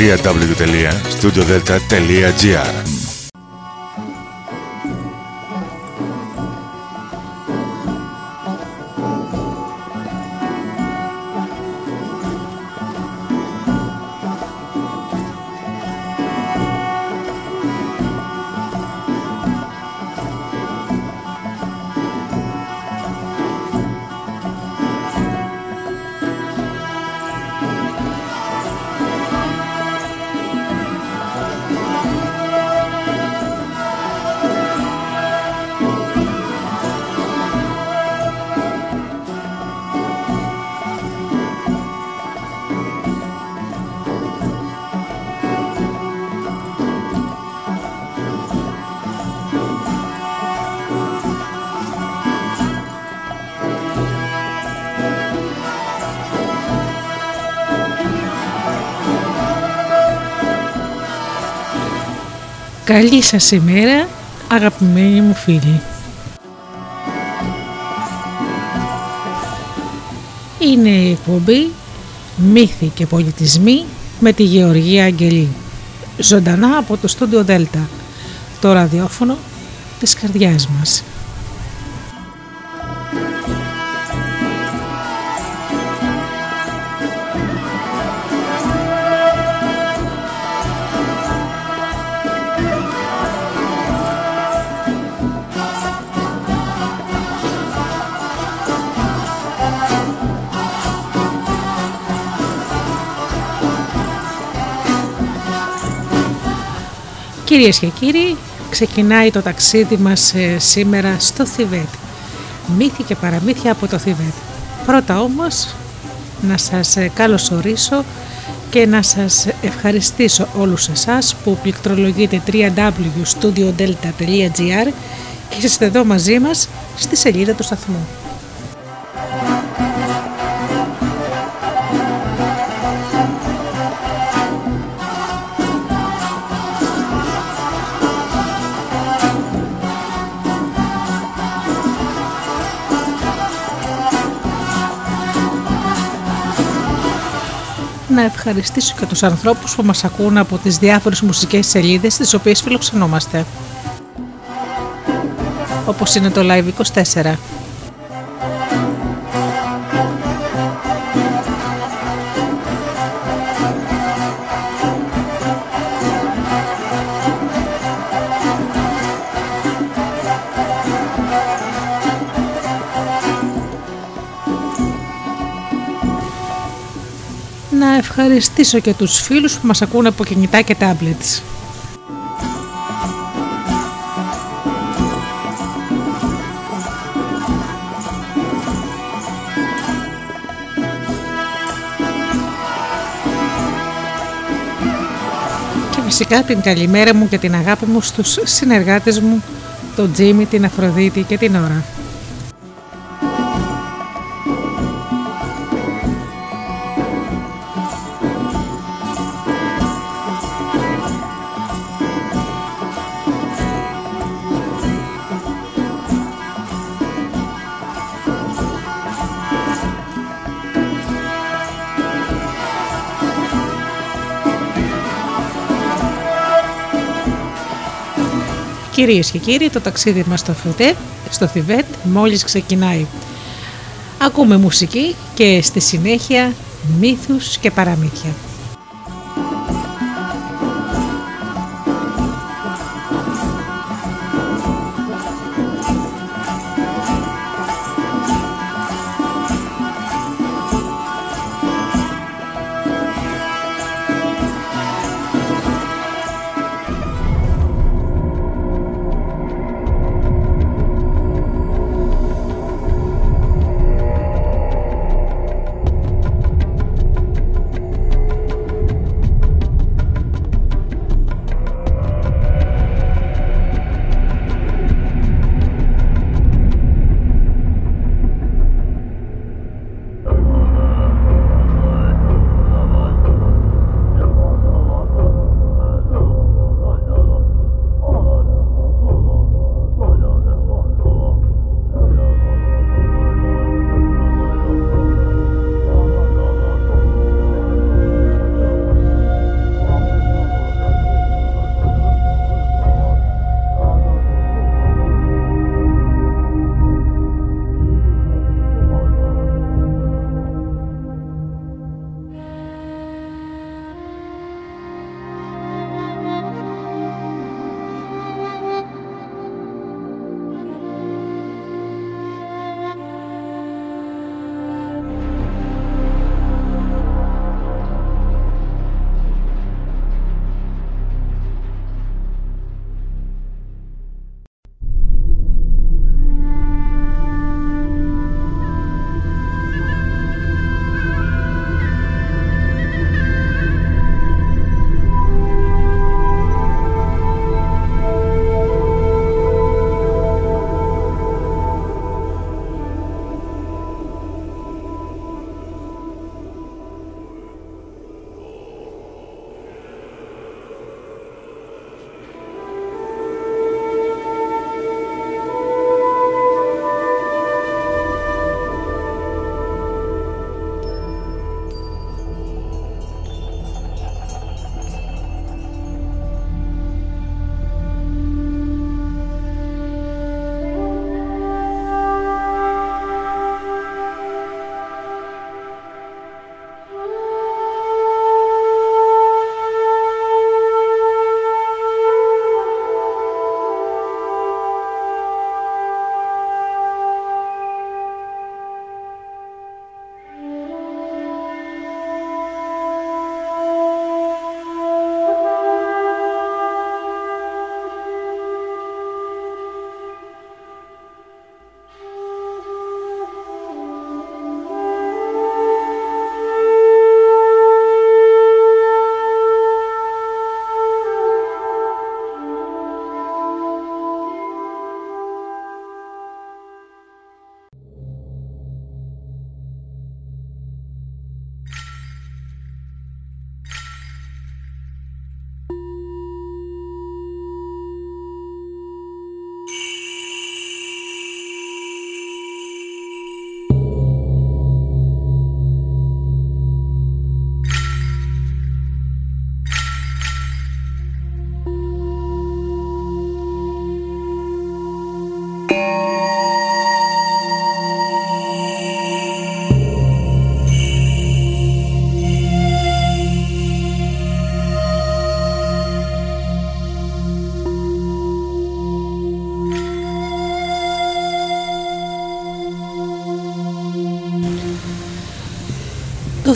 www.studiodelta.gr Καλή σας ημέρα αγαπημένοι μου φίλοι. Είναι η εκπομπή Μύθοι και Πολιτισμοί με τη Γεωργία Αγγελή. Ζωντανά από το στούντιο Δέλτα, το ραδιόφωνο της καρδιάς μας. Κυρίες και κύριοι, ξεκινάει το ταξίδι μας ε, σήμερα στο Θιβέτ. Μύθοι και παραμύθια από το Θιβέτ. Πρώτα όμως να σας ε, καλωσορίσω και να σας ευχαριστήσω όλους εσάς που πληκτρολογείτε www.studiodelta.gr και είστε εδώ μαζί μας στη σελίδα του σταθμού. Ευχαριστήσω και τους ανθρώπους που μας ακούν από τις διάφορες μουσικές σελίδες τις οποίες φιλοξενόμαστε. Όπως είναι το Live24. Ευχαριστήσω και τους φίλους που μας ακούν από κινητά και tablets. Και φυσικά την καλημέρα μου και την αγάπη μου στους συνεργάτες μου, τον Τζίμι, την Αφροδίτη και την Ωρα. Κυρίες και κύριοι, το ταξίδι μας στο Φετέ, στο Θιβέτ, μόλις ξεκινάει. Ακούμε μουσική και στη συνέχεια μύθους και παραμύθια.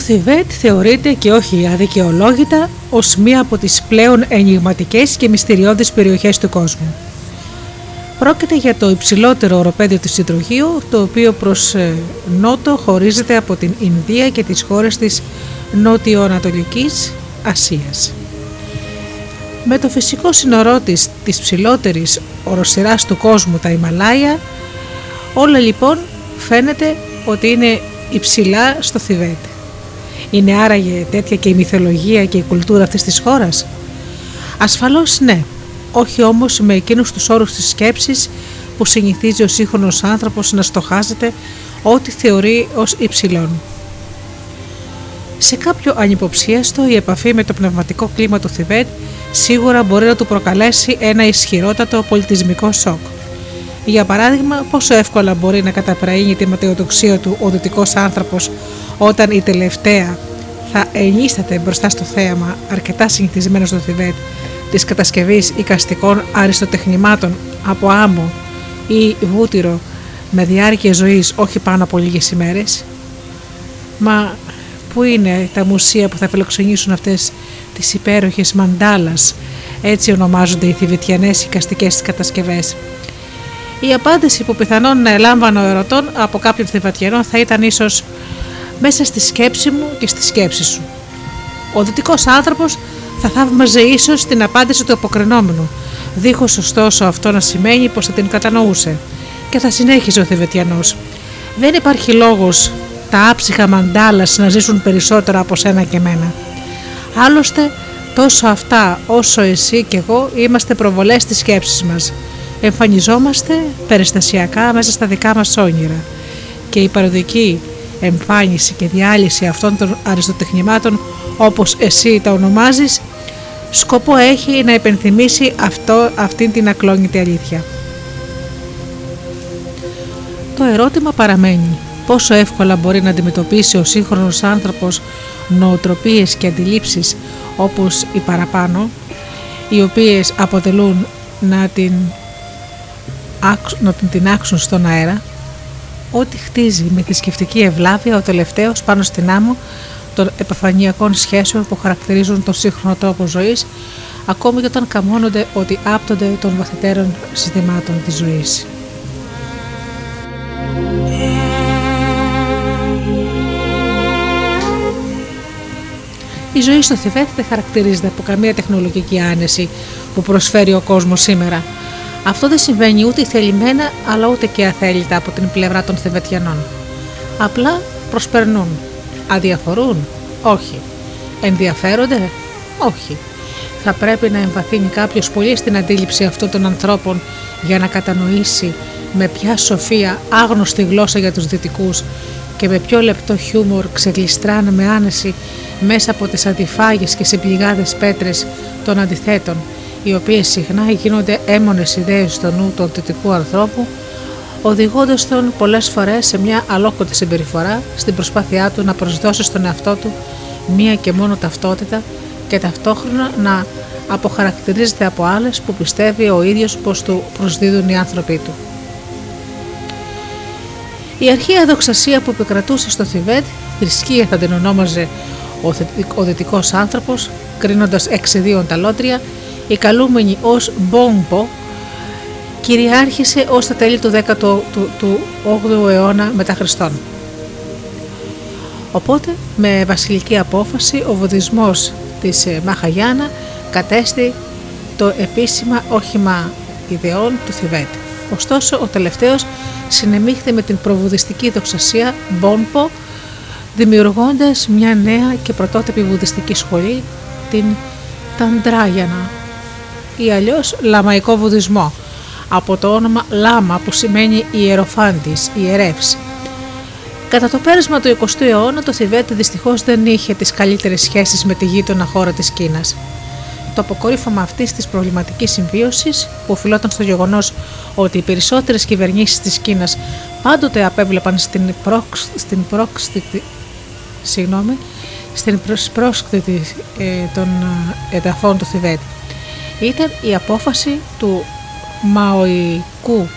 Θιβέτ θεωρείται και όχι αδικαιολόγητα ως μία από τις πλέον ενηγματικές και μυστηριώδεις περιοχές του κόσμου. Πρόκειται για το υψηλότερο οροπέδιο του Συντροχείου, το οποίο προς ε, νότο χωρίζεται από την Ινδία και τις χώρες της νότιο-ανατολικής Ασίας. Με το φυσικό σύνορό της, της ψηλότερης οροσυράς του κόσμου, τα Ιμαλάια, όλα λοιπόν φαίνεται ότι είναι υψηλά στο Θιβέτ. Είναι άραγε τέτοια και η μυθολογία και η κουλτούρα αυτής της χώρας; Ασφαλώς ναι, όχι όμως με εκείνους τους όρους της σκέψης που συνηθίζει ο σύγχρονος άνθρωπος να στοχάζεται ό,τι θεωρεί ως υψηλόν. Σε κάποιο ανυποψίαστο η επαφή με το πνευματικό κλίμα του Θιβέτ σίγουρα μπορεί να του προκαλέσει ένα ισχυρότατο πολιτισμικό σοκ. Για παράδειγμα, πόσο εύκολα μπορεί να καταπραίνει τη ματαιοδοξία του ο δυτικός άνθρωπος όταν η τελευταία θα ενίσταται μπροστά στο θέαμα αρκετά συνηθισμένος στο Θιβέτ της κατασκευής οικαστικών αριστοτεχνημάτων από άμμο ή βούτυρο με διάρκεια ζωής όχι πάνω από λίγες ημέρες; Μα πού είναι τα μουσεία που θα φιλοξενήσουν αυτές τις υπέροχες μαντάλας, έτσι ονομάζονται οι θηβητιανές οικαστικές κατασκευές. Η απάντηση που πιθανόν να ελάμβανε ο ερωτών από κάποιον θηβατιανό θα ήταν ίσως μέσα στη σκέψη μου και στη σκέψη σου. Ο δυτικός άνθρωπος θα θαύμαζε ίσως την απάντηση του αποκρινόμενου, δίχως ωστόσο αυτό να σημαίνει πως θα την κατανοούσε. Και θα συνέχιζε ο Θεβετιανός. Δεν υπάρχει λόγος τα άψυχα μαντάλας να ζήσουν περισσότερα από σένα και μένα. Άλλωστε, τόσο αυτά όσο εσύ και εγώ είμαστε προβολές στις σκέψεις μας. Εμφανιζόμαστε περιστασιακά μέσα στα δικά μας όνειρα και η παροδική εμφάνιση και διάλυση αυτών των αριστοτεχνημάτων όπως εσύ τα ονομάζεις σκοπό έχει να υπενθυμίσει αυτό, αυτήν την ακλόνητη αλήθεια. Το ερώτημα παραμένει πόσο εύκολα μπορεί να αντιμετωπίσει ο σύγχρονος άνθρωπος νοοτροπίες και αντιλήψεις όπως οι παραπάνω οι οποίες αποτελούν να την, να την τεινάξουν στον αέρα; Ό,τι χτίζει με θρησκευτική ευλάβεια ο τελευταίος πάνω στην άμμο των επαφανειακών σχέσεων που χαρακτηρίζουν τον σύγχρονο τρόπο ζωής, ακόμη και όταν καμώνονται ότι άπτονται των βαθυτέρων συστημάτων της ζωής. Η ζωή στο Θιβέτ δεν χαρακτηρίζεται από καμία τεχνολογική άνεση που προσφέρει ο κόσμος σήμερα. Αυτό δεν συμβαίνει ούτε θελημένα αλλά ούτε και αθέλητα από την πλευρά των Θιβετιανών. Απλά προσπερνούν Αδιαφορούν; Όχι. Ενδιαφέρονται; Όχι. Θα πρέπει να εμβαθύνει κάποιος πολύ στην αντίληψη αυτών των ανθρώπων για να κατανοήσει με ποια σοφία άγνωστη γλώσσα για τους δυτικούς και με ποιο λεπτό χιούμορ ξεγλιστράνε με άνεση μέσα από τις αντιφάγες και συμπληγάδες πέτρες των αντιθέτων, οι οποίες συχνά γίνονται έμονες ιδέες στο νου του δυτικού ανθρώπου οδηγώντας τον πολλές φορές σε μια αλόκοτη συμπεριφορά στην προσπάθειά του να προσδώσει στον εαυτό του μία και μόνο ταυτότητα και ταυτόχρονα να αποχαρακτηρίζεται από άλλες που πιστεύει ο ίδιος πως του προσδίδουν οι άνθρωποι του. Η αρχαία δοξασία που επικρατούσε στο Θιβέτ, θρησκεία θα την ονόμαζε ο δυτικός άνθρωπος, κρίνοντας εξιδίων τα λότρια, η καλούμενη ως Μπόμπο κυριάρχησε ως τα τέλη του 18ου αιώνα μετά Χριστόν. Οπότε με βασιλική απόφαση ο βουδισμός της ε, Μαχαγιάννα κατέστη το επίσημα όχημα ιδεών του Θιβέτ. Ωστόσο ο τελευταίος συνεμίχθη με την προβουδιστική δοξασία Μπόνπο δημιουργώντας μια νέα και πρωτότυπη βουδιστική σχολή, την Ταντράγιανα ή αλλιώς Λαμαϊκό Βουδισμό, από το όνομα Λάμα που σημαίνει ιεροφάντης, ιερεύς. Κατά το πέρασμα του 20ου αιώνα το Θιβέτ δυστυχώς δεν είχε τις καλύτερες σχέσεις με τη γείτονα χώρα της Κίνας. Το αποκορύφωμα αυτής της προβληματικής συμβίωσης, που οφειλόταν στο γεγονός ότι οι περισσότερες κυβερνήσεις της Κίνας πάντοτε απέβλεπαν στην, πρόξ, στην πρόξτητη, συγγνώμη, στην πρόσκλητη ε, των ε, εδαφών του Θιβέτ, ήταν η απόφαση του μαοϊκού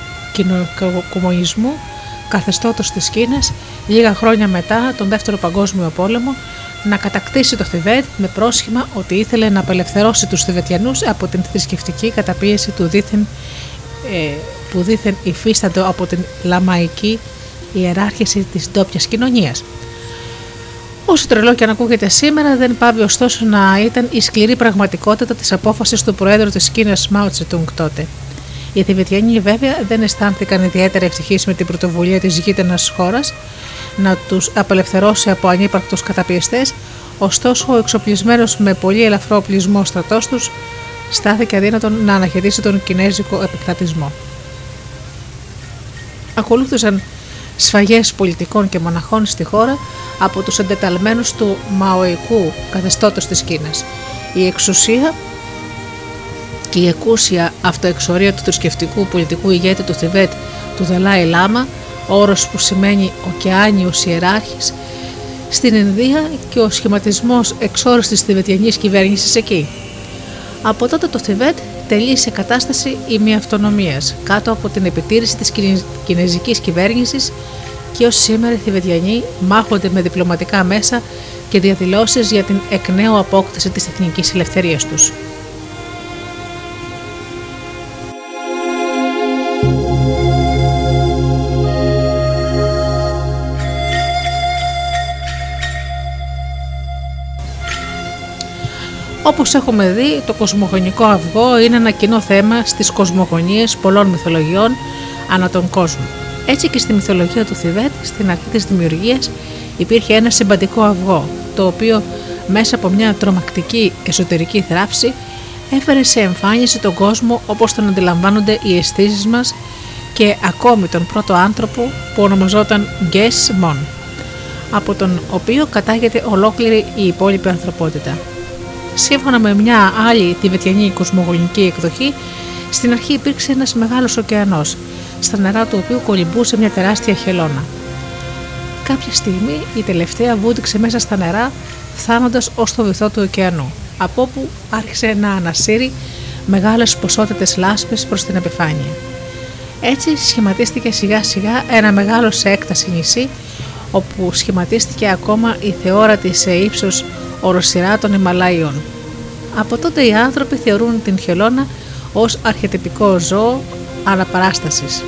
κομμουνισμού καθεστώτος της Κίνας λίγα χρόνια μετά τον Δεύτερο Παγκόσμιο Πόλεμο να κατακτήσει το Θιβέτ με πρόσχημα ότι ήθελε να απελευθερώσει τους Θιβετιανούς από την θρησκευτική καταπίεση του δίθεν, ε, που δίθεν υφίσταντο από την λαμαϊκή ιεράρχηση της ντόπιας κοινωνίας. Όσο τρελό και αν ακούγεται σήμερα, δεν πάβει ωστόσο να ήταν η σκληρή πραγματικότητα της απόφασης του Προέδρου της Κίνας Μάου Τσετούγκ τότε. Οι Θηβετιανοί βέβαια δεν αισθάνθηκαν ιδιαίτερα ευτυχείς με την πρωτοβουλία της γείτονα χώρας να τους απελευθερώσει από ανύπαρκτους καταπιεστές, ωστόσο ο εξοπλισμένος με πολύ ελαφρό οπλισμό στρατός τους στάθηκε αδύνατον να αναχαιτήσει τον κινέζικο επεκτατισμό. Ακολούθησαν σφαγές πολιτικών και μοναχών στη χώρα από τους εντεταλμένους του μαοϊκού καθεστώτος της Κίνας. Η εξουσία και η εκούσια αυτοεξορία του θρησκευτικού πολιτικού ηγέτη του Θιβέτ του Δελάη Λάμα, όρος που σημαίνει «οκεάνιος ιεράρχης», στην Ινδία και ο σχηματισμός εξόρους της Θιβετιανής κυβέρνησης εκεί. Από τότε το Θιβέτ τελεί σε κατάσταση ημιαυτονομίας κάτω από την επιτήρηση της κινέζικης κυβέρνησης και ως σήμερα οι Θιβετιανοί μάχονται με διπλωματικά μέσα και διαδηλώσεις για την εκ νέου απόκτηση της εθνικής ελευθερίας τους. Όπως έχουμε δει, το κοσμογονικό αυγό είναι ένα κοινό θέμα στις κοσμογονίες πολλών μυθολογιών ανά τον κόσμο. Έτσι και στη μυθολογία του Θιβέτ, στην αρχή της δημιουργίας, υπήρχε ένα συμπαντικό αυγό, το οποίο μέσα από μια τρομακτική εσωτερική θράψη έφερε σε εμφάνιση τον κόσμο όπως τον αντιλαμβάνονται οι αισθήσεις μας και ακόμη τον πρώτο άνθρωπο που ονομαζόταν Γκες Μον, από τον οποίο κατάγεται ολόκληρη η υπόλοιπη ανθρωπότητα. Σύμφωνα με μια άλλη τιβετιανή κοσμογονική εκδοχή, στην αρχή υπήρξε ένας μεγάλος ωκεανός, στα νερά του οποίου κολυμπούσε μια τεράστια χελώνα. Κάποια στιγμή η τελευταία βούτυξε μέσα στα νερά, φτάνοντας ως το βυθό του ωκεανού, από όπου άρχισε να ανασύρει μεγάλες ποσότητες λάσπες προς την επιφάνεια. Έτσι σχηματίστηκε σιγά σιγά ένα μεγάλο σε έκταση νησί, όπου σχηματίστηκε ακόμα η θεόρατη σε ύψος οροσυρά των Ιμαλαίων. Από τότε οι άνθρωποι θεωρούν την χελώνα ως αρχιετυπικό ζώο αναπαράστασης.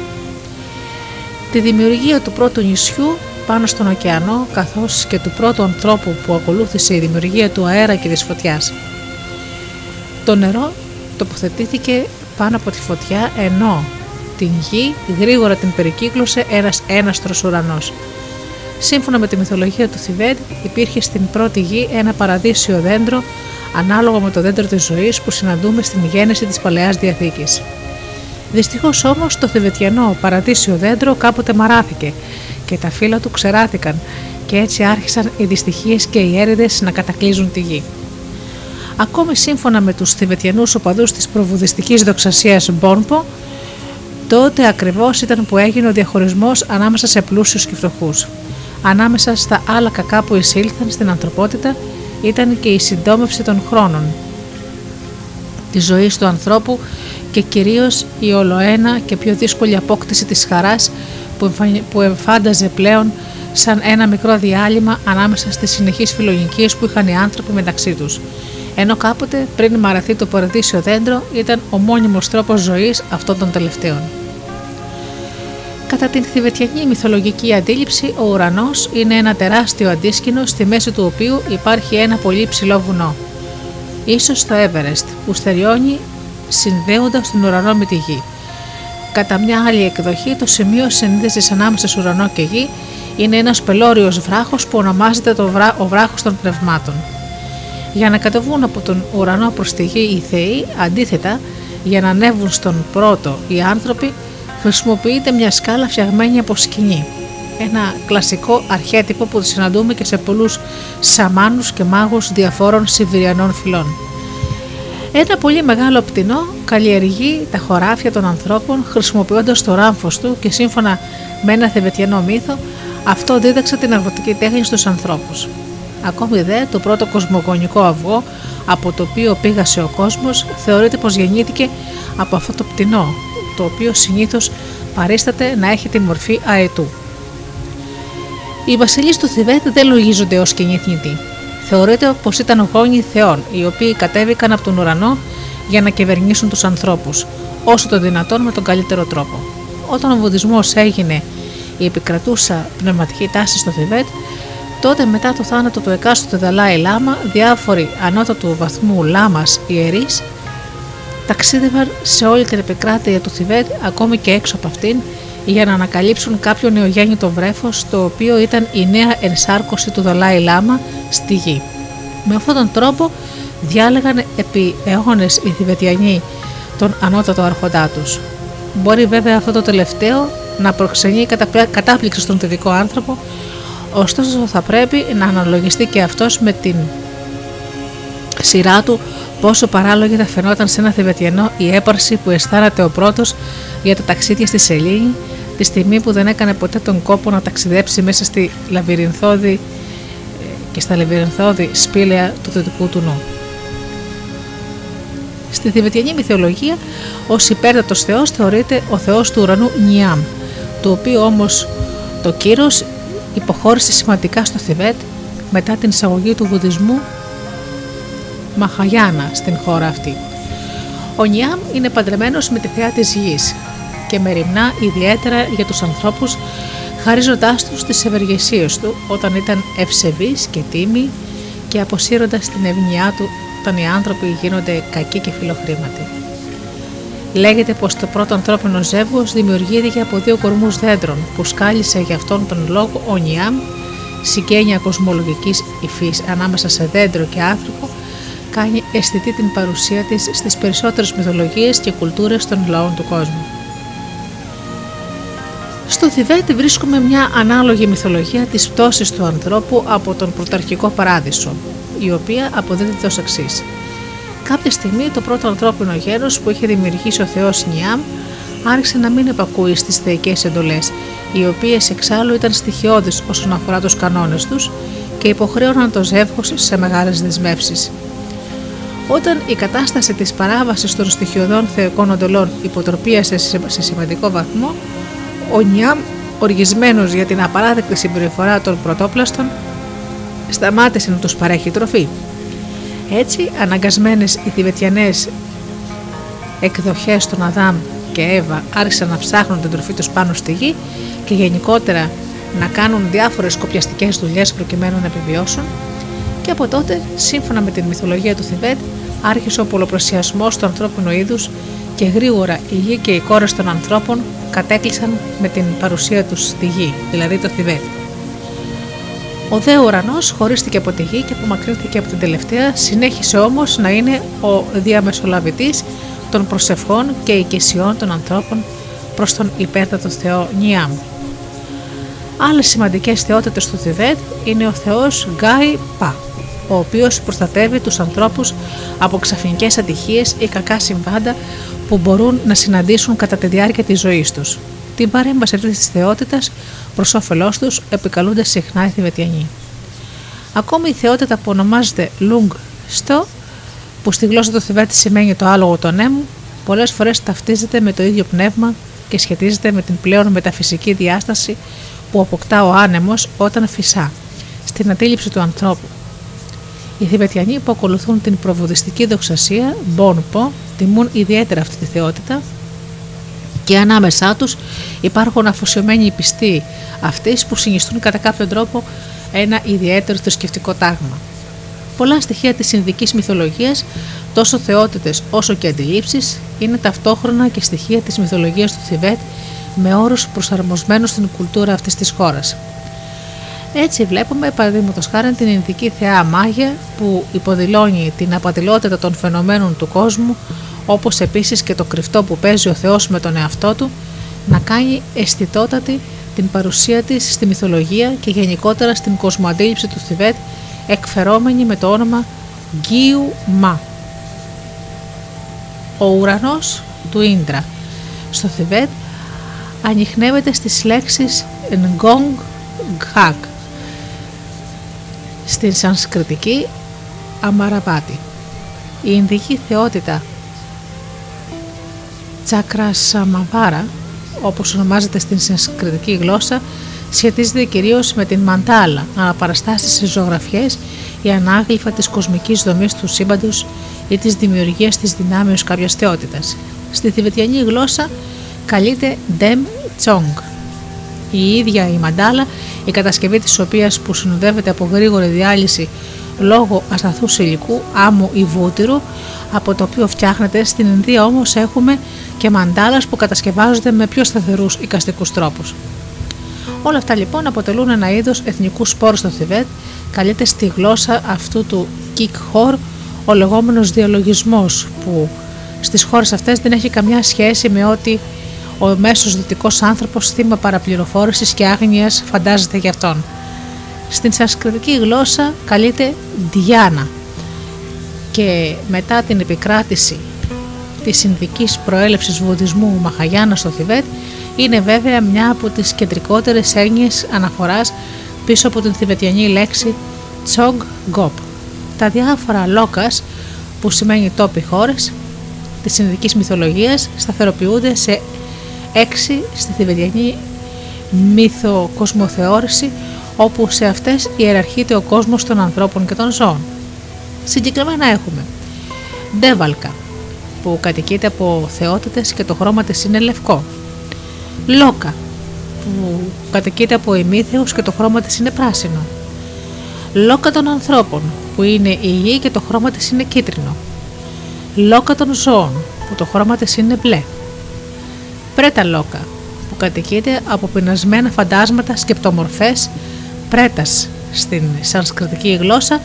Τη δημιουργία του πρώτου νησιού πάνω στον ωκεανό καθώς και του πρώτου ανθρώπου που ακολούθησε η δημιουργία του αέρα και της φωτιάς. Το νερό τοποθετήθηκε πάνω από τη φωτιά ενώ την γη γρήγορα την περικύκλωσε ένας έναστρος ουρανός. Σύμφωνα με τη μυθολογία του Θιβέτ υπήρχε στην πρώτη γη ένα παραδείσιο δέντρο ανάλογο με το δέντρο της ζωής που συναντούμε στην γέννηση της Παλαιάς Διαθήκης. Δυστυχώς όμως το θεβετιανό παραδείσιο δέντρο κάποτε μαράθηκε και τα φύλλα του ξεράθηκαν και έτσι άρχισαν οι δυστυχίες και οι έρηδες να κατακλείζουν τη γη. Ακόμη σύμφωνα με τους θηβετιανούς οπαδούς της προβουδιστικής δοξασίας Μπόρμπο, τότε ακριβώς ήταν που έγινε ο διαχωρισμός ανάμεσα σε πλούσιους και φτωχούς. Ανάμεσα στα άλλα κακά που εισήλθαν στην ανθρωπότητα ήταν και η συντόμευση των χρόνων, τη ζωή του ανθρώπου και κυρίως η ολοένα και πιο δύσκολη απόκτηση της χαράς που εμφάνταζε πλέον σαν ένα μικρό διάλειμμα ανάμεσα στις συνεχείς φιλογικίες που είχαν οι άνθρωποι μεταξύ τους. Ενώ κάποτε πριν μαραθεί το παραδείσιο δέντρο ήταν ο μόνιμος τρόπος ζωής αυτών των τελευταίων. Κατά την θηβετιανή μυθολογική αντίληψη, ο ουρανός είναι ένα τεράστιο αντίσκηνο στη μέση του οποίου υπάρχει ένα πολύ ψηλό βουνό. Ίσως το Everest που στεριώνει συνδέοντας τον ουρανό με τη γη. Κατά μια άλλη εκδοχή, το σημείο συνδέση ανάμεσας σε ουρανό και γη είναι ένας πελώριος βράχος που ονομάζεται το βρά... ο βράχος των πνευμάτων. Για να κατεβούν από τον ουρανό προς τη γη οι θεοί, αντίθετα, για να ανέβουν στον πρώτο οι άνθρωποι, χρησιμοποιείται μια σκάλα φτιαγμένη από σκηνή. Ένα κλασικό αρχέτυπο που συναντούμε και σε πολλούς σαμάνους και μάγους διαφόρων Σιβηριανών φυλών. Ένα πολύ μεγάλο πτηνό καλλιεργεί τα χωράφια των ανθρώπων χρησιμοποιώντας το ράμφος του και σύμφωνα με ένα θεβετιανό μύθο, αυτό δίδαξε την αγροτική τέχνη στους ανθρώπους. Ακόμη δε, το πρώτο κοσμογονικό αυγό από το οποίο πήγασε ο κόσμος θεωρείται πως γεννήθηκε από αυτό το πτηνό, το οποίο συνήθως παρίσταται να έχει τη μορφή αετού. Οι βασιλείς του Θιβέτ δεν λογίζονται ως κοινή θνητοί. Θεωρείται πως ήταν γόνοι θεών, οι οποίοι κατέβηκαν από τον ουρανό για να κυβερνήσουν τους ανθρώπους, όσο το δυνατόν με τον καλύτερο τρόπο. Όταν ο Βουδισμός έγινε η επικρατούσα πνευματική τάση στο Θιβέτ, τότε μετά το θάνατο του εκάστοτε Δαλάη Λάμα, διάφοροι ανώτατου βαθμού λάμας ιερείς ταξίδευαν σε όλη την επικράτεια του Θιβέτ, ακόμη και έξω από αυτήν, για να ανακαλύψουν κάποιο νεογέννητο βρέφος, το οποίο ήταν η νέα ενσάρκωση του Δαλάη Λάμα στη γη. Με αυτόν τον τρόπο διάλεγαν επί αιώνες οι Θιβετιανοί τον ανώτατο αρχοντά τους. Μπορεί βέβαια αυτό το τελευταίο να προξενεί κατάπληξη στον θετικό άνθρωπο, ωστόσο θα πρέπει να αναλογιστεί και αυτός με την σειρά του πόσο παράλογη θα φαινόταν σε ένα Θιβετιανό η έπαρση που αισθάνεται ο πρώτος για τα ταξίδια στη Σελήνη τη στιγμή που δεν έκανε ποτέ τον κόπο να ταξιδέψει μέσα στη λαβυρινθώδη ε, και στα λαβυρινθώδη σπήλαια του δυτικού του νου. Στη Θιβετιανή μυθολογία, ως υπέρτατος Θεός θεωρείται ο Θεός του ουρανού Νιάμ, το οποίο όμως το κύρος υποχώρησε σημαντικά στο Θιβέτ μετά την εισαγωγή του βουδισμού Μαχαγιάνα στην χώρα αυτή. Ο Νιάμ είναι παντρεμένος με τη θεά της γης και μεριμνά ιδιαίτερα για τους ανθρώπους χαρίζοντάς τους τις ευεργεσίες του όταν ήταν ευσεβής και τίμη και αποσύροντας την ευνοιά του όταν οι άνθρωποι γίνονται κακοί και φιλοχρήματοι. Λέγεται πως το πρώτο ανθρώπινο ζεύγος δημιουργήθηκε από δύο κορμούς δέντρων που σκάλισε για αυτόν τον λόγο ο Νιάμ, συγγένεια κοσμολογικής υφής ανάμεσα σε δέντρο και άνθρωπο, κάνει αισθητή την παρουσία της στις περισσότερες μυθολογίες και κουλτούρες των λαών του κόσμου. Στο Θιβέτ βρίσκουμε μια ανάλογη μυθολογία της πτώσης του ανθρώπου από τον πρωταρχικό παράδεισο, η οποία αποδίδεται ως εξής. Κάποια στιγμή το πρώτο ανθρώπινο γέρος που είχε δημιουργήσει ο Θεός Νιάμ άρχισε να μην επακούει στις θεϊκές εντολές, οι οποίες εξάλλου ήταν στοιχειώδεις όσον αφορά τους κανόνες τους και υποχρέωναν το ζεύγος σε μεγάλες δεσμεύσεις. Όταν η κατάσταση της παράβασης των στοιχειωδών θεϊκών εντολών υποτροπίασε σε σημαντικό βαθμό, ο Νιάμ, οργισμένος για την απαράδεκτη συμπεριφορά των πρωτόπλαστων, σταμάτησε να τους παρέχει τροφή. Έτσι, αναγκασμένες οι Θηβετιανές εκδοχές των Αδάμ και Εύα άρχισαν να ψάχνουν την τροφή τους πάνω στη γη και γενικότερα να κάνουν διάφορες κοπιαστικές δουλειές προκειμένου να επιβιώσουν και από τότε, σύμφωνα με την μυθολογία του Θιβέτ, άρχισε ο πολλοπλασιασμός του ανθρώπινου είδους και γρήγορα η γη και οι κόρες των ανθρώπων κατέκλυσαν με την παρουσία τους στη γη, δηλαδή το Θιβέτ. Ο δε ουρανός χωρίστηκε από τη γη και απομακρύνθηκε από την τελευταία, συνέχισε όμως να είναι ο διαμεσολαβητής των προσευχών και οικεσιών των ανθρώπων προς τον υπέρτατο Θεό Νιάμ. Άλλες σημαντικές θεότητες του Θιβέτ είναι ο Θεός Γκάι Πα, ο οποίος προστατεύει τους ανθρώπους από ξαφνικές ατυχίες ή κακά συμβάντα που μπορούν να συναντήσουν κατά τη διάρκεια της ζωής τους. Την παρέμβαση αυτή της θεότητας προς όφελός τους επικαλούνται συχνά οι Θηβετιανοί. Ακόμη η θεότητα που ονομάζεται Λούγκ Στο, που στη γλώσσα του Θιβέτη σημαίνει το άλογο των έμου, πολλές φορές ταυτίζεται με το ίδιο πνεύμα και σχετίζεται με την πλέον μεταφυσική διάσταση που αποκτά ο άνεμος όταν φυσά, στην αντίληψη του ανθρώπου. Οι Θηβετιανοί που ακολουθούν την προβοδιστική δοξασία, Μπόνπο, τιμούν ιδιαίτερα αυτή τη θεότητα και ανάμεσά τους υπάρχουν αφοσιωμένοι πιστοί αυτοί που συνιστούν κατά κάποιο τρόπο ένα ιδιαίτερο θρησκευτικό τάγμα. Πολλά στοιχεία της Ινδικής μυθολογίας, τόσο θεότητες όσο και αντιλήψεις, είναι ταυτόχρονα και στοιχεία της μυθολογίας του Θιβέτ με όρους προσαρμοσμένους στην κουλτούρα αυτής της χώρας. Έτσι βλέπουμε παραδείγματος χάρη την Ινδική θεά Μάγια που υποδηλώνει την απατηλότητα των φαινομένων του κόσμου όπως επίσης και το κρυφτό που παίζει ο Θεός με τον εαυτό του, να κάνει αισθητότατη την παρουσία της στη μυθολογία και γενικότερα στην κοσμοαντίληψη του Θιβέτ, εκφερόμενη με το όνομα Γκίου Μα. Ο ουρανός του Ίντρα στο Θιβέτ ανοιχνεύεται στις λέξεις Ngong Ghak στην σανσκριτική Αμαραπάτη. Η Ινδική θεότητα Τσάκρα Σαμαβάρα, όπως ονομάζεται στην συνσκριτική γλώσσα, σχετίζεται κυρίως με την μαντάλα, αναπαραστάσεις σε ζωγραφιές ή ανάγλυφα της κοσμικής δομής του σύμπαντος ή της δημιουργίας της δυνάμεως κάποιας θεότητας. Στη θηβετιανή γλώσσα καλείται Dem Chong. Η ίδια η μαντάλα, η κατασκευή της οποίας που συνοδεύεται από γρήγορη διάλυση λόγω ασταθούς υλικού, άμμου ή βούτυρου, από το οποίο φτιάχνεται. Στην Ινδία όμως έχουμε και μαντάλας που κατασκευάζονται με πιο σταθερούς οικαστικούς τρόπους. Όλα αυτά λοιπόν αποτελούν ένα είδος εθνικού σπόρου στο Θιβέτ, καλείται στη γλώσσα αυτού του Κικ Χορ ο λεγόμενος διαλογισμός που στις χώρες αυτές δεν έχει καμιά σχέση με ότι ο μέσος δυτικός άνθρωπος θύμα παραπληροφόρησης και άγνοιας φαντάζεται για αυτόν. Στην σανσκριτική γλώσσα καλείται Διάνα και μετά την επικράτηση της συνδικής προέλευσης βουδισμού Μαχαγιάννα στο Θιβέτ είναι βέβαια μια από τις κεντρικότερες έννοιες αναφοράς πίσω από την θηβετιανή λέξη Τσόγ Γκόπ. Τα διάφορα λόγκας που σημαίνει τόποι χώρες της συνδικής μυθολογίας σταθεροποιούνται σε έξι στη θηβετιανή μυθοκοσμοθεώρηση όπου σε αυτές ιεραρχείται ο κόσμος των ανθρώπων και των ζώων. Συγκεκριμένα έχουμε Ντέβαλκα που κατοικείται από θεότητες και το χρώμα της είναι λευκό. Λόκα που κατοικείται από ημίθεους και το χρώμα της είναι πράσινο. Λόκα των ανθρώπων που είναι η γη και το χρώμα της είναι κίτρινο. Λόκα των ζώων που το χρώμα της είναι μπλε. Πρέτα λόκα που κατοικείται από πεινασμένα φαντάσματα σκεπτομορφές πρέτας στην σανσκριτική γλώσσα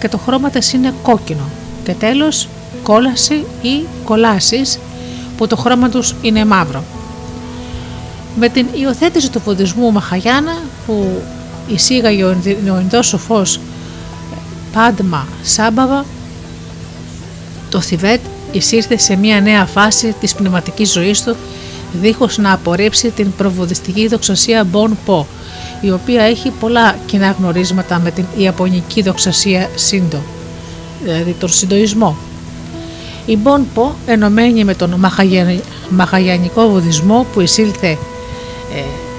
και το χρώμα της είναι κόκκινο και τέλος κόλαση ή κολάσεις που το χρώμα τους είναι μαύρο. Με την υιοθέτηση του βουδισμού Μαχαγιάννα που εισήγαγε ο Ινδός σοφός Πάντμα Σάμπαβα το Θιβέτ εισήρθε σε μια νέα φάση της πνευματικής ζωής του δίχως να απορρίψει την προβοδιστική δοξασία Μπον Πο η οποία έχει πολλά κοινά γνωρίσματα με την Ιαπωνική δοξασία Σίντο, δηλαδή τον Συντοισμό. Η Μπον Πο ενωμένη με τον Μαχαγιανικό βουδισμό που εισήλθε ε,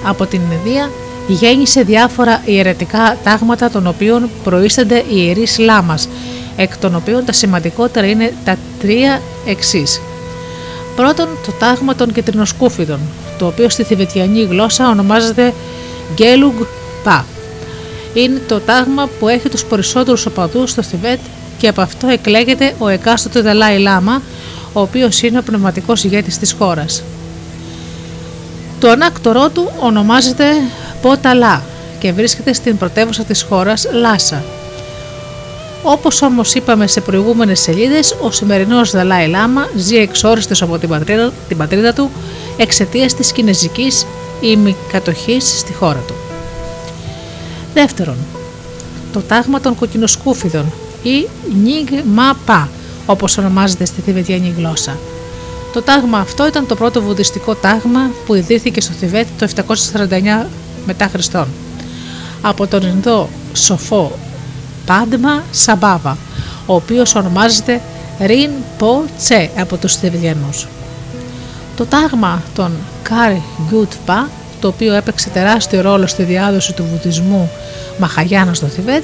από την Ινδία γέννησε διάφορα ιερετικά τάγματα των οποίων προείστανται οι ιερείς λάμας εκ των οποίων τα σημαντικότερα είναι τα τρία εξής. Πρώτον, το τάγμα των κεντρινοσκούφιδων, το οποίο στη θηβετιανή γλώσσα ονομάζεται Γκέλουγκ Πα. Είναι το τάγμα που έχει τους περισσότερους οπαδούς στο Θιβέτ και από αυτό εκλέγεται ο εκάστοτε Δαλάη Λάμα, ο οποίος είναι ο πνευματικός ηγέτης της χώρας. Το ανάκτορό του ονομάζεται Πόταλά και βρίσκεται στην πρωτεύουσα της χώρας Λάσα. Όπως όμως είπαμε σε προηγούμενες σελίδες, ο σημερινός Δαλάη Λάμα ζει εξόριστος από την πατρίδα, την πατρίδα του εξαιτίας της κινέζικης ημικατοχής στη χώρα του. Δεύτερον, το τάγμα των κοκκινοσκούφιδων ή Νιγκμάπα, όπως ονομάζεται στη θιβετιανή γλώσσα. Το τάγμα αυτό ήταν το πρώτο βουδιστικό τάγμα που ιδρύθηκε στο Θιβέτ το 749 μετά Χριστόν από τον Ινδό σοφό Πάντμα Σαμπάβα, ο οποίος ονομάζεται Ρινπότσε από τους Θιβετιανούς. Το τάγμα των Καργκιούτπα, το οποίο έπαιξε τεράστιο ρόλο στη διάδοση του βουδισμού Μαχαγιάνα στο Θιβέτ,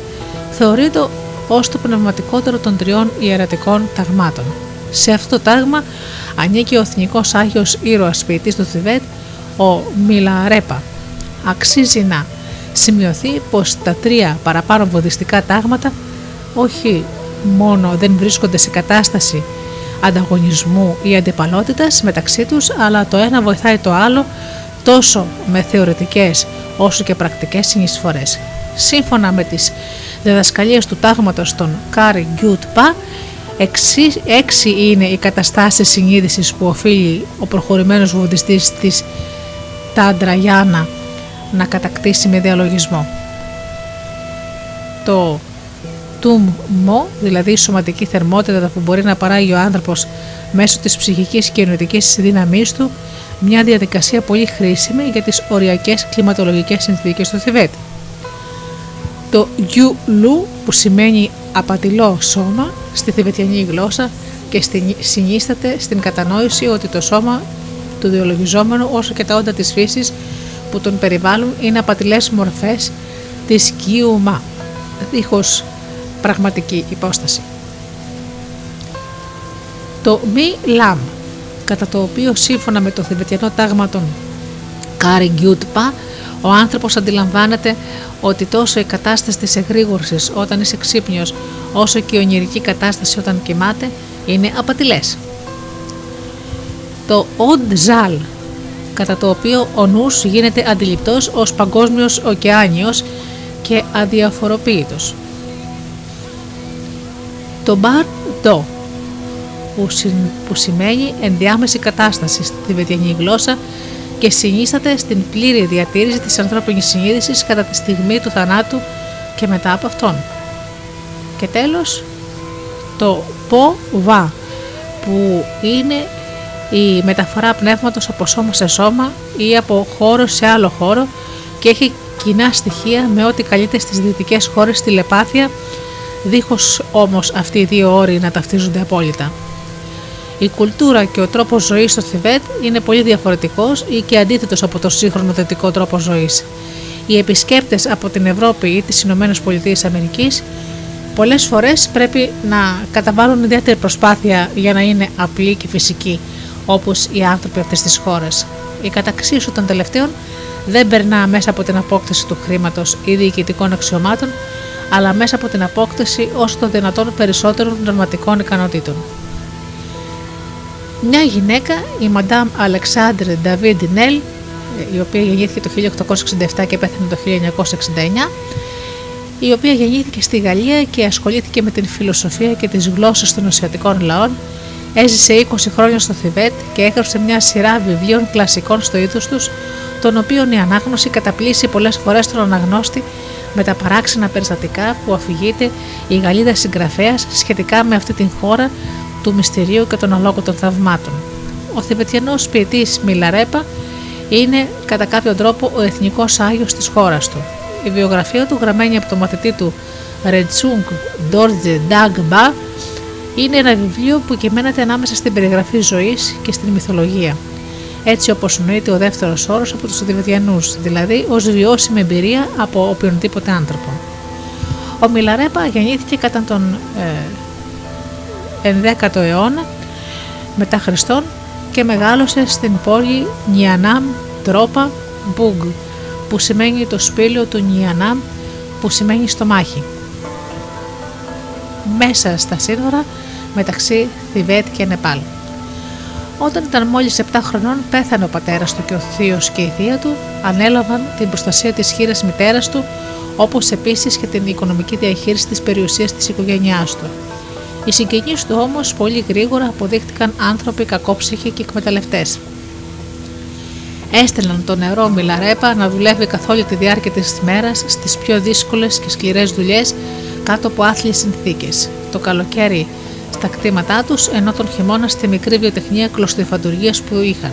θεωρείται ως το πνευματικότερο των τριών ιερατικών ταγμάτων. Σε αυτό το τάγμα ανήκει ο εθνικός Άγιος Ήρωας σπίτης του Θιβέτ, ο Μιλαρέπα. Αξίζει να σημειωθεί πως τα τρία παραπάνω βουδιστικά τάγματα όχι μόνο δεν βρίσκονται σε κατάσταση ανταγωνισμού ή αντιπαλότητας μεταξύ τους, αλλά το ένα βοηθάει το άλλο τόσο με θεωρητικές όσο και πρακτικές συνεισφορές. Σύμφωνα με τις διδασκαλίες του τάγματος των Καργκιούτ Πα, έξι είναι οι καταστάσεις συνείδησης που οφείλει ο προχωρημένος βουδιστής της Τανтραγιάνα να κατακτήσει με διαλογισμό. Το τουμ μο, δηλαδή η σωματική θερμότητα που μπορεί να παράγει ο άνθρωπος μέσω της ψυχικής και ενωτικής δύναμής του, μια διαδικασία πολύ χρήσιμη για τις οριακές κλιματολογικές συνθήκες του Θιβέτ. Το γιου λου που σημαίνει απατηλό σώμα στη θηβετιανή γλώσσα και συνίσταται στην κατανόηση ότι το σώμα του διολογιζόμενου όσο και τα όντα της φύσης που τον περιβάλλουν είναι απατηλές μορφές της Κιούμα, δίχως πραγματική υπόσταση. Το Μι Λαμ, κατά το οποίο σύμφωνα με το θιβετιανό τάγμα των Καργκιούτπα, ο άνθρωπος αντιλαμβάνεται ότι τόσο η κατάσταση της εγρήγορσης όταν είσαι ξύπνιος, όσο και η ονειρική κατάσταση όταν κοιμάται, είναι απατηλές. Το Οντ Ζάλ, κατά το οποίο ο νους γίνεται αντιληπτός ως παγκόσμιος ωκεάνιος και αδιαφοροποίητος. Το Μπαρ Ντο, που, που σημαίνει ενδιάμεση κατάσταση στη τιβετιανή γλώσσα και συνίσταται στην πλήρη διατήρηση της ανθρώπινης συνείδησης κατά τη στιγμή του θανάτου και μετά από αυτόν. Και τέλος, το «πο βα» που είναι η μεταφορά πνεύματος από σώμα σε σώμα ή από χώρο σε άλλο χώρο και έχει κοινά στοιχεία με ό,τι καλείται στις δυτικές χώρες τηλεπάθεια, δίχως όμως αυτοί οι δύο όροι να ταυτίζονται απόλυτα. Η κουλτούρα και ο τρόπος ζωής στο Θιβέτ είναι πολύ διαφορετικός ή και αντίθετος από το σύγχρονο δυτικό τρόπο ζωής. Οι επισκέπτες από την Ευρώπη ή τις Ηνωμένες Πολιτείες Αμερικής πολλές φορές πρέπει να καταβάλουν ιδιαίτερη προσπάθεια για να είναι απλοί και φυσικοί, όπως οι άνθρωποι αυτής της χώρας. Η καταξίωση των τελευταίων δεν περνά μέσα από την απόκτηση του χρήματος ή διοικητικών αξιωμάτων, αλλά μέσα από την απόκτηση όσο το δυνατόν περισσότερων πνευματικών ικανοτήτων. Μια γυναίκα, η Μαντάμ Αλεξάνδρ Νταβίντ Νέλ, η οποία γεννήθηκε το 1867 και πέθανε το 1969, η οποία γεννήθηκε στη Γαλλία και ασχολήθηκε με την φιλοσοφία και τις γλώσσες των ασιατικών λαών, έζησε 20 χρόνια στο Θιβέτ και έγραψε μια σειρά βιβλίων κλασικών στο είδος τους, των οποίων η ανάγνωση καταπλήσει πολλές φορές τον αναγνώστη με τα παράξενα περιστατικά που αφηγείται η Γαλλίδα συγγραφέας σχετικά με αυτή την χώρα του μυστηρίου και των αλόγων των θαυμάτων. Ο Θηβετιανός ποιητής Μιλαρέπα είναι κατά κάποιο τρόπο ο εθνικός άγιος της χώρας του. Η βιογραφία του γραμμένη από το μαθητή του Ρετσούγκ Ντόρτζε Ντάγκμπα είναι ένα βιβλίο που κυμαίνεται ανάμεσα στην περιγραφή ζωής και στην μυθολογία. Έτσι όπως νοείται ο δεύτερος όρος από τους Θηβετιανού, δηλαδή ως βιώσιμη εμπειρία από οποιονδήποτε άνθρωπο. Ο Μιλαρέπα γεννήθηκε κατά τον ε, 11ο αιώνα μετά Χριστόν και μεγάλωσε στην πόλη Νιανάμ Τρόπα Μπούγκ που σημαίνει το σπήλαιο του Νιανάμ που σημαίνει στομάχι. Μέσα στα σύνορα μεταξύ Θιβέτ και Νεπάλ. Όταν ήταν μόλις 7 χρονών πέθανε ο πατέρας του και ο θείος και η θεία του ανέλαβαν την προστασία της χείρας μητέρας του όπως επίσης και την οικονομική διαχείριση της περιουσίας της οικογένειάς του. Οι συγγενείς του όμως πολύ γρήγορα αποδείχτηκαν άνθρωποι κακόψυχοι και εκμεταλλευτές. Έστελναν το νερό Μιλαρέπα να δουλεύει καθ' όλη τη διάρκεια της μέρας στις πιο δύσκολες και σκληρές δουλειές κάτω από άθλιες συνθήκες. Το καλοκαίρι στα κτήματά τους, ενώ τον χειμώνα στη μικρή βιοτεχνία κλωστοϊφαντουργίας που είχαν.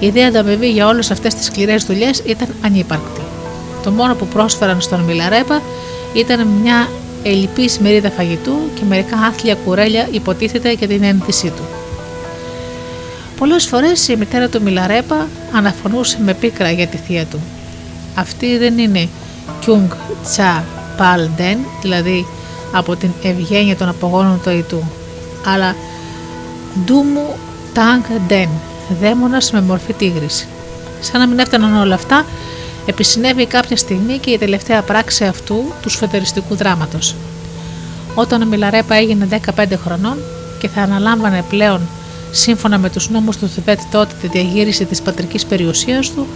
Η ιδέα ανταμοιβή για όλες αυτές τις σκληρές δουλειές ήταν ανύπαρκτη. Το μόνο που πρόσφεραν στον Μιλαρέπα ήταν μια ελλειπή μερίδα φαγητού και μερικά άθλια κουρέλια υποτίθεται για την ένδυσή του. Πολλές φορές η μητέρα του Μιλαρέπα αναφωνούσε με πίκρα για τη θεία του. Αυτή δεν είναι Κιούγκ Τσα Παλ Ντεν, δηλαδή από την ευγένεια των απογόνων του Αιτού, αλλά Ντούμου Τάγκ Ντεν, δαίμονας με μορφή τίγρης. Σαν να μην έφταναν όλα αυτά, επισυνέβη κάποια στιγμή και η τελευταία πράξη αυτού του σφετεριστικού δράματος. Όταν ο Μιλαρέπα έγινε 15 χρονών και θα αναλάμβανε πλέον σύμφωνα με τους νόμους του Θιβέτ τότε τη διαγύριση της πατρικής περιουσίας του,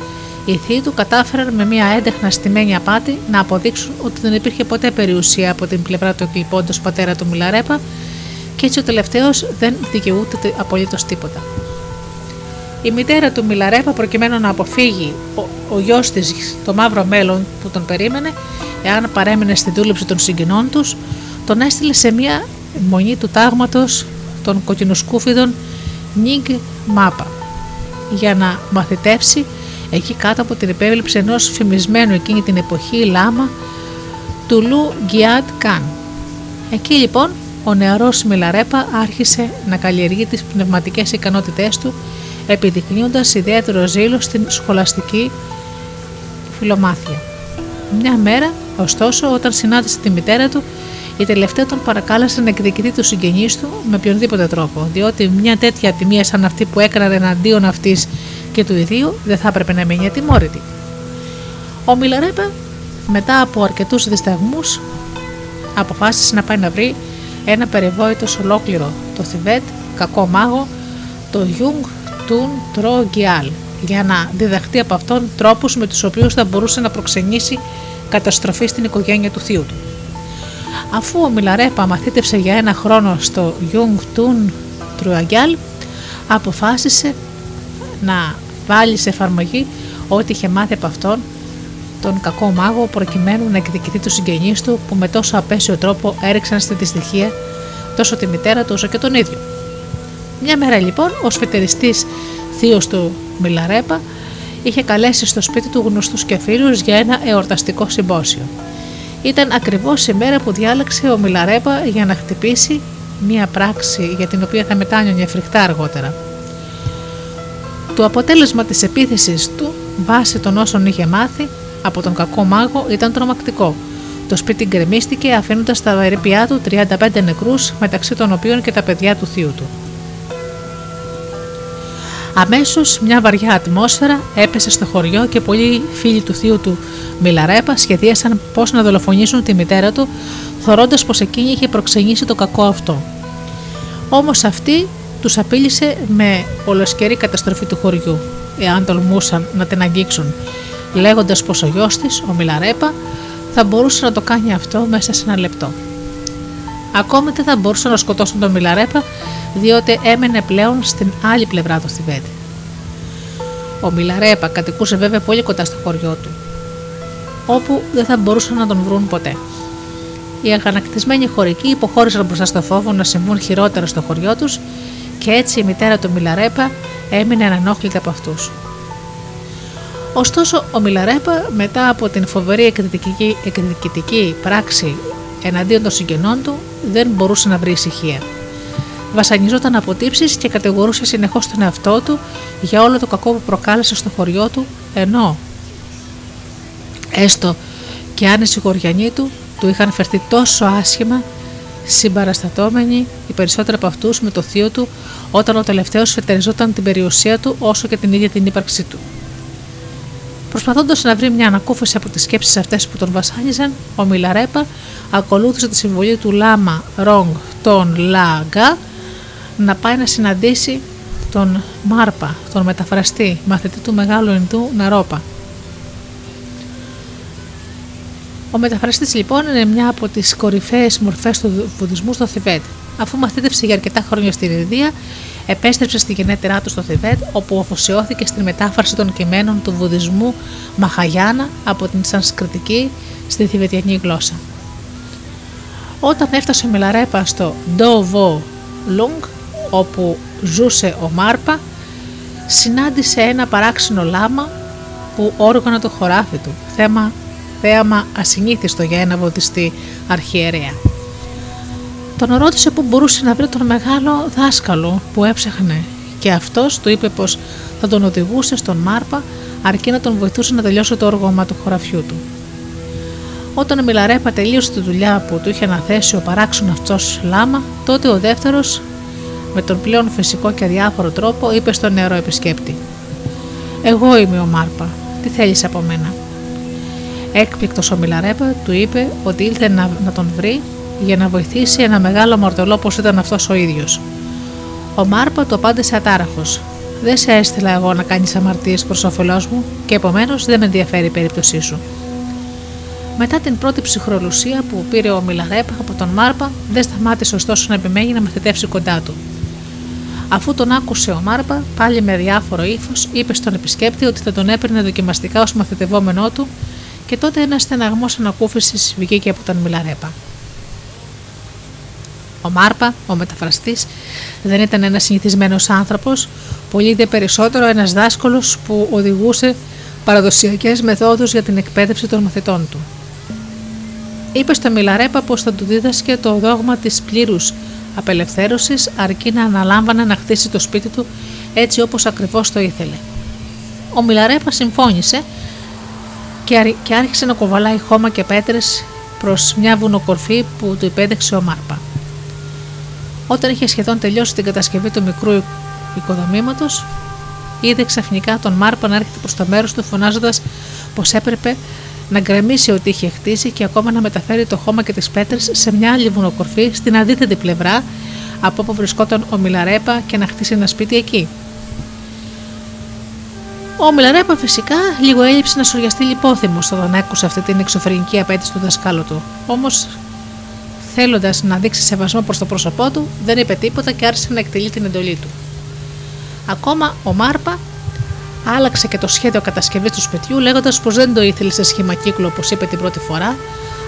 οι θείοι του κατάφεραν με μια έντεχνα στημένη απάτη να αποδείξουν ότι δεν υπήρχε ποτέ περιουσία από την πλευρά του εκλειπώντος πατέρα του Μιλαρέπα και έτσι ο τελευταίος δεν δικαιούται απολύτως τίποτα. Η μητέρα του Μιλαρέπα, προκειμένου να αποφύγει ο, ο γιος της το μαύρο μέλλον που τον περίμενε, εάν παρέμεινε στην δούλεψη των συγγενών τους, τον έστειλε σε μια μονή του τάγματος των κοκκινοσκούφιδων Νίγκ Μάπα για να μαθητεύσει εκεί κάτω από την επέβλεψη ενός φημισμένου εκείνη την εποχή λάμα του Λου Γκιάτ Καν. Εκεί λοιπόν ο νεαρός Μιλαρέπα άρχισε να καλλιεργεί τις πνευματικές ικανότητές του επιδεικνύοντας ιδιαίτερο ζήλο στην σχολαστική φιλομάθεια. Μια μέρα, ωστόσο, όταν συνάντησε τη μητέρα του, η τελευταία τον παρακάλεσε να εκδικηθεί τους συγγενείς του με οποιονδήποτε τρόπο, διότι μια τέτοια ατιμία σαν αυτή που έκαναν εναντίον αυτής και του ιδίου δεν θα έπρεπε να μείνει ατιμώρητη. Ο Μιλαρέπα, μετά από αρκετούς δισταγμούς, αποφάσισε να πάει να βρει ένα περιβόητο σ' ολόκληρο το Θιβέτ, κακό μάγο, το Γιούγκ Τουν Τρο Γκιάλ, για να διδαχτεί από αυτόν τρόπους με τους οποίους θα μπορούσε να προξενήσει καταστροφή στην οικογένεια του θείου του. Αφού ο Μιλαρέπα μαθήτευσε για ένα χρόνο στο Γιούγκ Τουν Τρο Γκιάλ, αποφάσισε να βάλει σε εφαρμογή ό,τι είχε μάθει από αυτόν τον κακό μάγο προκειμένου να εκδικηθεί τους συγγενείς του που με τόσο απαίσιο τρόπο έριξαν στη δυστυχία τόσο τη μητέρα του όσο και τον ίδιο. Μια μέρα λοιπόν ο σφετεριστής θείος του Μιλαρέπα είχε καλέσει στο σπίτι του γνωστούς και φίλους για ένα εορταστικό συμπόσιο. Ήταν ακριβώς η μέρα που διάλεξε ο Μιλαρέπα για να χτυπήσει μια πράξη για την οποία θα μετάνιωνε φρικτά αργότερα. Το αποτέλεσμα της επίθεσης του, βάσει των όσων είχε μάθει από τον κακό μάγο, ήταν τρομακτικό. Το σπίτι γκρεμίστηκε αφήνοντας στα ερήπια του 35 νεκρούς μεταξύ των οποίων και τα παιδιά του θείου του. Αμέσως μια βαριά ατμόσφαιρα έπεσε στο χωριό και πολλοί φίλοι του θείου του Μιλαρέπα σχεδίασαν πώς να δολοφονήσουν τη μητέρα του, θωρώντας πως εκείνη είχε προξενήσει το κακό αυτό. Όμως αυτή τους απείλησε με ολοσκερή καταστροφή του χωριού, εάν τολμούσαν να την αγγίξουν, λέγοντας πως ο γιος της, ο Μιλαρέπα, θα μπορούσε να το κάνει αυτό μέσα σε ένα λεπτό. Ακόμη δεν θα μπορούσαν να σκοτώσουν τον Μιλαρέπα, διότι έμενε πλέον στην άλλη πλευρά του Θιβέτ. Ο Μιλαρέπα κατοικούσε βέβαια πολύ κοντά στο χωριό του, όπου δεν θα μπορούσαν να τον βρουν ποτέ. Οι αγανακτισμένοι χωρικοί υποχώρησαν μπροστά στο φόβο να συμβούν χειρότερα στο χωριό τους και έτσι η μητέρα του Μιλαρέπα έμεινε ανενόχλητη από αυτούς. Ωστόσο, ο Μιλαρέπα μετά από την φοβερή εκδικητική, εκδικητική πράξη εναντίον των συγγενών του δεν μπορούσε να βρει ησυχία. Βασανιζόταν από τύψεις και κατηγορούσε συνεχώς τον εαυτό του για όλο το κακό που προκάλεσε στο χωριό του, ενώ έστω και αν οι συγχωριανοί του του είχαν φερθεί τόσο άσχημα, συμπαραστατώμενοι οι περισσότεροι από αυτούς με το θείο του, όταν ο τελευταίος φετεριζόταν την περιουσία του όσο και την ίδια την ύπαρξή του. Προσπαθώντας να βρει μια ανακούφιση από τις σκέψεις αυτές που τον βασάνιζαν, ο Μιλαρέπα ακολούθησε τη συμβολή του Λάμα Ρόγκ τον Λάγκα να πάει να συναντήσει τον Μάρπα, τον μεταφραστή, μαθητή του Μεγάλου Ινδού Ναρόπα. Ο μεταφραστής λοιπόν είναι μια από τις κορυφαίες μορφές του βουδισμού στο Θιβέτ. Αφού μαθήτευσε για αρκετά χρόνια στην Ινδία, επέστρεψε στη γενέτειρά του στο Θιβέτ, όπου αφοσιώθηκε στην μετάφραση των κειμένων του βουδισμού Μαχαγιάνα από την Σανσκριτική στη Θιβετιανή γλώσσα. Όταν έφτασε ο Μιλαρέπα στο Ντοβο Λούγκ, όπου ζούσε ο Μάρπα, συνάντησε ένα παράξενο λάμα που όργανα το χωράφι του, θέμα, θέαμα ασυνήθιστο για ένα βουδιστή αρχιερέα. Τον ρώτησε που μπορούσε να βρει τον μεγάλο δάσκαλο που έψαχνε και αυτός του είπε πως θα τον οδηγούσε στον Μάρπα αρκεί να τον βοηθούσε να τελειώσει το όργωμα του χωραφιού του. Όταν ο Μιλαρέπα τελείωσε τη δουλειά που του είχε αναθέσει ο παράξενος αυτός λάμα, τότε ο δεύτερος, με τον πλέον φυσικό και αδιάφορο τρόπο, είπε στον νεαρό επισκέπτη: Εγώ είμαι ο Μάρπα. Τι θέλεις από μένα; Έκπληκτος ο Μιλαρέπα του είπε ότι ήλθε να, να τον βρει για να βοηθήσει ένα μεγάλο μορτελό όπως ήταν αυτός ο ίδιος. Ο Μάρπα του απάντησε ατάραχος. Δεν σε έστειλα εγώ να κάνεις αμαρτίες προς όφελός μου και επομένως δεν με ενδιαφέρει η περίπτωσή σου. Μετά την πρώτη ψυχρολουσία που πήρε ο Μιλαρέπα από τον Μάρπα, δεν σταμάτησε ωστόσο να επιμένει να μαθητεύσει κοντά του. Αφού τον άκουσε ο Μάρπα, πάλι με διάφορο ύφος, είπε στον επισκέπτη ότι θα τον έπαιρνε δοκιμαστικά ως μαθητευόμενό του και τότε ένας στεναγμός ανακούφισης βγήκε από τον Μιλαρέπα. Ο Μάρπα, ο μεταφραστής, δεν ήταν ένας συνηθισμένος άνθρωπος, πολύ δε περισσότερο ένας δάσκαλος που οδηγούσε παραδοσιακές μεθόδους για την εκπαίδευση των μαθητών του. Είπε στο Μιλαρέπα πως θα του δίδασκε το δόγμα της πλήρους απελευθέρωσης αρκεί να αναλάμβανε να χτίσει το σπίτι του έτσι όπως ακριβώς το ήθελε. Ο Μιλαρέπα συμφώνησε και άρχισε να κοβαλάει χώμα και πέτρες προς μια βουνοκορφή που του υπέδειξε ο Μάρπα. Όταν είχε σχεδόν τελειώσει την κατασκευή του μικρού οικοδομήματος, είδε ξαφνικά τον Μάρπα να έρχεται προς το μέρος του, φωνάζοντας πως έπρεπε να γκρεμίσει ό,τι είχε χτίσει και ακόμα να μεταφέρει το χώμα και τις πέτρες σε μια άλλη βουνοκορφή στην αντίθετη πλευρά από όπου βρισκόταν ο Μιλαρέπα και να χτίσει ένα σπίτι εκεί. Ο Μιλαρέπα φυσικά λίγο έλειψε να σοριαστεί λιπόθυμος όταν άκουσε αυτή την εξωφρενική απέτηση του δασκάλου του. Όμως, θέλοντας να δείξει σεβασμό προς το πρόσωπό του, δεν είπε τίποτα και άρχισε να εκτελεί την εντολή του. Ακόμα ο Μάρπα άλλαξε και το σχέδιο κατασκευής του σπιτιού, λέγοντας πως δεν το ήθελε σε σχήμα κύκλου όπως είπε την πρώτη φορά,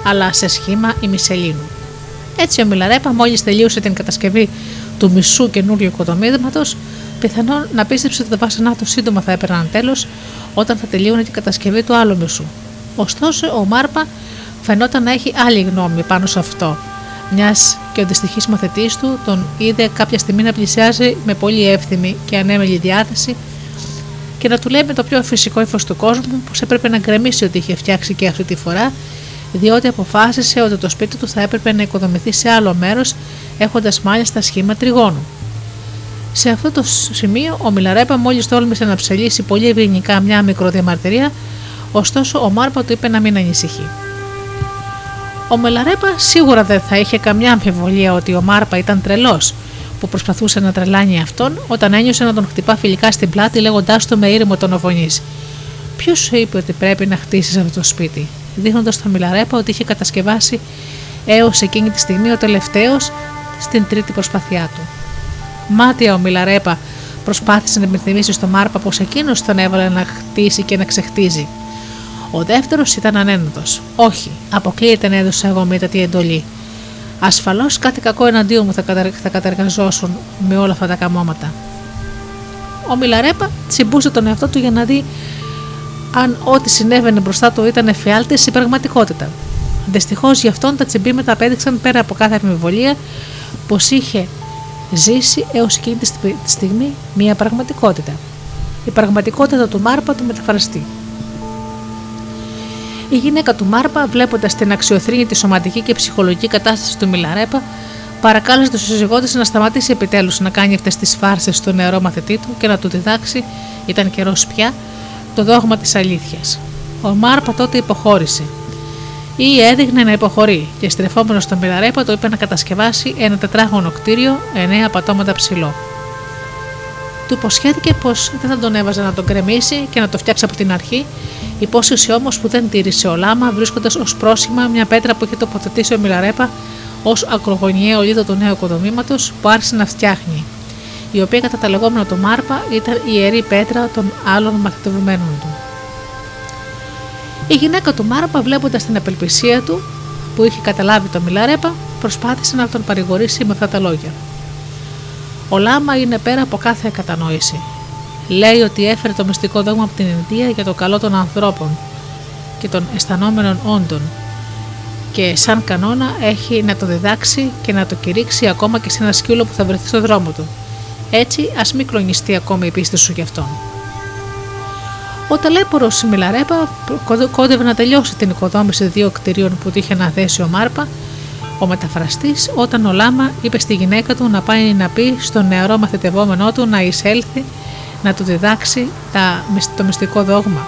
αλλά σε σχήμα ημισελίνου. Έτσι, ο Μιλαρέπα, μόλις τελείωσε την κατασκευή του μισού καινούριου οικοδομήματος, πιθανόν να πίστεψε ότι τα βάσανά του σύντομα θα έπαιρναν τέλος όταν θα τελείωνε την κατασκευή του άλλου μισού. Ωστόσο, ο Μάρπα φαινόταν να έχει άλλη γνώμη πάνω σε αυτό, μιας και ο δυστυχής μαθητής του τον είδε κάποια στιγμή να πλησιάζει με πολύ εύθυμη και ανέμελη διάθεση και να του λέει με το πιο φυσικό ύφος του κόσμου πως έπρεπε να γκρεμίσει ό,τι είχε φτιάξει και αυτή τη φορά, διότι αποφάσισε ότι το σπίτι του θα έπρεπε να οικοδομηθεί σε άλλο μέρος, έχοντας μάλιστα σχήμα τριγώνου. Σε αυτό το σημείο, ο Μιλαρέπα μόλις τόλμησε να ψελίσει πολύ ευγενικά μια μικροδιαμαρτυρία, ωστόσο ο Μάρπα του είπε να μην ανησυχεί. Ο Μιλαρέπα σίγουρα δεν θα είχε καμιά αμφιβολία ότι ο Μάρπα ήταν τρελός, που προσπαθούσε να τρελάνει αυτόν όταν ένιωσε να τον χτυπά φιλικά στην πλάτη λέγοντάς του με ήρεμο τον οφωνή. Ποιος σου είπε ότι πρέπει να χτίσεις αυτό το σπίτι, δείχνοντας τον Μιλαρέπα ότι είχε κατασκευάσει έως εκείνη τη στιγμή ο τελευταίος στην τρίτη προσπάθειά του. Μάτια ο Μιλαρέπα προσπάθησε να επιθυμήσει στο Μάρπα πως εκείνος τον έβαλε να χτίσει και να ξεχτίζει. Ο δεύτερος ήταν ανένοδο. Όχι, αποκλείεται να έδωσα εγώ τη εντολή. Ασφαλώς κάτι κακό εναντίον μου θα, θα κατεργαζώσουν με όλα αυτά τα καμώματα. Ο Μιλαρέπα τσιμπούσε τον εαυτό του για να δει αν ό,τι συνέβαινε μπροστά του ήταν εφιάλτης στην πραγματικότητα. Δυστυχώς γι' αυτόν τα τσιμπήματα απέδειξαν πέρα από κάθε αμφιβολία πως είχε ζήσει έως εκείνη τη στιγμή μια πραγματικότητα. Η πραγματικότητα του Μάρπα του μεταφραστή. Η γυναίκα του Μάρπα, βλέποντας την αξιοθρύνητη σωματική και ψυχολογική κατάσταση του Μιλαρέπα, παρακάλεσε τον σύζυγό της να σταματήσει επιτέλους να κάνει αυτές τις φάρσες στο νεαρό μαθητή του και να του διδάξει, ήταν καιρός πια, το δόγμα της αλήθειας. Ο Μάρπα τότε υποχώρησε. Ή έδειχνε να υποχωρεί και στρεφόμενος στον Μιλαρέπα του είπε να κατασκευάσει ένα τετράγωνο κτίριο εννέα πατώματα ψηλό. Του υποσχέθηκε πως δεν θα τον έβαζε να τον κρεμίσει και να το φτιάξει από την αρχή, υπόσχεση όμως που δεν τήρησε ο Λάμα, βρίσκοντας ως πρόσημα μια πέτρα που είχε τοποθετήσει ο Μιλαρέπα ως ακρογωνιαίο λίδο του νέου οικοδομήματος που άρχισε να φτιάχνει, η οποία κατά τα λεγόμενα του Μάρπα ήταν η ιερή πέτρα των άλλων μαθητευμένων του. Η γυναίκα του Μάρπα, βλέποντα την απελπισία του που είχε καταλάβει το Μιλαρέπα, προσπάθησε να τον παρηγορήσει με αυτά τα λόγια. Ο Λάμα είναι πέρα από κάθε κατανόηση. Λέει ότι έφερε το μυστικό δόγμα από την Ινδία για το καλό των ανθρώπων και των αισθανόμενων όντων και σαν κανόνα έχει να το διδάξει και να το κηρύξει ακόμα και σε ένα σκύλο που θα βρεθεί στο δρόμο του. Έτσι, ας μην κλονιστεί ακόμη η πίστη σου γι' αυτόν. Ο ταλέπορος Μιλαρέπα κόντευε να τελειώσει την οικοδόμηση δύο κτηρίων που του είχε αναθέσει ο Μάρπα ο μεταφραστής, όταν ο Λάμα είπε στη γυναίκα του να πάει να πει στον νεαρό μαθητευόμενό του να εισέλθει να του διδάξει τα, το μυστικό δόγμα.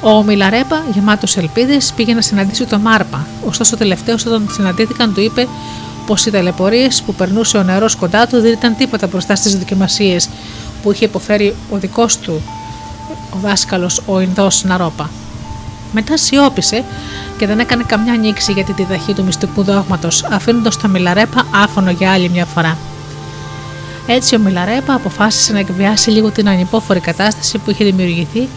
Ο Μιλαρέπα, γεμάτος ελπίδες, πήγε να συναντήσει τον Μάρπα. Ωστόσο, ο τελευταίος, όταν συναντήθηκαν, του είπε πως οι ταλαιπωρίες που περνούσε ο νεαρός κοντά του δεν ήταν τίποτα μπροστά στις δοκιμασίες που είχε υποφέρει ο δικός του ο δάσκαλος, ο Ινδός Ναρόπα. Μετά σιώπησε και δεν έκανε καμιά ανοίξη για τη διδαχή του μυστικού δόγματος, αφήνοντας το Μιλαρέπα άφωνο για άλλη μια φορά. Έτσι, ο Μιλαρέπα αποφάσισε να εκβιάσει λίγο την ανυπόφορη κατάσταση που είχε δημιουργηθεί,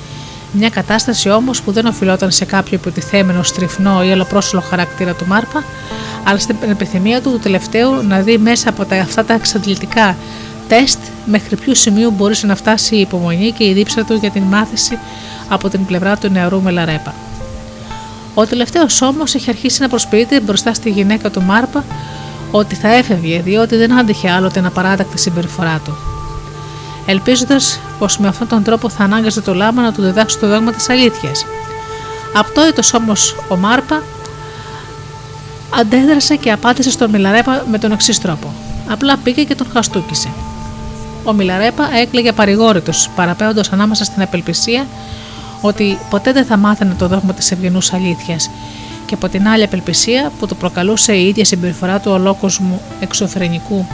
μια κατάσταση όμως που δεν οφειλόταν σε κάποιο υποτιθέμενο στριφνό ή αλλοπρόσωλο χαρακτήρα του Μάρπα, αλλά στην επιθυμία του του τελευταίου να δει μέσα από τα, αυτά τα εξαντλητικά τεστ μέχρι ποιο σημείο μπορούσε να φτάσει η υπομονή και η δίψα του για την μάθηση από την πλευρά του νεαρού Μελαρέπα. Ο τελευταίος όμως είχε αρχίσει να προσποιείται μπροστά στη γυναίκα του Μάρπα ότι θα έφευγε διότι δεν άντεχε άλλο την απαράδεκτη συμπεριφορά του. ελπίζοντας πως με αυτόν τον τρόπο θα ανάγκαζε το λάμα να του διδάξει το δόγμα της αλήθειας. Απτόητος όμως ο Μάρπα αντέδρασε και απάντησε στον Μιλαρέπα με τον εξής τρόπο. Απλά πήγε και τον χαστούκησε. Ο Μιλαρέπα έκλαιγε παρηγόρητος, παραπέμποντα ανάμεσα στην απελπισία ότι ποτέ δεν θα μάθαινε το δόγμα της ευγενούς αλήθειας και από την άλλη απελπισία που του προκαλούσε η ίδια συμπεριφορά του ολόκοσμου εξωφρενικού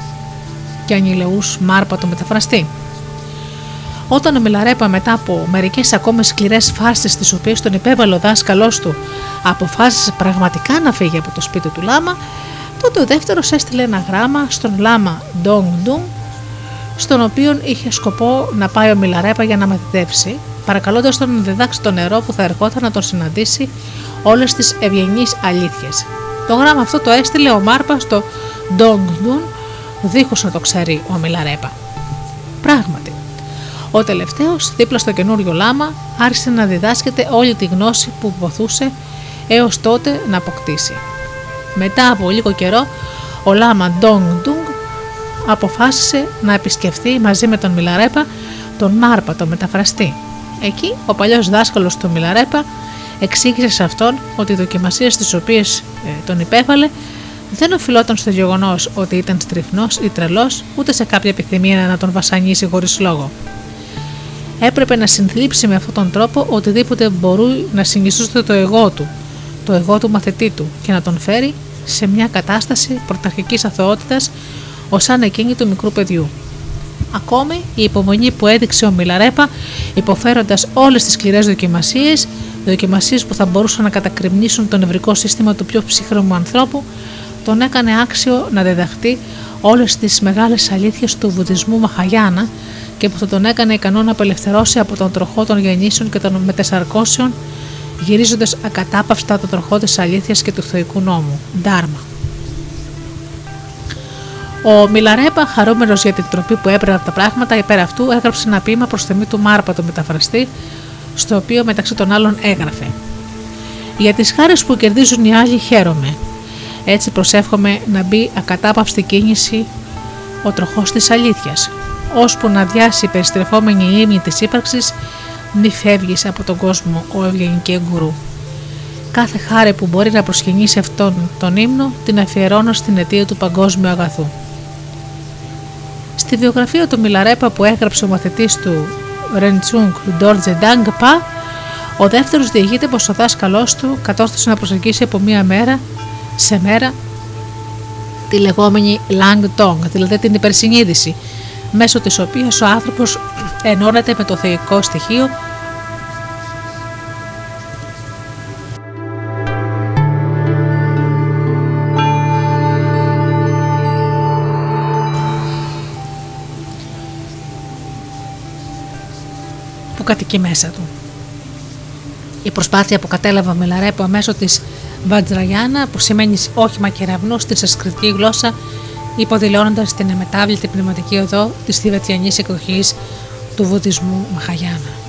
και ανηλεούς μάρπα του μεταφραστή. Όταν ο Μιλαρέπα μετά από μερικές ακόμα σκληρές φάσει τις οποίες τον υπέβαλε ο δάσκαλός του αποφάσισε πραγματικά να φύγει από το σπίτι του Λάμα, τότε ο δεύτερος έστειλε ένα γράμμα στον Λάμα Ντόγκ Ντούγκ, στον οποίο είχε σκοπό να πάει ο Μιλαρέπα για να μαθητεύσει, παρακαλώντας τον να διδάξει το νερό που θα ερχόταν να τον συναντήσει όλες τις ευγενείς αλήθειες. Το γράμμα αυτό το έστειλε ο Μάρπας στο Ντόγκ Ντούν, δίχως να το ξέρει ο Μιλαρέπα. Πράγματι, ο τελευταίος, δίπλα στο καινούριο λάμα, άρχισε να διδάσκεται όλη τη γνώση που βοηθούσε έως τότε να αποκτήσει. Μετά από λίγο καιρό, ο λάμα Ντόγκ Ντούγκ αποφάσισε να επισκεφθεί μαζί με τον Μιλαρέπα τον Μάρπα, τον μεταφραστή. Εκεί ο παλιός δάσκαλος του Μιλαρέπα εξήγησε σε αυτόν ότι οι δοκιμασίες τις οποίες ε, τον υπέβαλε δεν οφειλόταν στο γεγονός ότι ήταν στριφνός ή τρελός, ούτε σε κάποια επιθυμία να τον βασανίσει χωρίς λόγο έπρεπε να συνθλίψει με αυτόν τον τρόπο οτιδήποτε μπορεί να συνιστούσε το εγώ του, το εγώ του μαθητή του και να τον φέρει σε μια κατάσταση πρωταρχικής αθωότητας ως σαν εκείνη του μικρού παιδιού. Ακόμη η υπομονή που έδειξε ο Μιλαρέπα υποφέροντας όλες τις σκληρές δοκιμασίες, δοκιμασίες που θα μπορούσαν να κατακριμνήσουν το νευρικό σύστημα του πιο ψυχρού ανθρώπου, τον έκανε άξιο να διδαχτεί όλες τις μεγάλες αλήθειες του βουδισμού Μαχαγιάνα και που θα τον έκανε ικανό να απελευθερώσει από τον τροχό των γεννήσεων και των μετεσαρκώσεων, γυρίζοντας ακατάπαυστα το τροχό της αλήθειας και του θεϊκού νόμου, Ντάρμα. Ο Μιλαρέπα, χαρούμενος για την τροπή που έπαιρνε από τα πράγματα, υπέρ αυτού έγραψε ένα ποίημα προς τιμή του Μάρπα, του μεταφραστή, στο οποίο μεταξύ των άλλων έγραφε: Για τις χάρες που κερδίζουν οι άλλοι, χαίρομαι. Έτσι προσεύχομαι να μπει ακατάπαυστη κίνηση ο τροχός της αλήθειας, ώσπου να διάσει η περιστρεφόμενη ύμνη της ύπαρξης, μη φεύγεις από τον κόσμο, ο ευγενική γκουρού. Κάθε χάρη που μπορεί να προσκυνήσει αυτόν τον ύμνο την αφιερώνω στην αιτία του παγκόσμιου αγαθού. Στη βιογραφία του Μιλαρέπα που έγραψε ο μαθητής του Ρεντσούγκ Ντόρτζε Ντάγκ Πα, ο δεύτερος διηγείται πως ο δάσκαλός του κατόρθωσε να προσεγγίσει από μία μέρα σε μέρα τη λεγόμενη Lang Tong, δηλαδή την υπερσυνείδηση, μέσω της οποίας ο άνθρωπος ενώνεται με το θεϊκό στοιχείο κατοικεί μέσα του. Η προσπάθεια που κατέλαβα με Λαρέπο μέσω της Βατζραγιάννα, που σημαίνει όχημα κεραυνού στη σασκριτική γλώσσα, υποδηλώνοντας την αμετάβλητη πνευματική οδό της θηβετιανής εκδοχής του βουδισμού Μαχαγιάννα.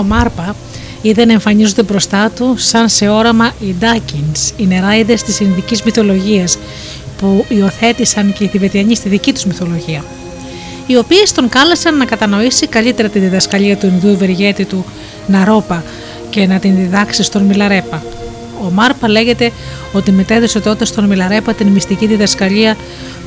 Ο Μάρπα είδε να εμφανίζονται μπροστά του σαν σε όραμα οι Ντάκινς, οι νεράιδες της Ινδικής μυθολογίας που υιοθέτησαν και οι Θηβετιανοί στη δική τους μυθολογία οι οποίες τον κάλεσαν να κατανοήσει καλύτερα τη διδασκαλία του Ινδού ευεργέτη του Ναρόπα και να την διδάξει στον Μιλαρέπα. Ο Μάρπα λέγεται ότι μετέδωσε τότε στον Μιλαρέπα την μυστική διδασκαλία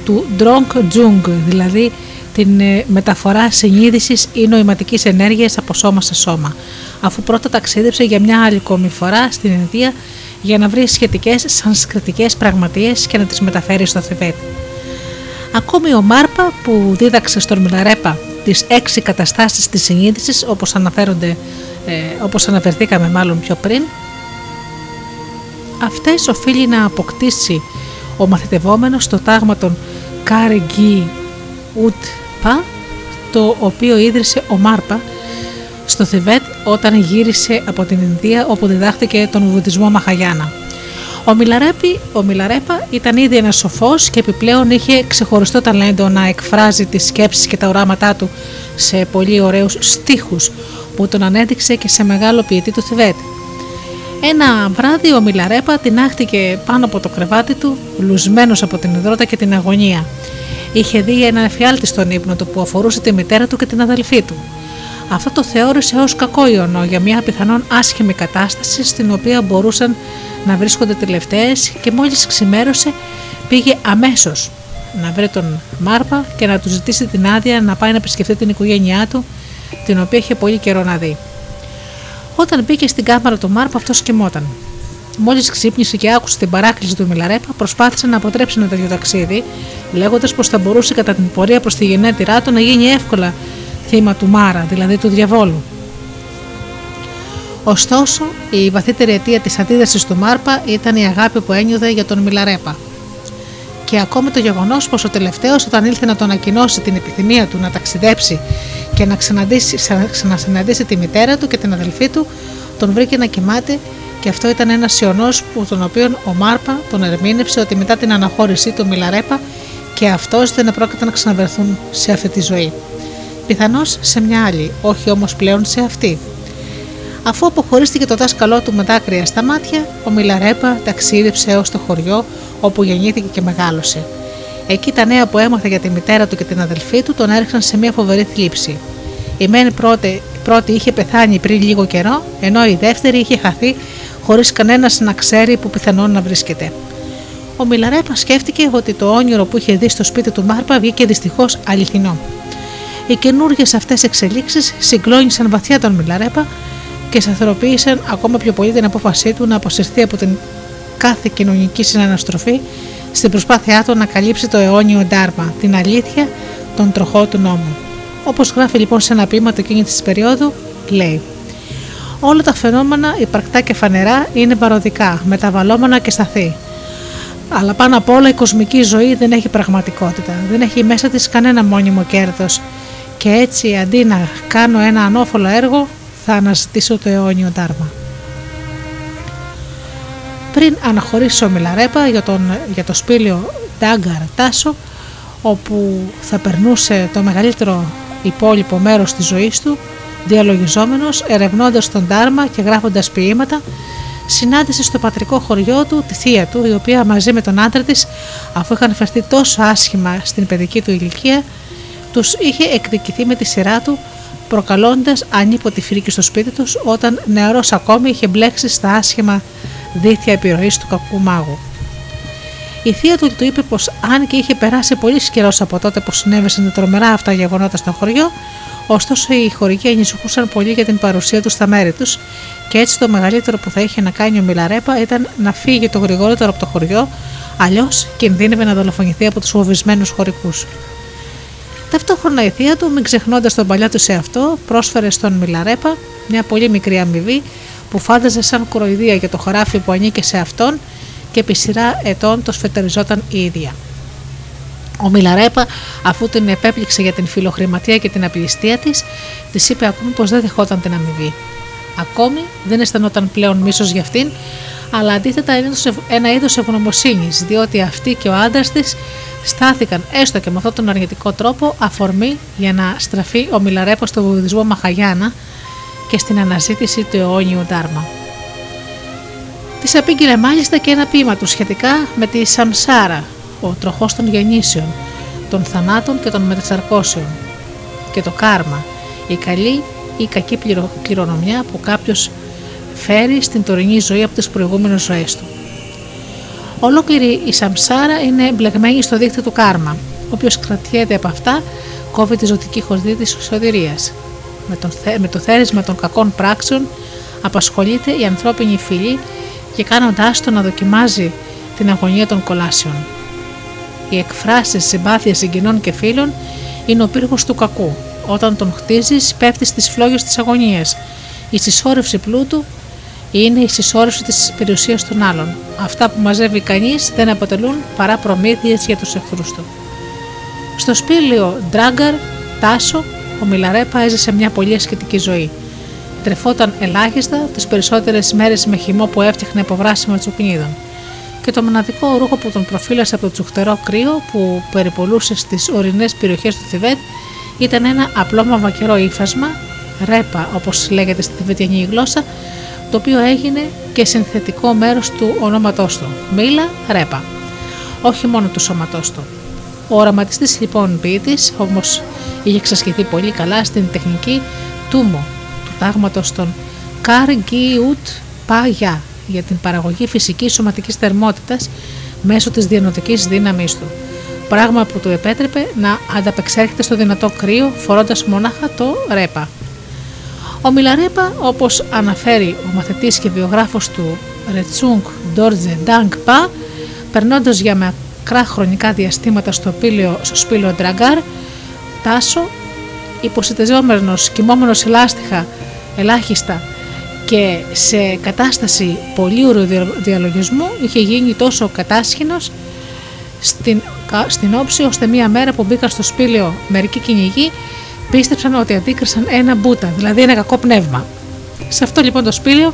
του Drong Jung, δηλαδή την ε, μεταφορά συνείδησης ή νοηματικής ενέργειας από σώμα σε σώμα, αφού πρώτα ταξίδεψε για μια άλλη ακόμη φορά στην Ινδία για να βρει σχετικές σανσκριτικές πραγματείε και να τις μεταφέρει στο Θιβέτ. Ακόμη ο Μάρπα που δίδαξε στον Μιλαρέπα τις έξι καταστάσεις της συνείδησης όπως αναφέρονται, ε, όπως αναφερθήκαμε μάλλον πιο πριν αυτές οφείλει να αποκτήσει ο μαθητευόμενος το τάγμα των Καργκί Ουτπα το οποίο ίδρυσε ο Μάρπα στο Θιβέτ όταν γύρισε από την Ινδία όπου διδάχθηκε τον Βουδισμό Μαχαγιάνα. Ο, Μιλαρέπη, ο Μιλαρέπα ήταν ήδη ένας σοφός και επιπλέον είχε ξεχωριστό ταλέντο να εκφράζει τις σκέψεις και τα οράματά του σε πολύ ωραίους στίχους που τον ανέδειξε και σε μεγάλο ποιητή του Θιβέτ. Ένα βράδυ ο Μιλαρέπα τεινάχτηκε πάνω από το κρεβάτι του, λουσμένος από την υδρότα και την αγωνία. Είχε δει ένα εφιάλτη στον ύπνο του που αφορούσε τη μητέρα του και την αδελφή του. Αυτό το θεώρησε ως κακό ιονό για μια πιθανόν άσχημη κατάσταση στην οποία μπορούσαν να βρίσκονται τελευταίες και μόλις ξημέρωσε πήγε αμέσως να βρει τον Μάρπα και να του ζητήσει την άδεια να πάει να επισκεφτεί την οικογένειά του την οποία είχε πολύ καιρό να δει. Όταν μπήκε στην κάμαρα του Μάρπα αυτός κοιμόταν. Μόλις ξύπνησε και άκουσε την παράκληση του Μιλαρέπα, προσπάθησε να αποτρέψει ένα τέτοιο ταξίδι, λέγοντας πως θα μπορούσε κατά την πορεία προς τη γενέτειρά του να γίνει εύκολα θύμα του Μάρα, δηλαδή του διαβόλου. Ωστόσο, η βαθύτερη αιτία της αντίδρασης του Μάρπα ήταν η αγάπη που ένιωθε για τον Μιλαρέπα. Και ακόμη το γεγονός πως ο τελευταίος, όταν ήλθε να τον ανακοινώσει την επιθυμία του να ταξιδέψει και να ξανασυναντήσει τη μητέρα του και την αδελφή του, τον βρήκε να κοιμάται και αυτό ήταν ένας ιονός που τον οποίο ο Μάρπα τον ερμήνευσε ότι μετά την αναχώρησή του Μιλαρέπα και αυτός δεν επρόκειται να ξαναβερθούν σε αυτή τη ζωή. Πιθανώς σε μια άλλη, όχι όμως πλέον σε αυτή. Αφού αποχωρίστηκε το δάσκαλό του με δάκρυα στα μάτια, ο Μιλαρέπα ταξίδεψε έως το χωριό όπου γεννήθηκε και μεγάλωσε. Εκεί τα νέα που έμαθε για τη μητέρα του και την αδελφή του τον έριξαν σε μια φοβερή θλίψη. Η μένη πρώτη, πρώτη είχε πεθάνει πριν λίγο καιρό, ενώ η δεύτερη είχε χαθεί χωρίς κανένας να ξέρει που πιθανόν να βρίσκεται. Ο Μιλαρέπα σκέφτηκε ότι το όνειρο που είχε δει στο σπίτι του Μάρπα βγήκε δυστυχώς αληθινό. Οι καινούργιες αυτές εξελίξεις συγκλώνησαν βαθιά τον Μιλαρέπα και σταθεροποίησαν ακόμα πιο πολύ την απόφασή του να αποσυρθεί από την κάθε κοινωνική συναναστροφή στην προσπάθειά του να καλύψει το αιώνιο ντάρμα, την αλήθεια, τον τροχό του νόμου. Όπως γράφει λοιπόν σε ένα ποίημα του εκείνη της περίοδου, λέει Όλα τα φαινόμενα, υπαρκτά και φανερά, είναι παροδικά, μεταβαλλόμενα και σταθή. Αλλά πάνω απ' όλα η κοσμική ζωή δεν έχει πραγματικότητα, δεν έχει μέσα της κανένα μόνιμο κέρδος και έτσι αντί να κάνω ένα ανώφολο έργο θα αναζητήσω το αιώνιο ντάρμα. Πριν αναχωρήσει ο Μιλαρέπα για, τον, για το σπήλιο Ντάγκαρ Τάσο, όπου θα περνούσε το μεγαλύτερο υπόλοιπο μέρος της ζωής του, διαλογιζόμενος, ερευνώντας τον Ντάρμα και γράφοντας ποίηματα, συνάντησε στο πατρικό χωριό του τη θεία του, η οποία μαζί με τον άντρα της, αφού είχαν φερθεί τόσο άσχημα στην παιδική του ηλικία, τους είχε εκδικηθεί με τη σειρά του προκαλώντας ανίποτη φρίκη στο σπίτι τους όταν νεαρός ακόμη είχε μπλέξει στα άσχημα δίθια επιρροής του κακού μάγου. Η θεία του του είπε πως αν και είχε περάσει πολύ καιρός από τότε που συνέβησαν τα τρομερά αυτά γεγονότα στο χωριό, ωστόσο οι χωρικοί ανησυχούσαν πολύ για την παρουσία τους στα μέρη τους και έτσι το μεγαλύτερο που θα είχε να κάνει ο Μιλαρέπα ήταν να φύγει το γρηγορότερο από το χωριό, αλλιώς κινδύνευε να δολοφονηθεί από τους φοβισμένους χωρικούς. Ταυτόχρονα η θεία του, μην ξεχνώντας τον παλιά του σε αυτό, πρόσφερε στον Μιλαρέπα μια πολύ μικρή αμοιβή που φάνταζε σαν κοροϊδία για το χωράφι που ανήκε σε αυτόν και επί σειρά ετών το σφετεριζόταν η ίδια. Ο Μιλαρέπα, αφού την επέπληξε για την φιλοχρηματία και την απληστία της, της είπε ακόμη πως δεν δεχόταν την αμοιβή. Ακόμη δεν αισθανόταν πλέον μίσος για αυτήν, αλλά αντίθετα ένα είδος ευγνωμοσύνης, διότι αυτή και ο άντρας της στάθηκαν έστω και με αυτόν τον αρνητικό τρόπο αφορμή για να στραφεί ο Μιλαρέπο στο βουδισμό Μαχαγιάνα και στην αναζήτηση του αιώνιου Ντάρμα. Της απήγγειλε μάλιστα και ένα ποίημα του σχετικά με τη Σαμσάρα, ο τροχός των γεννήσεων, των θανάτων και των μετασαρκώσεων, και το κάρμα, η καλή ή κακή κληρονομιά που κάποιος φέρει στην τωρινή ζωή από τις προηγούμενες ζωές του. Ολόκληρη η Σαμσάρα είναι εμπλεγμένη στο δίκτυο του κάρμα. Όποιος κρατιέται από αυτά, κόβει τη ζωτική χορδή της σωτηρίας. Με, με το θέρισμα των κακών πράξεων απασχολείται η ανθρώπινη φυλή και κάνοντάς το να δοκιμάζει την αγωνία των κολάσεων. Οι εκφράσεις συμπάθειας συγγενών και φίλων είναι ο πύργος του κακού. Όταν τον χτίζεις, πέφτεις στις φλόγες της αγωνίας. Η συσσόρευση πλούτου είναι η συσσόρευση της περιουσίας των άλλων. Αυτά που μαζεύει κανείς δεν αποτελούν παρά προμήθειες για τους εχθρούς του. Στο σπήλαιο Ντράγκαρ, Τάσο, ο Μιλαρέπα έζησε μια πολύ ασχετική ζωή. Τρεφόταν ελάχιστα τις περισσότερες μέρες με χυμό που έφτιαχνε από βράσιμα τσουκνίδων. Και το μοναδικό ρούχο που τον προφύλασε από το τσουχτερό κρύο που περιπολούσε στις ορεινές περιοχές του Θιβέτ ήταν ένα απλό μαβακερό ύφασμα, ρέπα όπως λέγεται στη θιβετιανή γλώσσα, το οποίο έγινε και συνθετικό μέρος του ονόματός του. Μίλα Ρέπα. Όχι μόνο του σώματός του. Ο οραματιστής λοιπόν ποιητής όμως είχε εξασκηθεί πολύ καλά στην τεχνική τούμο του τάγματος των Καργκιούτ Πα για την παραγωγή φυσικής σωματικής θερμότητας μέσω της διανοητικής δύναμής του. Πράγμα που του επέτρεπε να ανταπεξέρχεται στο δυνατό κρύο φορώντας μονάχα το ρέπα. Ο Μιλαρέπα, όπως αναφέρει ο μαθητής και βιογράφος του Ρετσούγκ Ντόρτζε Ντάγκ Πα, περνώντας για μακρά χρονικά διαστήματα στο, πύλιο, στο σπήλαιο Ντραγκάρ, Τάσο, υποσυτεζόμενος, κοιμόμενος ελάστιχα, ελάχιστα και σε κατάσταση πολύουρου διαλογισμού είχε γίνει τόσο κατάσχηνος στην, στην όψη ώστε μία μέρα που μπήκαν στο σπήλαιο μερικοί κυνηγοί πίστεψαν ότι αντίκρισαν ένα μπούτα, δηλαδή ένα κακό πνεύμα. Σε αυτό λοιπόν το σπήλαιο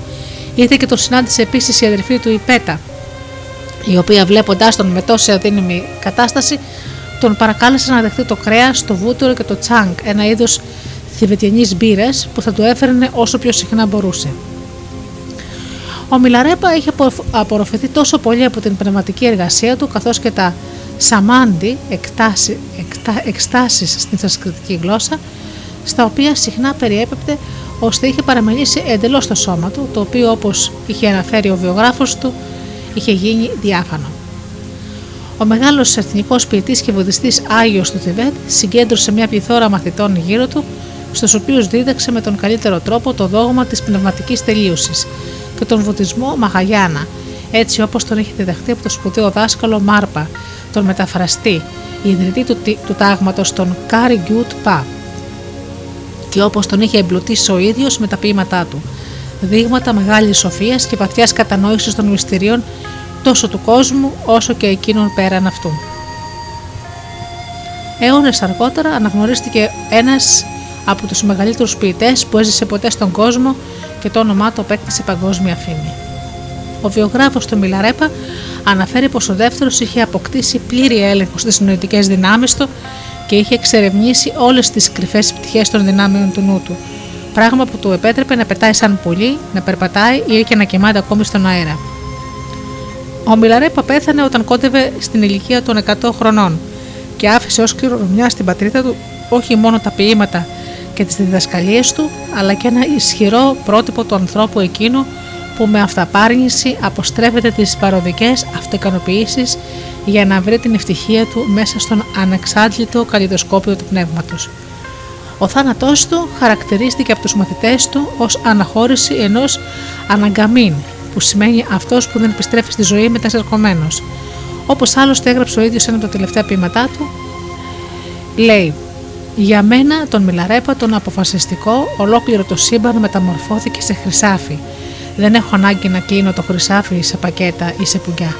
ήρθε και τον συνάντησε επίσης η αδερφή του η Πέτα, η οποία βλέποντάς τον με τόση αδύναμη κατάσταση, τον παρακάλεσε να δεχτεί το κρέας, το βούτυρο και το τσάνκ, ένα είδος θηβετιανής μπύρα που θα του έφερνε όσο πιο συχνά μπορούσε. Ο Μιλαρέπα είχε απορροφηθεί τόσο πολύ από την πνευματική εργασία του, καθώς και τα σαμάντι, εκτάσει, εκτα, εκστάσεις στην σανσκριτική γλώσσα, στα οποία συχνά περιέπεπτε ώστε είχε παραμελήσει εντελώς το σώμα του, το οποίο όπως είχε αναφέρει ο βιογράφος του, είχε γίνει διάφανο. Ο μεγάλος εθνικός ποιητής και βουδιστής Άγιος του Θιβέτ συγκέντρωσε μια πληθώρα μαθητών γύρω του, στους οποίους δίδαξε με τον καλύτερο τρόπο το δόγμα της πνευματικής τελείωσης και τον βουδισμό Μαχαγιάνα, έτσι όπως τον είχε διδαχθεί από το σπουδαίο δάσκαλο Μάρπα, τον μεταφραστή, ιδρυτή του, του τάγματος των Καργκιούτ Πα και όπως τον είχε εμπλουτίσει ο ίδιος με τα ποιήματά του, δείγματα μεγάλης σοφίας και βαθιάς κατανόησης των μυστηρίων τόσο του κόσμου όσο και εκείνων πέραν αυτού. Αιώνες αργότερα αναγνωρίστηκε ένας από τους μεγαλύτερους ποιητές που έζησε ποτέ στον κόσμο και το όνομά του απέκτησε παγκόσμια φήμη. Ο βιογράφος του Μιλαρέπα αναφέρει πως ο δεύτερος είχε αποκτήσει πλήρη έλεγχο στις νοητικές δυνάμεις του και είχε εξερευνήσει όλες τις κρυφές πτυχές των δυνάμεων του νου του, πράγμα που του επέτρεπε να πετάει σαν πουλί, να περπατάει ή και να κοιμάται ακόμη στον αέρα. Ο Μιλαρέπα πέθανε όταν κόντευε στην ηλικία των 100 χρονών και άφησε ως κληρονομιά στην πατρίδα του όχι μόνο τα ποίηματα και τις διδασκαλίες του, αλλά και ένα ισχυρό πρότυπο του ανθρώπου εκείνου που με αυταπάρνηση αποστρέφεται τις παροδικές αυτοικανοποιήσεις για να βρει την ευτυχία του μέσα στον ανεξάντλητο καλλιδοσκόπιο του πνεύματος. Ο θάνατός του χαρακτηρίστηκε από τους μαθητές του ως αναχώρηση ενός αναγκαμίν, που σημαίνει αυτός που δεν επιστρέφει στη ζωή μετασερχομένος. Όπως άλλωστε έγραψε ο ίδιος ένα από τα τελευταία ποίηματά του, λέει «Για μένα τον Μιλαρέπα τον αποφασιστικό ολόκληρο το σύμπαν μεταμορφώθηκε σε χρυσάφι δεν έχω ανάγκη να κλείνω το χρυσάφι σε πακέτα ή σε πουγκιά.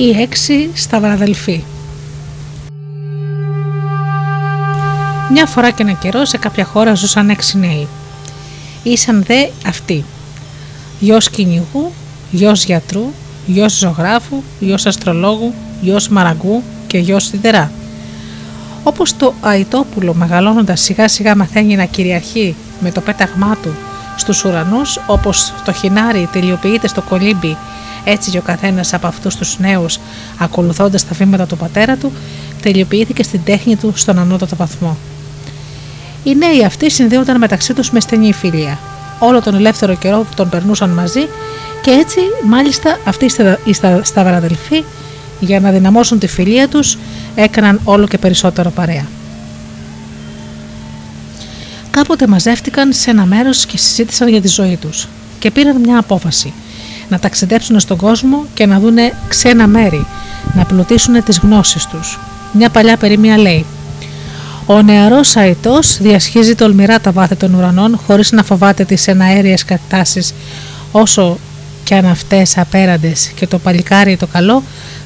Ή έξι σταυραδελφοί. Μια φορά και ένα καιρό σε κάποια χώρα ζούσαν έξι νέοι. Ήσαν δε αυτοί. Γιος κυνηγού, γιος γιατρού, γιος ζωγράφου, γιος αστρολόγου, γιος μαραγκού και γιος σιδερά. Όπως το Αϊτόπουλο μεγαλώνοντας σιγά σιγά μαθαίνει να κυριαρχεί με το πέταγμά του στους ουρανούς, όπως το χινάρι τελειοποιείται στο κολύμπι, έτσι και ο καθένας από αυτούς τους νέους ακολουθώντας τα βήματα του πατέρα του, τελειοποιήθηκε στην τέχνη του στον ανώτατο βαθμό. Οι νέοι αυτοί συνδέονταν μεταξύ τους με στενή φιλία. Όλο τον ελεύθερο καιρό που τον περνούσαν μαζί και έτσι μάλιστα αυτοί οι σταυραδελφοί για να δυναμώσουν τη φιλία τους έκαναν όλο και περισσότερο παρέα. Κάποτε μαζεύτηκαν σε ένα μέρος και συζήτησαν για τη ζωή τους και πήραν μια απόφαση να ταξιδέψουν στον κόσμο και να δούνε ξένα μέρη, να πλουτίσουν τις γνώσεις τους. Μια παλιά περίμια λέει ο νεαρός αετός διασχίζει τολμηρά τα βάθη των ουρανών χωρίς να φοβάται τις εναέριες καταστάσεις όσο και αν αυτές απέραντες και το παλικάρι το καλό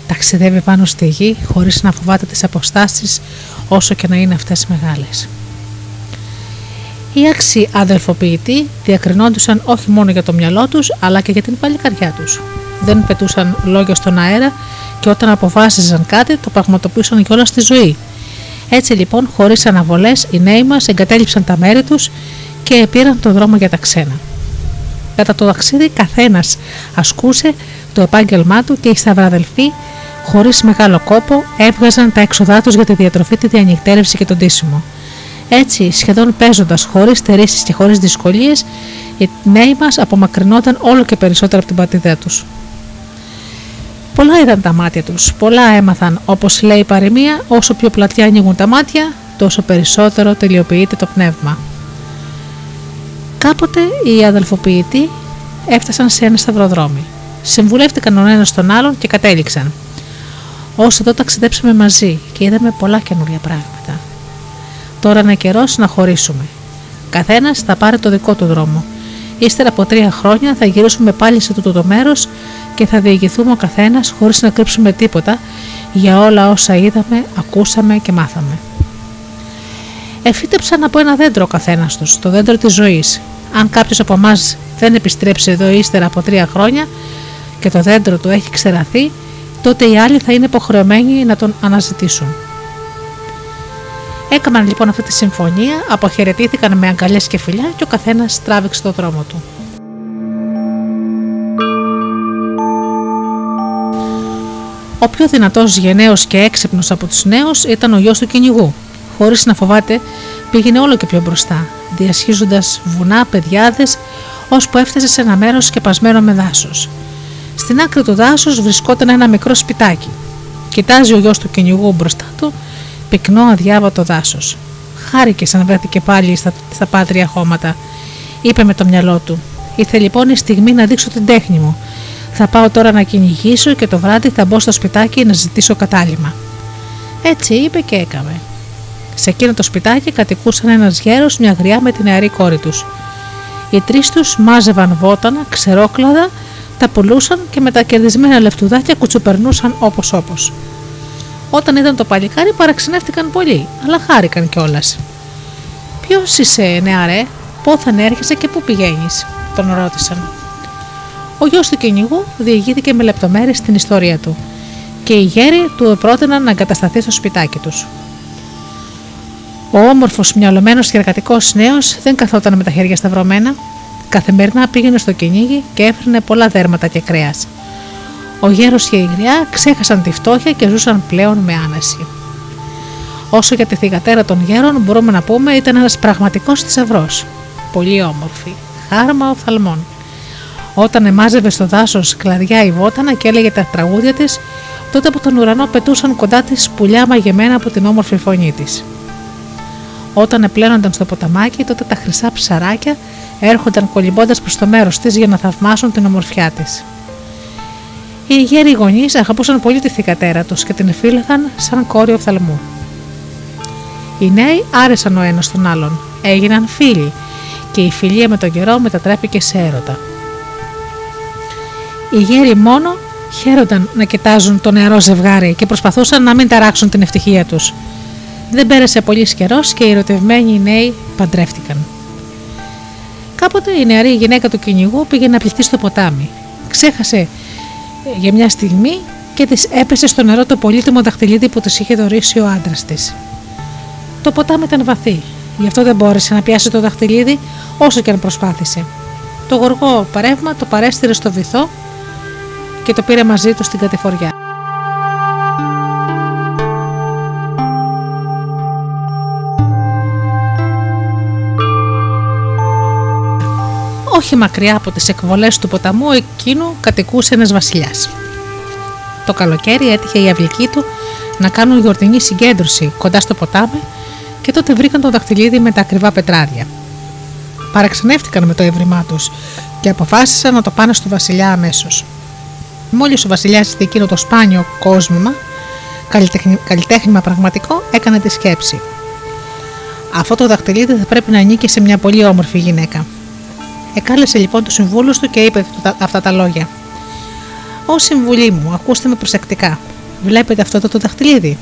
ταξιδεύει πάνω στη γη χωρίς να φοβάται τις αποστάσεις όσο και να είναι αυτές μεγάλες. Οι άξιοι αδελφοποιητοί διακρινόντουσαν όχι μόνο για το μυαλό τους, αλλά και για την παλικαριά τους. Δεν πετούσαν λόγια στον αέρα και όταν αποφάσιζαν κάτι το πραγματοποιούσαν κιόλα στη ζωή έτσι λοιπόν, χωρίς αναβολές, οι νέοι μας εγκατέλειψαν τα μέρη τους και πήραν το δρόμο για τα ξένα. Κατά το ταξίδι, καθένας ασκούσε το επάγγελμά του και οι σταυραδελφοί, χωρίς μεγάλο κόπο, έβγαζαν τα έξοδά τους για τη διατροφή, τη διανυκτέρευση και τον τίσιμο. Έτσι, σχεδόν παίζοντας χωρίς στερήσεις και χωρίς δυσκολίες, οι νέοι μας απομακρυνόταν όλο και περισσότερο από την πατηδέα τους. Πολλά ήταν τα μάτια τους. Πολλά έμαθαν, όπως λέει η παροιμία, όσο πιο πλατιά ανοίγουν τα μάτια, τόσο περισσότερο τελειοποιείται το πνεύμα. Κάποτε οι αδελφοποιητοί έφτασαν σε ένα σταυροδρόμι. Συμβουλεύτηκαν ο ένας τον άλλον και κατέληξαν. Όσο εδώ ταξιδέψαμε μαζί και είδαμε πολλά καινούργια πράγματα. Τώρα είναι καιρό να χωρίσουμε. Καθένας θα πάρει το δικό του δρόμο. Ύστερα από τρία χρόνια θα γυρίσουμε πάλι σε τούτο το μέρος και θα διηγηθούμε ο καθένας χωρίς να κρύψουμε τίποτα για όλα όσα είδαμε, ακούσαμε και μάθαμε. Εφύτεψαν από ένα δέντρο ο καθένας τους, το δέντρο της ζωής. Αν κάποιος από εμάς δεν επιστρέψει εδώ ύστερα από τρία χρόνια και το δέντρο του έχει ξεραθεί, τότε οι άλλοι θα είναι υποχρεωμένοι να τον αναζητήσουν. Έκαναν λοιπόν αυτή τη συμφωνία, αποχαιρετήθηκαν με αγκαλιές και φιλιά και ο καθένας τράβηξε το δρόμο του. Ο πιο δυνατός γενναίος και έξυπνος από τους νέους ήταν ο γιος του κυνηγού. Χωρίς να φοβάται, πήγαινε όλο και πιο μπροστά, διασχίζοντας βουνά, πεδιάδε, ώσπου έφτασε σε ένα μέρος σκεπασμένο με δάσος. Στην άκρη του δάσους βρισκόταν ένα μικρό σπιτάκι. Κοιτάζει ο γιος του κυνηγού μπροστά του, πυκνό αδιάβατο δάσος. Χάρηκε σαν βρέθηκε πάλι στα, στα πάτρια χώματα. Είπε με το μυαλό του: Ήρθε λοιπόν η στιγμή να δείξω την τέχνη μου θα πάω τώρα να κυνηγήσω και το βράδυ θα μπω στο σπιτάκι να ζητήσω κατάλημα. Έτσι είπε και έκαμε. Σε εκείνο το σπιτάκι κατοικούσαν ένας γέρος, μια γριά με την νεαρή κόρη τους. Οι τρεις τους μάζευαν βότανα, ξερόκλαδα, τα πουλούσαν και με τα κερδισμένα λεφτουδάκια κουτσοπερνούσαν όπως όπως. Όταν είδαν το παλικάρι παραξενεύτηκαν πολύ, αλλά χάρηκαν κιόλας. Ποιος είσαι, νεαρέ, πόθαν έρχεσαι και πού πηγαίνεις, τον ρώτησαν. Ο γιος του κυνηγού διηγήθηκε με λεπτομέρειες την ιστορία του και οι γέροι του πρότειναν να εγκατασταθεί στο σπιτάκι τους. Ο όμορφος, μυαλωμένος και εργατικός νέος δεν καθόταν με τα χέρια σταυρωμένα. Καθημερινά πήγαινε στο κυνήγι και έφερνε πολλά δέρματα και κρέας. Ο γέρος και η γριά ξέχασαν τη φτώχεια και ζούσαν πλέον με άνεση. Όσο για τη θηγατέρα των γέρων, μπορούμε να πούμε ήταν ένας πραγματικός θησαυρός. Πολύ όμορφη, χάρμα οφθαλμών. Όταν εμάζευε στο δάσος κλαδιά η βότανα και έλεγε τα τραγούδια της, τότε από τον ουρανό πετούσαν κοντά της πουλιά μαγεμένα από την όμορφη φωνή της. Όταν επλένονταν στο ποταμάκι, τότε τα χρυσά ψαράκια έρχονταν κολυμπώντας προς το μέρος της για να θαυμάσουν την ομορφιά της. Οι γέροι γονείς αγαπούσαν πολύ τη θηκατέρα τους και την εφήλεγαν σαν κόρη οφθαλμού. Οι νέοι άρεσαν ο ένας τον άλλον, έγιναν φίλοι και η φιλία με τον καιρό μετατράπηκε σε έρωτα. Οι γέροι μόνο Χαίρονταν να κοιτάζουν το νεαρό ζευγάρι και προσπαθούσαν να μην ταράξουν την ευτυχία τους. Δεν πέρασε πολύς καιρός και οι ερωτευμένοι νέοι παντρεύτηκαν. Κάποτε η νεαρή γυναίκα του κυνηγού πήγε να πληθεί στο ποτάμι. Ξέχασε για μια στιγμή και της έπεσε στο νερό το πολύτιμο δαχτυλίδι που της είχε δωρήσει ο άντρας της. Το ποτάμι ήταν βαθύ, γι' αυτό δεν μπόρεσε να πιάσει το δαχτυλίδι όσο και αν προσπάθησε. Το γοργό παρεύμα το παρέστηρε στο βυθό και το πήρε μαζί του στην κατηφοριά. Όχι μακριά από τις εκβολές του ποταμού εκείνου κατοικούσε ένας βασιλιάς. Το καλοκαίρι έτυχε η αυλική του να κάνουν γιορτινή συγκέντρωση κοντά στο ποτάμι και τότε βρήκαν το δαχτυλίδι με τα ακριβά πετράδια. Παραξενεύτηκαν με το έβριμά τους και αποφάσισαν να το πάνε στο βασιλιά αμέσως. Μόλις ο βασιλιάς είδε εκείνο το σπάνιο κόσμημα, καλλιτέχνημα πραγματικό, έκανε τη σκέψη. Αυτό το δαχτυλίδι θα πρέπει να ανήκει σε μια πολύ όμορφη γυναίκα. Εκάλεσε λοιπόν τους συμβούλους του και είπε αυτά τα λόγια. Ω συμβουλή μου, ακούστε με προσεκτικά. Βλέπετε αυτό το, το δαχτυλίδι;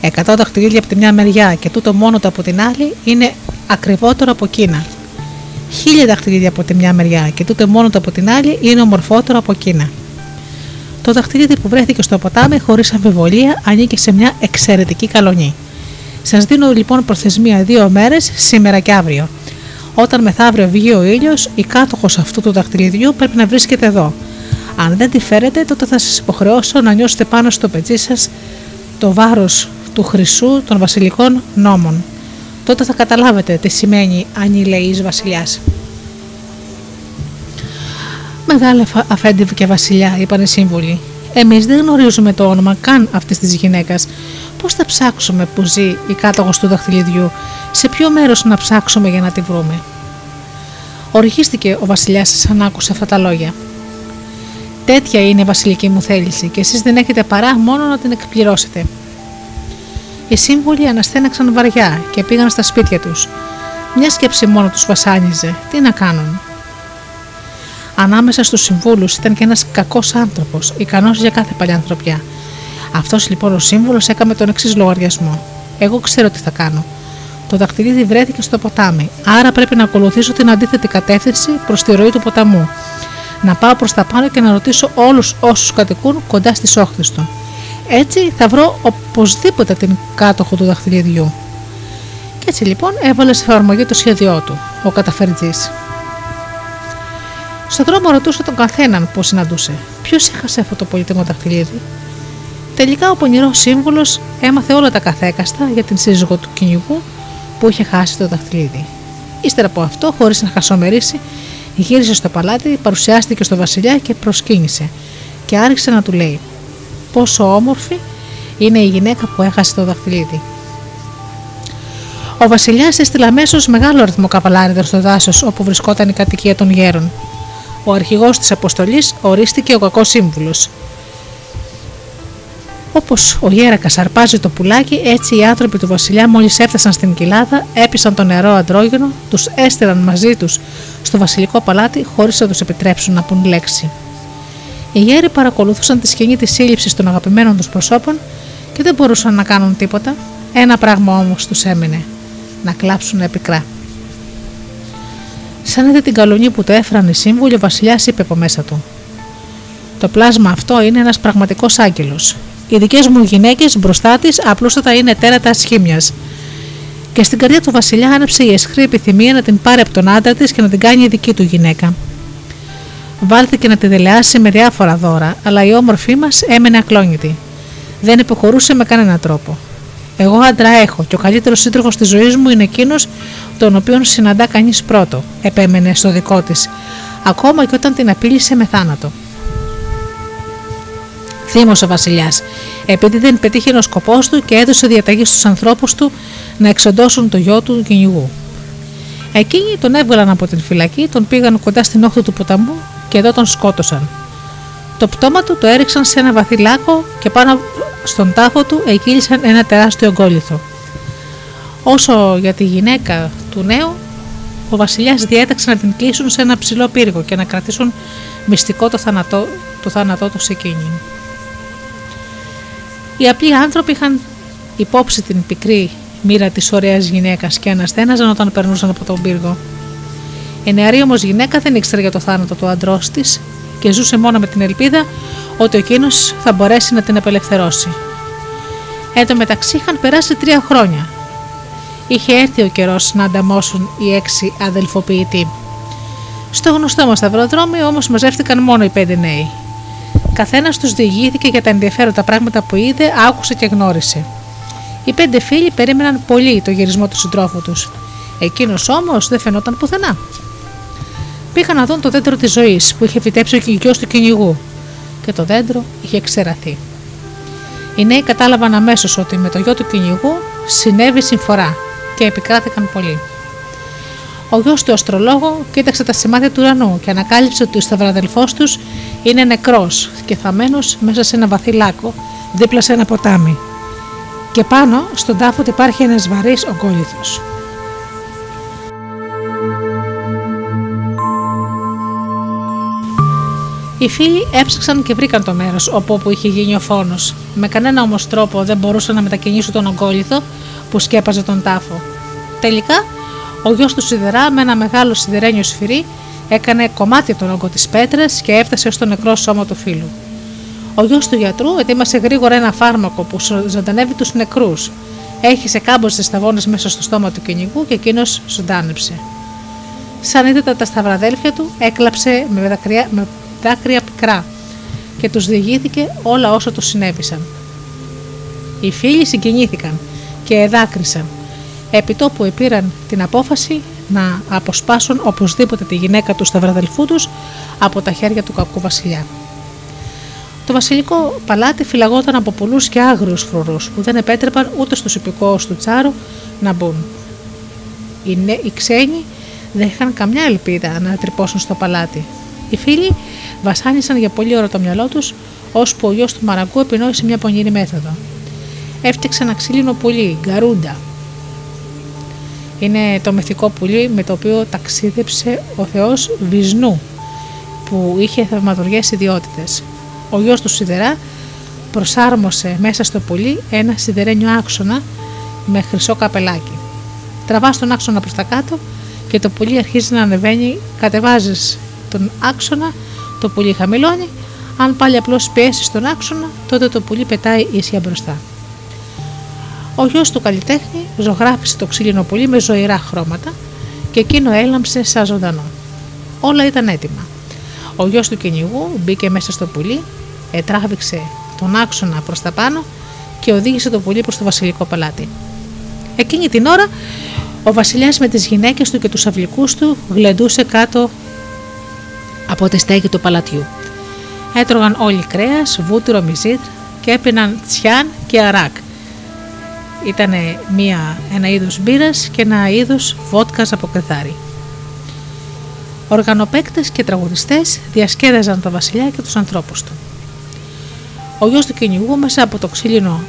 Εκατό δαχτυλίδια από τη μια μεριά και τούτο μόνο το από την άλλη είναι ακριβότερο από εκείνα. Χίλια δαχτυλίδια από τη μια μεριά και τούτο μόνο το από την άλλη είναι ομορφότερο από εκείνα. Το δαχτυλίδι που βρέθηκε στο ποτάμι χωρίς αμφιβολία ανήκει σε μια εξαιρετική καλονή. Σας δίνω λοιπόν προθεσμία δύο μέρες, σήμερα και αύριο. Όταν μεθαύριο βγει ο ήλιος, η κάτοχος αυτού του δαχτυλιδιού πρέπει να βρίσκεται εδώ. Αν δεν τη φέρετε, τότε θα σας υποχρεώσω να νιώσετε πάνω στο πετσί σας το βάρος του χρυσού των βασιλικών νόμων. Τότε θα καταλάβετε τι σημαίνει ανηλεής βασιλιάς. Μεγάλε αφέντη και βασιλιά, είπαν οι σύμβουλοι. Εμείς δεν γνωρίζουμε το όνομα καν αυτής της γυναίκας. Πώς θα ψάξουμε που ζει η κάτοχο του δαχτυλιδιού, σε ποιο μέρος να ψάξουμε για να τη βρούμε; Οργίστηκε ο βασιλιάς σαν άκουσε αυτά τα λόγια. Τέτοια είναι η βασιλική μου θέληση και εσείς δεν έχετε παρά μόνο να την εκπληρώσετε. Οι σύμβουλοι αναστέναξαν βαριά και πήγαν στα σπίτια τους. Μια σκέψη μόνο τους βασάνιζε. Τι να κάνουν; Ανάμεσα στους συμβούλους ήταν και ένας κακός άνθρωπος, ικανός για κάθε παλιανθρωπιά. Αυτός λοιπόν ο σύμβουλο έκαμε τον εξής λογαριασμό. Εγώ ξέρω τι θα κάνω. Το δαχτυλίδι βρέθηκε στο ποτάμι, άρα πρέπει να ακολουθήσω την αντίθετη κατεύθυνση προς τη ροή του ποταμού. Να πάω προς τα πάνω και να ρωτήσω όλους όσους κατοικούν κοντά στι όχθε του. Έτσι θα βρω οπωσδήποτε την κάτοχο του δαχτυλιδιού. Και έτσι λοιπόν έβαλε σε εφαρμογή το σχέδιό του, ο καταφερτζής. Στον δρόμο ρωτούσε τον καθέναν που συναντούσε. Ποιος έχασε αυτό το πολύτιμο δαχτυλίδι; Τελικά ο πονηρός σύμβουλος έμαθε όλα τα καθέκαστα για την σύζυγο του κυνηγού που είχε χάσει το δαχτυλίδι. Ύστερα από αυτό, χωρίς να χασομερίσει, γύρισε στο παλάτι, παρουσιάστηκε στο βασιλιά και προσκύνησε και άρχισε να του λέει: Πόσο όμορφη είναι η γυναίκα που έχασε το δαχτυλίδι. Ο Βασιλιάς έστειλε αμέσως μεγάλο αριθμό καβαλάριδων στο δάσος όπου βρισκόταν η κατοικία των γέρων. Ο αρχηγός της αποστολής ορίστηκε ο κακός σύμβουλος. Όπως ο γέρακας αρπάζει το πουλάκι, έτσι οι άνθρωποι του Βασιλιά, μόλις έφτασαν στην κοιλάδα, έπεισαν τον νερό αντρόγενο, τους έστειλαν μαζί τους στο βασιλικό παλάτι χωρίς να τους επιτρέψουν να πούν λέξη. Οι γέροι παρακολουθούσαν τη σκηνή της σύλληψης των αγαπημένων τους προσώπων και δεν μπορούσαν να κάνουν τίποτα. Ένα πράγμα όμως τους έμεινε: να κλάψουν επικρά. Σαν είδε την καλονή που το έφρανε η σύμβουλη, ο Βασιλιάς είπε από μέσα του: Το πλάσμα αυτό είναι ένας πραγματικός άγγελος. Οι δικές μου γυναίκες μπροστά της απλούστατα είναι τέρατα σχήμιας. Και στην καρδιά του Βασιλιά άνεψε η αισχρή επιθυμία να την πάρει από τον άντρα της και να την κάνει δική του γυναίκα. Βάλθηκε να τη δελεάσει με διάφορα δώρα, αλλά η όμορφή μας έμενε ακλόνητη. Δεν υποχωρούσε με κανέναν τρόπο. Εγώ άντρα έχω και ο καλύτερος σύντροφος της ζωής μου είναι εκείνος τον οποίον συναντά κανείς πρώτο, επέμενε στο δικό της, ακόμα και όταν την απείλησε με θάνατο. Θύμωσε ο Βασιλιάς, επειδή δεν πετύχει ο σκοπός του και έδωσε διαταγή στους ανθρώπους του να εξοντώσουν το γιο του κυνηγού. Εκείνοι τον έβγαλαν από την φυλακή, τον πήγαν κοντά στην όχθη του ποταμού και εδώ τον σκότωσαν. Το πτώμα του το έριξαν σε ένα βαθύ λάκκο και πάνω στον τάφο του εκείλησαν ένα τεράστιο γκόλιθο. Όσο για τη γυναίκα του νέου, ο βασιλιάς διέταξε να την κλείσουν σε ένα ψηλό πύργο και να κρατήσουν μυστικό το θάνατό, το θάνατό τους σε εκείνη. Οι απλοί άνθρωποι είχαν υπόψη την πικρή μοίρα της ωραίας γυναίκας και αναστέναζαν όταν περνούσαν από τον πύργο. Η νεαρή όμως γυναίκα δεν ήξερε για το θάνατο του άντρό της και ζούσε μόνο με την ελπίδα ότι εκείνος θα μπορέσει να την απελευθερώσει. Εν τω μεταξύ είχαν περάσει τρία χρόνια. Είχε έρθει ο καιρός να ανταμώσουν οι έξι αδελφοποιητοί. Στο γνωστό μας σταυροδρόμιο όμως μαζεύτηκαν μόνο οι πέντε νέοι. Καθένας τους διηγήθηκε για τα ενδιαφέροντα πράγματα που είδε, άκουσε και γνώρισε. Οι πέντε φίλοι περίμεναν πολύ το γυρισμό του συντρόφου τους. Εκείνος όμως δεν φαινόταν πουθενά. Πήγαν να δουν το δέντρο της ζωής που είχε φυτέψει ο κυλικιός του κυνηγού, και το δέντρο είχε ξεραθεί. Οι νέοι κατάλαβαν αμέσως ότι με το γιο του κυνηγού συνέβη συμφορά και επικράθηκαν πολύ. Ο γιος του αστρολόγου κοίταξε τα σημάδια του ουρανού και ανακάλυψε ότι ο σταυραδελφός τους είναι νεκρός και θαμένο μέσα σε ένα βαθύ λάκκο δίπλα σε ένα ποτάμι. Και πάνω στον τάφο υπάρχει ένας βαρύς ογκόλυθος. Οι φίλοι έψαξαν και βρήκαν το μέρος όπου είχε γίνει ο φόνος. Με κανένα όμως τρόπο δεν μπορούσαν να μετακινήσουν τον ογκόλυθο που σκέπαζε τον τάφο. Τελικά, ο γιος του Σιδερά με ένα μεγάλο σιδερένιο σφυρί έκανε κομμάτι τον όγκο της πέτρα και έφτασε στο νεκρό σώμα του φίλου. Ο γιος του γιατρού ετοίμασε γρήγορα ένα φάρμακο που ζωντανεύει τους νεκρούς. Έχισε κάμποσε σταγόνες μέσα στο στόμα του κυνηγού και εκείνος ζωντάνεψε. Σαν είδε τα σταυραδέλφια του, έκλαψε με δάκρυα, με δάκρυα πικρά και τους διηγήθηκε όλα όσα του συνέβησαν. Οι φίλοι συγκινήθηκαν και εδάκρυσαν, επιτόπου επήραν την απόφαση να αποσπάσουν οπωσδήποτε τη γυναίκα τους σταυραδελφού τους από τα χέρια του κακού βασιλιά. Το βασιλικό παλάτι φυλαγόταν από πολλούς και άγριους φρουρούς που δεν επέτρεπαν ούτε στους υπηκόους του Τσάρου να μπουν. Οι, νε, οι ξένοι δεν είχαν καμιά ελπίδα να τρυπώσουν στο παλάτι. Οι φίλοι βασάνισαν για πολύ ώρα το μυαλό τους, ώσπου ο γιος του Μαραγκού επινόησε μια πονηρή μέθοδο. Έφτιαξε ένα ξύλινο πουλί, γκαρούντα. Είναι το μυθικό πουλί με το οποίο ταξίδεψε ο θεός Βυσνού, που είχε θαυματουργές ιδιότητες. Ο γιος του Σιδερά προσάρμοσε μέσα στο πουλί ένα σιδερένιο άξονα με χρυσό καπελάκι. Τραβά τον άξονα προς τα κάτω και το πουλί αρχίζει να ανεβαίνει, κατεβάζεις τον άξονα, το πουλί χαμηλώνει, αν πάλι απλώς πιέσεις τον άξονα, τότε το πουλί πετάει ίσια μπροστά. Ο γιο του καλλιτέχνη ζωγράφισε το ξύλινο πουλί με ζωηρά χρώματα και εκείνο έλαμψε σαν ζωντανό. Όλα ήταν έτοιμα. Ο γιος του κυνηγού μπήκε μέσα στο πουλί, ετράβηξε τον άξονα προς τα πάνω και οδήγησε το πουλί προς το βασιλικό παλάτι. Εκείνη την ώρα ο βασιλιάς με τις γυναίκες του και τους αυλικούς του γλεντούσε κάτω από τη στέγη του παλατιού. Έτρωγαν όλοι κρέας, βούτυρο, μυζίτ και έπιναν τσιάν και αράκ. Ήταν ένα είδος μπύρας και ένα είδος βότκας από κρεθάρι. Οργανοπαίκτες και τραγουδιστές διασκέδαζαν τον βασιλιά και τους ανθρώπους του. Ο γιος του κυνηγού μέσα από το ξύλινο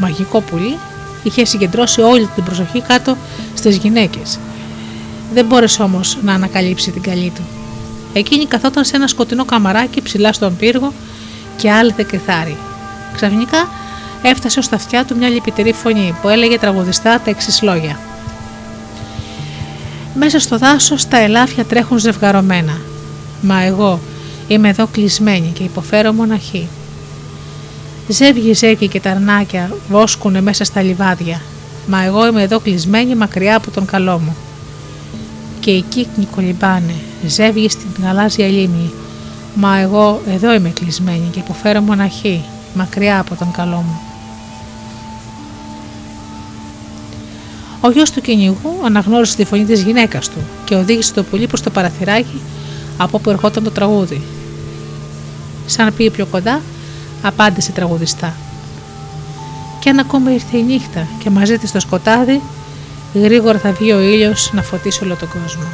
μαγικό πουλί είχε συγκεντρώσει όλη την προσοχή κάτω στις γυναίκες. Δεν μπόρεσε όμως να ανακαλύψει την καλή του. Εκείνη καθόταν σε ένα σκοτεινό καμαράκι ψηλά στον πύργο και άλυτε κρυθάρι. Ξαφνικά έφτασε στα αυτιά του μια λυπητερή φωνή που έλεγε τραγουδιστά τα εξής λόγια. Μέσα στο δάσος τα ελάφια τρέχουν ζευγαρωμένα. Μα εγώ είμαι εδώ κλεισμένη και υποφέρω μοναχή. Ζεύγει ζεύγει και τα αρνάκια βόσκουνε μέσα στα λιβάδια. Μα εγώ είμαι εδώ κλεισμένη μακριά από τον καλό μου. Και οι κύκνοι κολυμπάνε, ζεύγει στην γαλάζια λίμνη. Μα εγώ εδώ είμαι κλεισμένη και υποφέρω μοναχή, μακριά από τον καλό μου. Ο γιος του κυνηγού αναγνώρισε τη φωνή της γυναίκας του και οδήγησε το πουλί προς το παραθυράκι από όπου ερχόταν το τραγούδι. Σαν πήγε πιο κοντά, απάντησε τραγουδιστά. Και αν ακόμα ήρθε η νύχτα και μαζί της το σκοτάδι, γρήγορα θα βγει ο ήλιος να φωτίσει όλο τον κόσμο.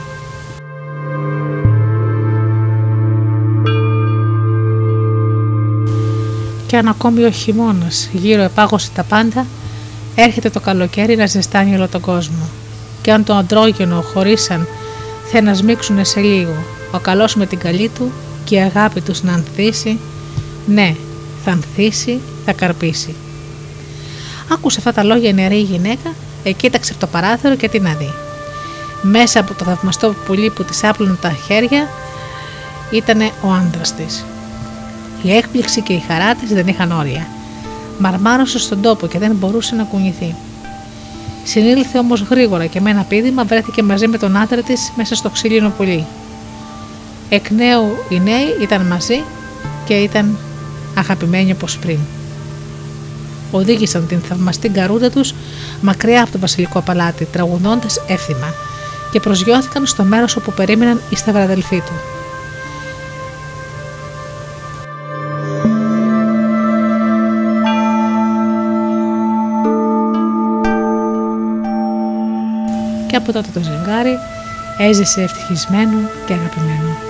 Και αν ακόμη ο χειμώνας γύρω επάγωσε τα πάντα, έρχεται το καλοκαίρι να ζεστάνει όλο τον κόσμο. Και αν το αντρόγενο χωρίσαν, θε να σμίξουνε σε λίγο, ο καλός με την καλή του και η αγάπη τους να ανθίσει, ναι, θα ανθίσει, θα καρπίσει. Άκουσε αυτά τα λόγια η νεαρή γυναίκα, εκοίταξε από το παράθυρο και τι να δει. Μέσα από το θαυμαστό πουλί που της άπλωνε τα χέρια ήταν ο άντρας της. Η έκπληξη και η χαρά της δεν είχαν όρια. Μαρμάρωσε στον τόπο και δεν μπορούσε να κουνηθεί. Συνήλθε όμως γρήγορα και με ένα πείδημα βρέθηκε μαζί με τον άντρα της μέσα στο ξύλινο πουλί. Εκ νέου οι νέοι ήταν μαζί και ήταν αγαπημένοι όπως πριν. Οδήγησαν την θαυμαστή καρούδα τους μακριά από το βασιλικό παλάτι, τραγουδώντας εύθυμα, και προσγειώθηκαν στο μέρος όπου περίμεναν οι σταυραδελφοί του. Και από τότε το ζευγάρι έζησε ευτυχισμένο και αγαπημένο.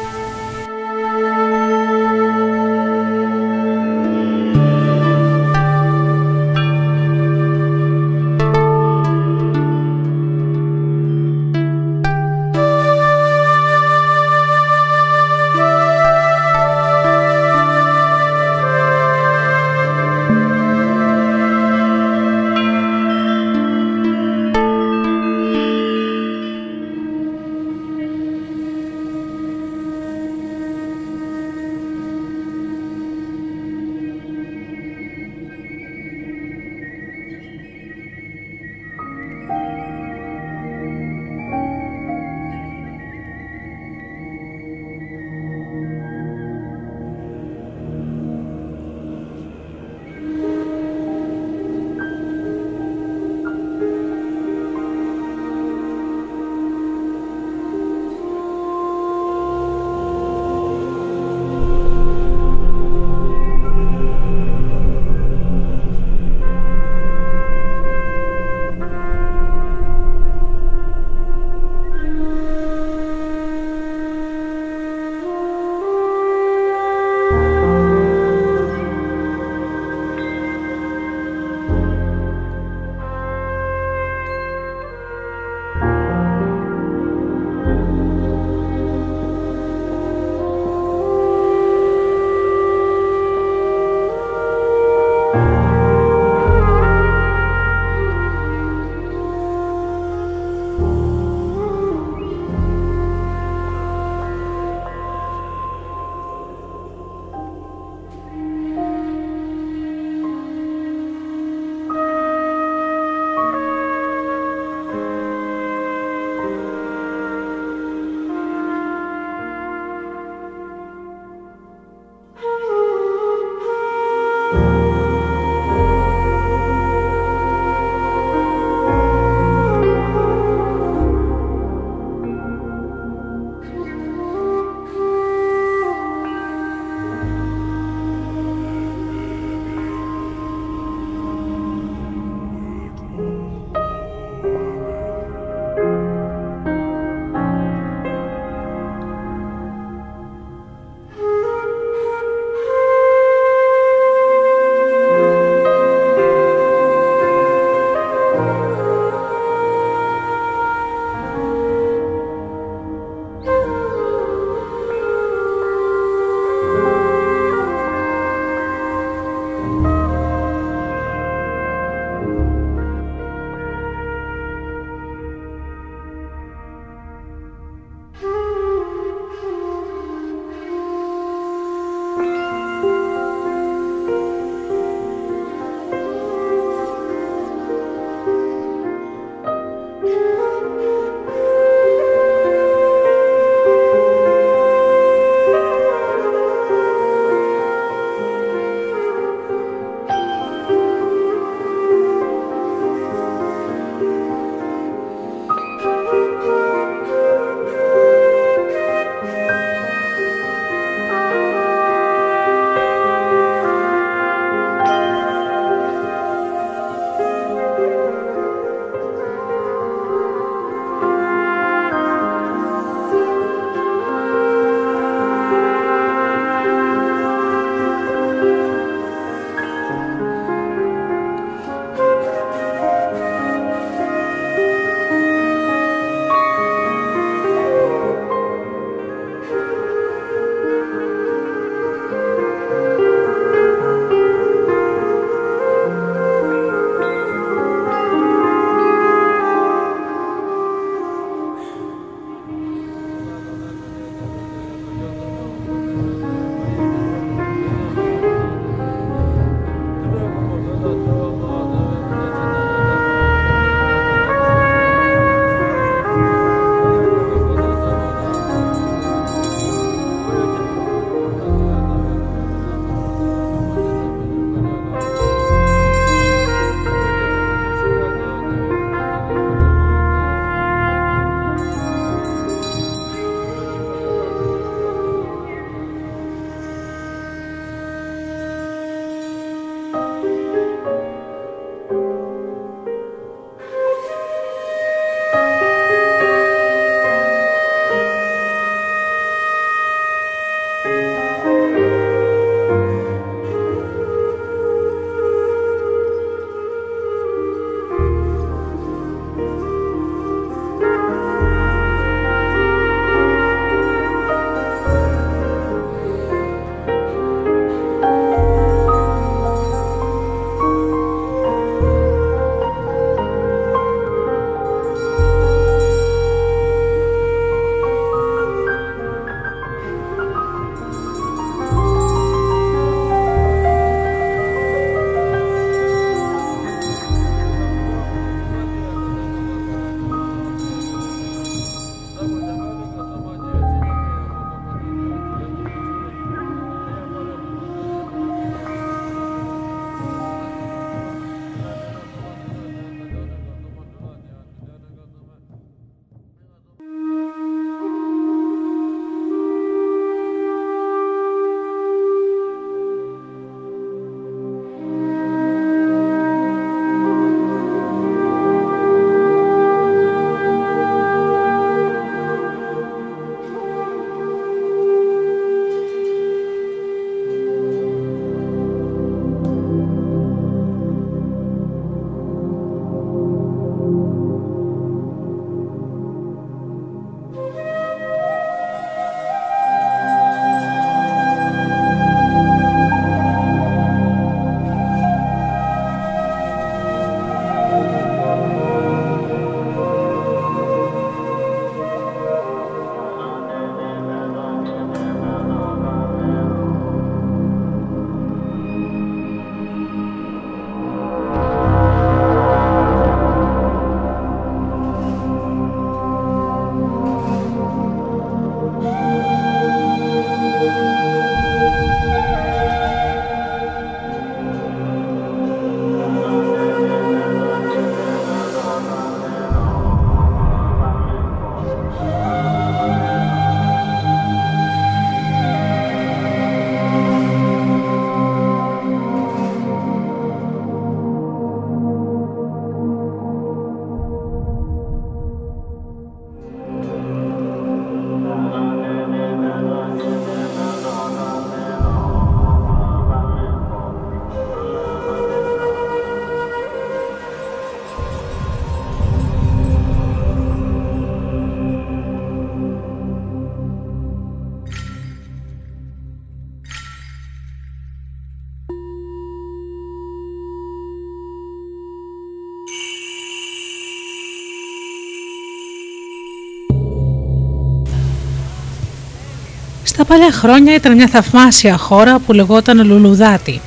Παλιά χρόνια ήταν μια θαυμάσια χώρα που λεγόταν Λουλουδάτη.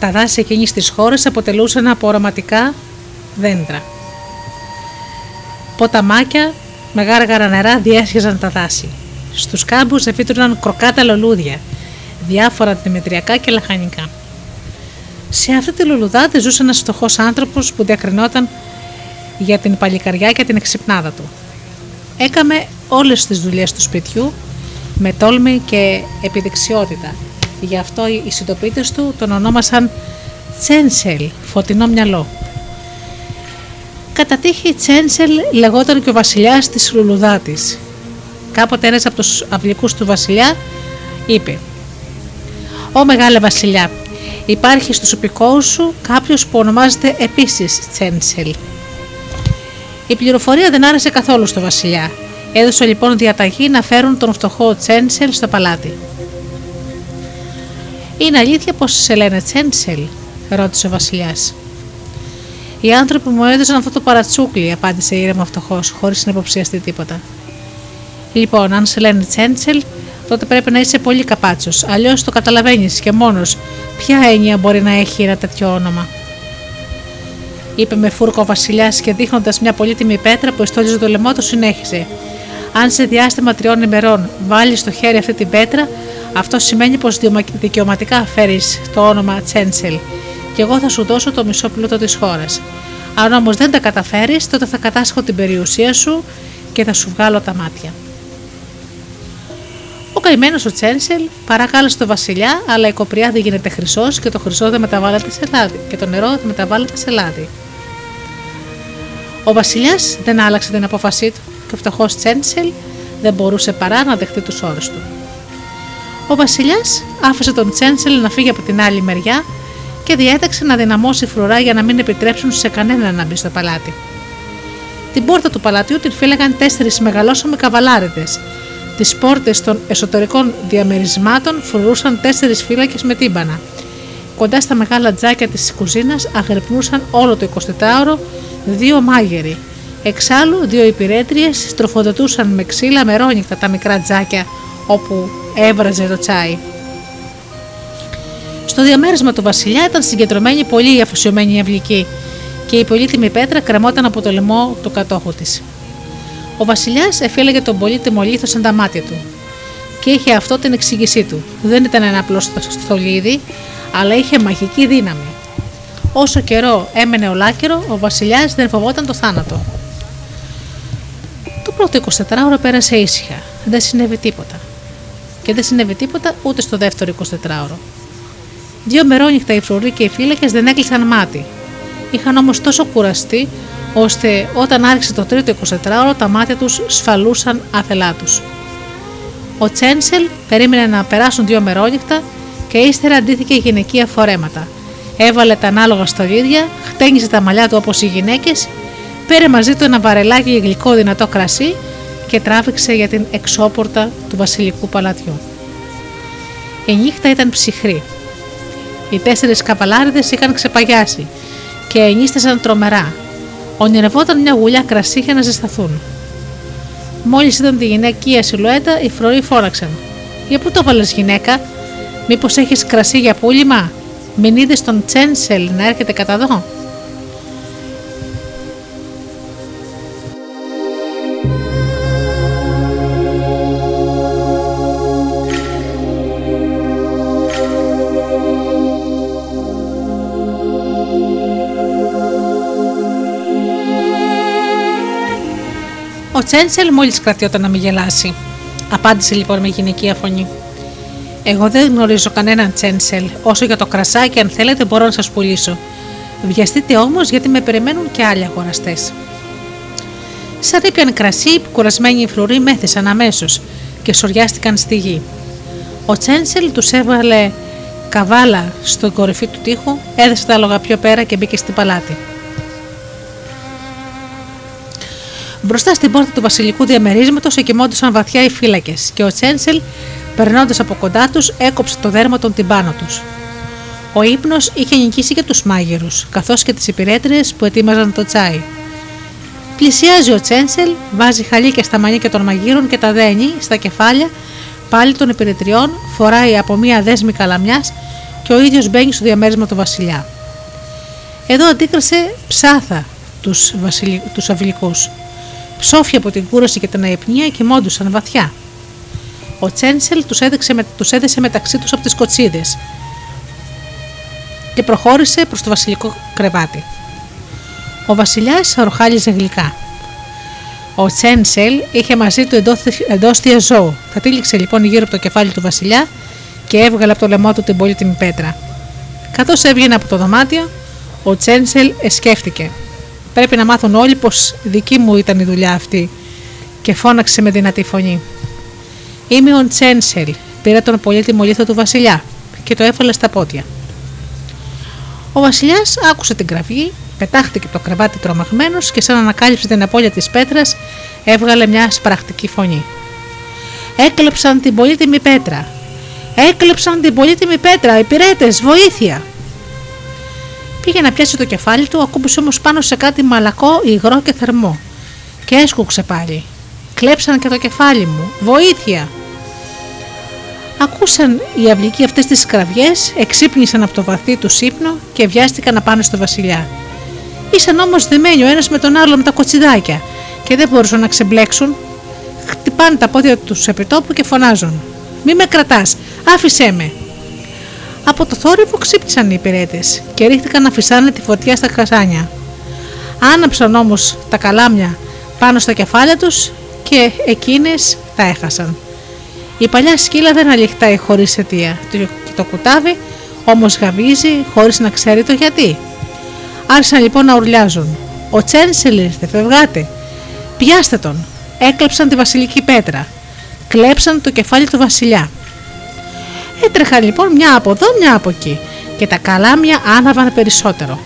Τα δάση εκείνης της χώρας αποτελούσαν από οραματικά δέντρα. Ποταμάκια με γάργαρα νερά διέσχιζαν τα δάση. Στους κάμπους εφήτρωναν κροκάτα λουλούδια, διάφορα δημητριακά και λαχανικά. Σε αυτή τη λουλουδάτη ζούσε ένας φτωχός άνθρωπος που διακρινόταν για την παλικαριά και την εξυπνάδα του. Έκαμε όλες τις δουλειές του σπιτιού με τόλμη και επιδεξιότητα. Γι' αυτό οι συντοπίτες του τον ονόμασαν Τσένσελ, φωτεινό μυαλό. Κατά τύχη Τσένσελ λεγόταν και ο βασιλιάς της Λουλουδάτης. Κάποτε ένας από τους αυλικούς του βασιλιά είπε «Ω μεγάλε βασιλιά, υπάρχει στους οπικόους σου κάποιος που ονομάζεται επίσης Τσένσελ». Η πληροφορία δεν άρεσε καθόλου στο βασιλιά. Έδωσε λοιπόν διαταγή να φέρουν τον φτωχό Τσένσελ στο παλάτι. Είναι αλήθεια πως σε λένε Τσένσελ, ρώτησε ο βασιλιάς. Οι άνθρωποι μου έδωσαν αυτό το παρατσούκλι, απάντησε ήρεμα ο φτωχός, χωρίς να υποψιαστεί τίποτα. Λοιπόν, αν σε λένε Τσένσελ, τότε πρέπει να είσαι πολύ καπάτσος. Αλλιώς το καταλαβαίνεις και μόνος ποια έννοια μπορεί να έχει ένα τέτοιο όνομα; Είπε με φούρκο ο Βασιλιάς και δείχνοντας μια πολύτιμη πέτρα που εστόλιζε το λαιμό του, συνέχισε. Αν σε διάστημα τριών ημερών βάλεις στο χέρι αυτή την πέτρα, αυτό σημαίνει πως δικαιωματικά φέρεις το όνομα Τσένσελ και εγώ θα σου δώσω το μισό πλούτο της χώρας. Αν όμως δεν τα καταφέρεις, τότε θα κατάσχω την περιουσία σου και θα σου βγάλω τα μάτια. Ο καημένος ο Τσένσελ παρακάλεσε τον Βασιλιά, αλλά η κοπριά δεν γίνεται χρυσός και το χρυσό δεν μεταβάλλεται σε λάδι και το νερό δεν μεταβάλλεται σε λάδι. Ο Βασιλιάς δεν άλλαξε την απόφασή του και ο φτωχός Τσένσελ δεν μπορούσε παρά να δεχτεί τους όρους του. Ο Βασιλιάς άφησε τον Τσένσελ να φύγει από την άλλη μεριά και διέταξε να δυναμώσει φρουρά για να μην επιτρέψουν σε κανέναν να μπει στο παλάτι. Την πόρτα του παλατιού την φύλαγαν τέσσερις μεγαλόσωμοι καβαλάρετε. Τις πόρτες των εσωτερικών διαμερισμάτων φρουρούσαν τέσσερις φύλακες με τύμπανα. Κοντά στα μεγάλα τζάκια της κουζίνας αγρυπνούσαν όλο το 24ωρο δύο μάγεροι. Εξάλλου, δύο υπηρέτριες τροφοδοτούσαν με ξύλα μερόνικτα τα μικρά τζάκια όπου έβραζε το τσάι. Στο διαμέρισμα του Βασιλιά ήταν συγκεντρωμένη πολύ η αφοσιωμένη αυλική και η πολύτιμη πέτρα κρεμόταν από το λαιμό του κατόχου της. Ο Βασιλιάς εφήλεγε τον πολύτιμο λίθο σαν τα μάτια του και είχε αυτό την εξήγησή του. Δεν ήταν ένα απλό στολίδι, αλλά είχε μαγική δύναμη. Όσο καιρό έμενε ολάκερο, ο Βασιλιάς δεν φοβόταν το θάνατο. Το πρώτο 24ωρο πέρασε ήσυχα. Δεν συνέβη τίποτα. Και δεν συνέβη τίποτα ούτε στο δεύτερο 24ωρο. Δύο μερόνυχτα οι φρουροί και οι φύλακες δεν έκλεισαν μάτι. Είχαν όμως τόσο κουραστεί, ώστε όταν άρχισε το τρίτο 24ωρο τα μάτια τους σφαλούσαν άθελά τους. Ο Τσένσελ περίμενε να περάσουν δύο μερόνυχτα και ύστερα αντίθηκε γυναικεία φορέματα. Έβαλε τα ανάλογα στολίδια, χτένισε τα μαλλιά του όπως οι γυναίκες, πήρε μαζί του ένα βαρελάκι γλυκό δυνατό κρασί και τράβηξε για την εξώπορτα του βασιλικού παλατιού. Η νύχτα ήταν ψυχρή. Οι τέσσερις καβαλάριδε είχαν ξεπαγιάσει και ενίστασαν τρομερά. Ονειρευόταν μια γουλιά κρασί για να ζεσταθούν. Μόλις είδαν τη γυναικεία σιλουέτα, οι φρουροί φώναξαν. Για πού το βάλες, γυναίκα, Μήπως έχεις κρασί για πούλημα, μην είδες τον Τσένσελ να έρχεται κατά εδώ. Ο Τσένσελ μόλις κρατιόταν να μην γελάσει. Απάντησε λοιπόν με γυναικεία φωνή. Εγώ δεν γνωρίζω κανέναν Τσένσελ. Όσο για το κρασάκι, αν θέλετε, μπορώ να σας πουλήσω. Βιαστείτε όμως γιατί με περιμένουν και άλλοι αγοραστές. Σαν ήπιαν κρασί, κουρασμένοι οι φρουροί μέθησαν αμέσως και σοριάστηκαν στη γη. Ο Τσένσελ τους έβαλε καβάλα στον κορυφή του τοίχου, έδεσε τα λόγα πιο πέρα και μπήκε στην παλάτι. Μπροστά στην πόρτα του βασιλικού διαμερίσματος εκοιμώντουσαν βαθιά οι φύλακες και ο Τσένσελ, περνώντας από κοντά τους, έκοψε το δέρμα των τυμπάνω τους. Ο ύπνος είχε νικήσει και τους μάγειρους, καθώς και τις υπηρέτριες που ετοίμαζαν το τσάι. Πλησιάζει ο Τσένσελ, βάζει χαλίκια στα μανίκια των μαγείρων και τα δένει στα κεφάλια κεφάλι των υπηρετριών φοράει από μία δέσμη καλαμιάς και ο ίδιος μπαίνει στο διαμέρισμα του Βασιλιά. Εδώ αντίκρισε ψάθα τους, βασιλι... τους αυλικούς. Ψόφια από την κούραση και την αϊπνία κοιμόντουσαν βαθιά. Ο Τσένσελ τους, έδεξε, τους έδεσε μεταξύ τους από τις κοτσίδες και προχώρησε προς το βασιλικό κρεβάτι. Ο βασιλιάς ροχάλιζε γλυκά. Ο Τσένσελ είχε μαζί του εντόστια ζώο. Θα τύλιξε λοιπόν γύρω από το κεφάλι του βασιλιά και έβγαλε από το λαιμό του την πολύτιμη πέτρα. Καθώς έβγαινε από το δωμάτιο, ο Τσένσελ σκέφτηκε. Πρέπει να μάθουν όλοι πως δική μου ήταν η δουλειά αυτή και φώναξε με δυνατή φωνή. Είμαι ο Τσένσελ, πήρα τον πολύτιμο λίθο του βασιλιά και το έβαλε στα πόδια. Ο βασιλιάς άκουσε την κραυγή, πετάχτηκε το κρεβάτι τρομαγμένος και σαν ανακάλυψε την απώλεια της πέτρας, έβγαλε μια σπρακτική φωνή. Έκλεψαν την πολύτιμη πέτρα. Έκλεψαν την πολύτιμη πέτρα. Υπηρέτες, βοήθεια! Πήγε να πιάσει το κεφάλι του, ακούμπησε όμως πάνω σε κάτι μαλακό, υγρό και θερμό. Και έσκουξε πάλι. Κλέψαν και το κεφάλι μου. Βοήθεια! Ακούσαν οι αυλικοί αυτές τις κραυγές, εξύπνησαν από το βαθύ του ύπνο και βιάστηκαν να πάνε στο Βασιλιά. Ήσαν όμως δεμένοι ο ένας με τον άλλο με τα κοτσιδάκια και δεν μπορούσαν να ξεμπλέξουν. Χτυπάνε τα πόδια τους επιτόπου και φωνάζουν: Μη με κρατάς, άφησέ με. Από το θόρυβο ξύπνησαν οι υπηρέτες και ρίχτηκαν να φυσάνε τη φωτιά στα κασάνια. Άναψαν όμως τα καλάμια πάνω στα κεφάλια τους και εκείνες τα έχασαν. Η παλιά σκύλα δεν αληχτάει χωρίς αιτία και το κουτάβι όμως γαβίζει χωρίς να ξέρει το γιατί. Άρχισαν λοιπόν να ουρλιάζουν. Ο Τσένσελ ήρθε, φευγάτε. Πιάστε τον. Έκλεψαν τη βασιλική πέτρα. Κλέψαν το κεφάλι του βασιλιά. Έτρεχαν λοιπόν μια από εδώ, μια από εκεί και τα καλάμια άναβαν περισσότερο.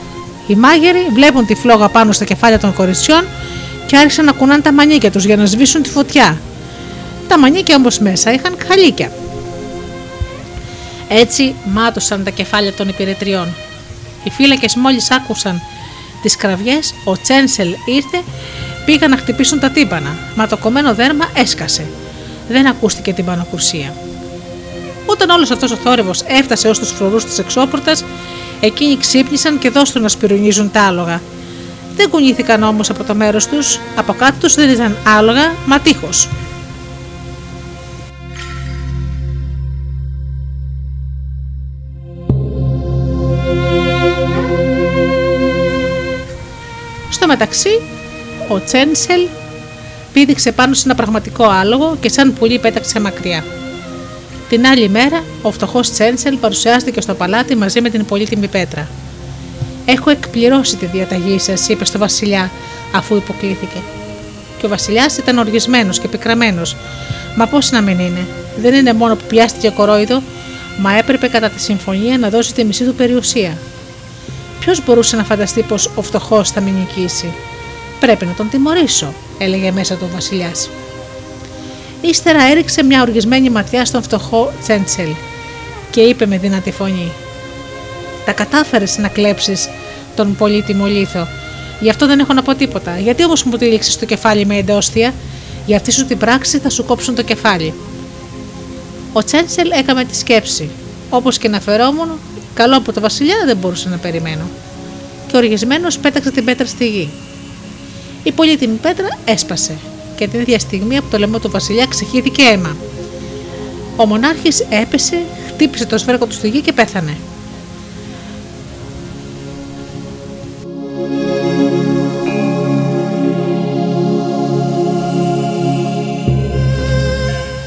Οι μάγεροι βλέπουν τη φλόγα πάνω στα κεφάλια των κοριτσιών και άρχισαν να κουνάνε τα μανίκια τους για να σβήσουν τη φωτιά. Τα μανίκια όμως μέσα είχαν χαλίκια. Έτσι μάτωσαν τα κεφάλια των υπηρετριών. Οι φύλακες μόλις άκουσαν τις κραυγές, ο Τσένσελ ήρθε, πήγαν να χτυπήσουν τα τύμπανα, μα το κομμένο δέρμα έσκασε. Δεν ακούστηκε την πανοκουρσία. Όταν όλος αυτός ο θόρυβος έφτασε ως τους φρουρούς της εξώπορτας, εκείνοι ξύπνησαν και δώστον να σπυρουνίζουν τα άλογα. Δεν κουνήθηκαν όμως από το μέρος τους, από κάτω τους δεν ήταν άλογα, μα τείχος. Στο μεταξύ, ο Τσένσελ πήδηξε πάνω σε ένα πραγματικό άλογο και σαν πουλί πέταξε μακριά. Την άλλη μέρα, ο φτωχός Τσένσελ παρουσιάστηκε στο παλάτι μαζί με την πολύτιμη πέτρα. Έχω εκπληρώσει τη διαταγή σας, είπε στο Βασιλιά, αφού υποκλήθηκε. Και ο Βασιλιάς ήταν οργισμένος και πικραμένος. Μα πώς να μην είναι, δεν είναι μόνο που πιάστηκε κορόιδο, μα έπρεπε κατά τη συμφωνία να δώσει τη μισή του περιουσία. Ποιος μπορούσε να φανταστεί πως ο φτωχός θα με νικήσει; Πρέπει να τον τιμωρήσω, έλεγε μέσα του ο Βασιλιάς. Ύστερα έριξε μια οργισμένη ματιά στον φτωχό Τσέντσελ και είπε με δυνατή φωνή: Τα κατάφερες να κλέψεις τον πολύτιμο λίθο. Γι' αυτό δεν έχω να πω τίποτα. Γιατί όμως μου τύλιξε το κεφάλι με εντόστια, για αυτή σου την πράξη θα σου κόψουν το κεφάλι. Ο Τσέντσελ έκαμε τη σκέψη. Όπως και να φερόμουν, καλό από το βασιλιά δεν μπορούσε να περιμένω. Και οργισμένος πέταξε την πέτρα στη γη. Η πολύτιμη πέτρα έσπασε και την ίδια στιγμή από το λαιμό του βασιλιά ξεχύθηκε αίμα. Ο μονάρχης έπεσε, χτύπησε το σβέρκο του στη γη και πέθανε.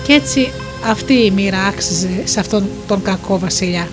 Και έτσι αυτή η μοίρα άξιζε σε αυτόν τον κακό βασιλιά.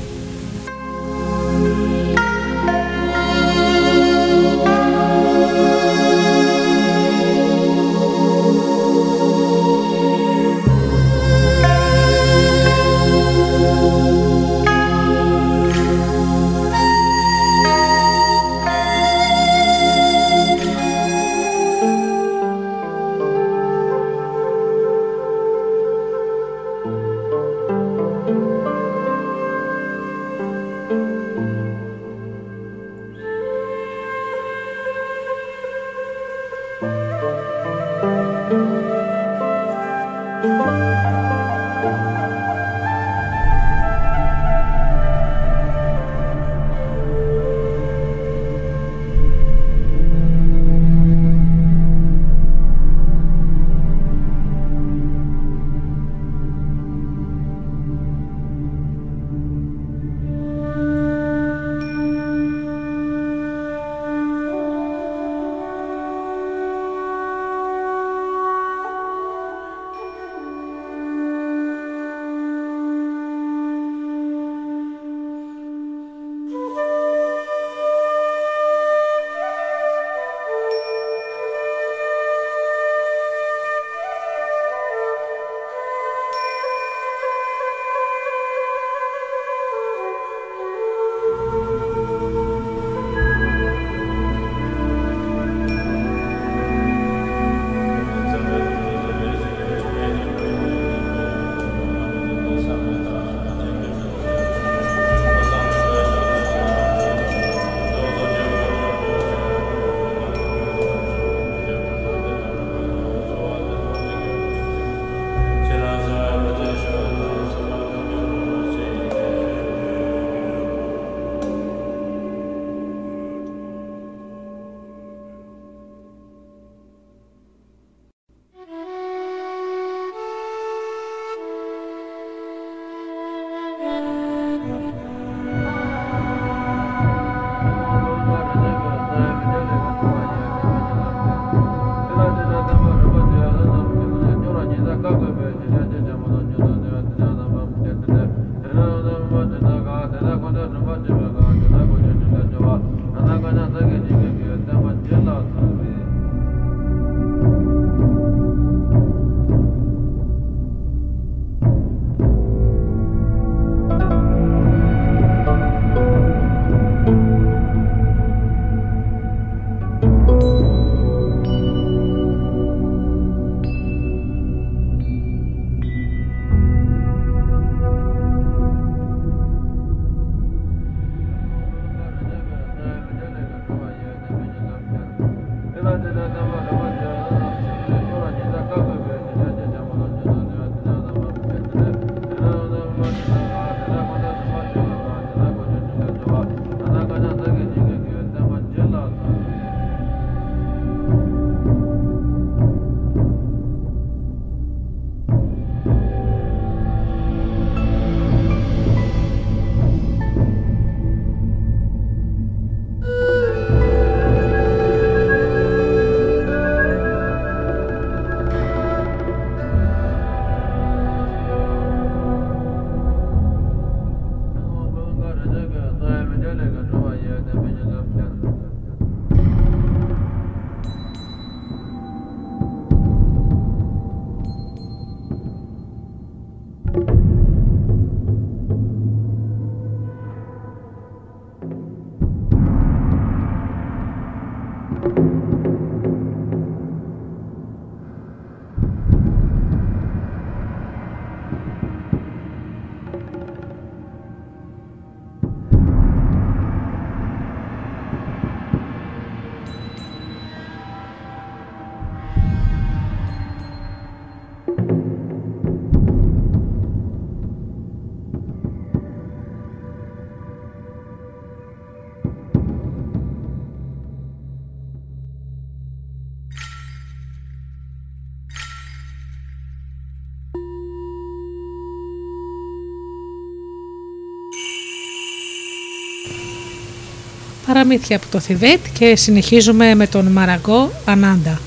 Παραμύθια από το Θιβέτ και συνεχίζουμε με τον Μαραγκό Ανάντα.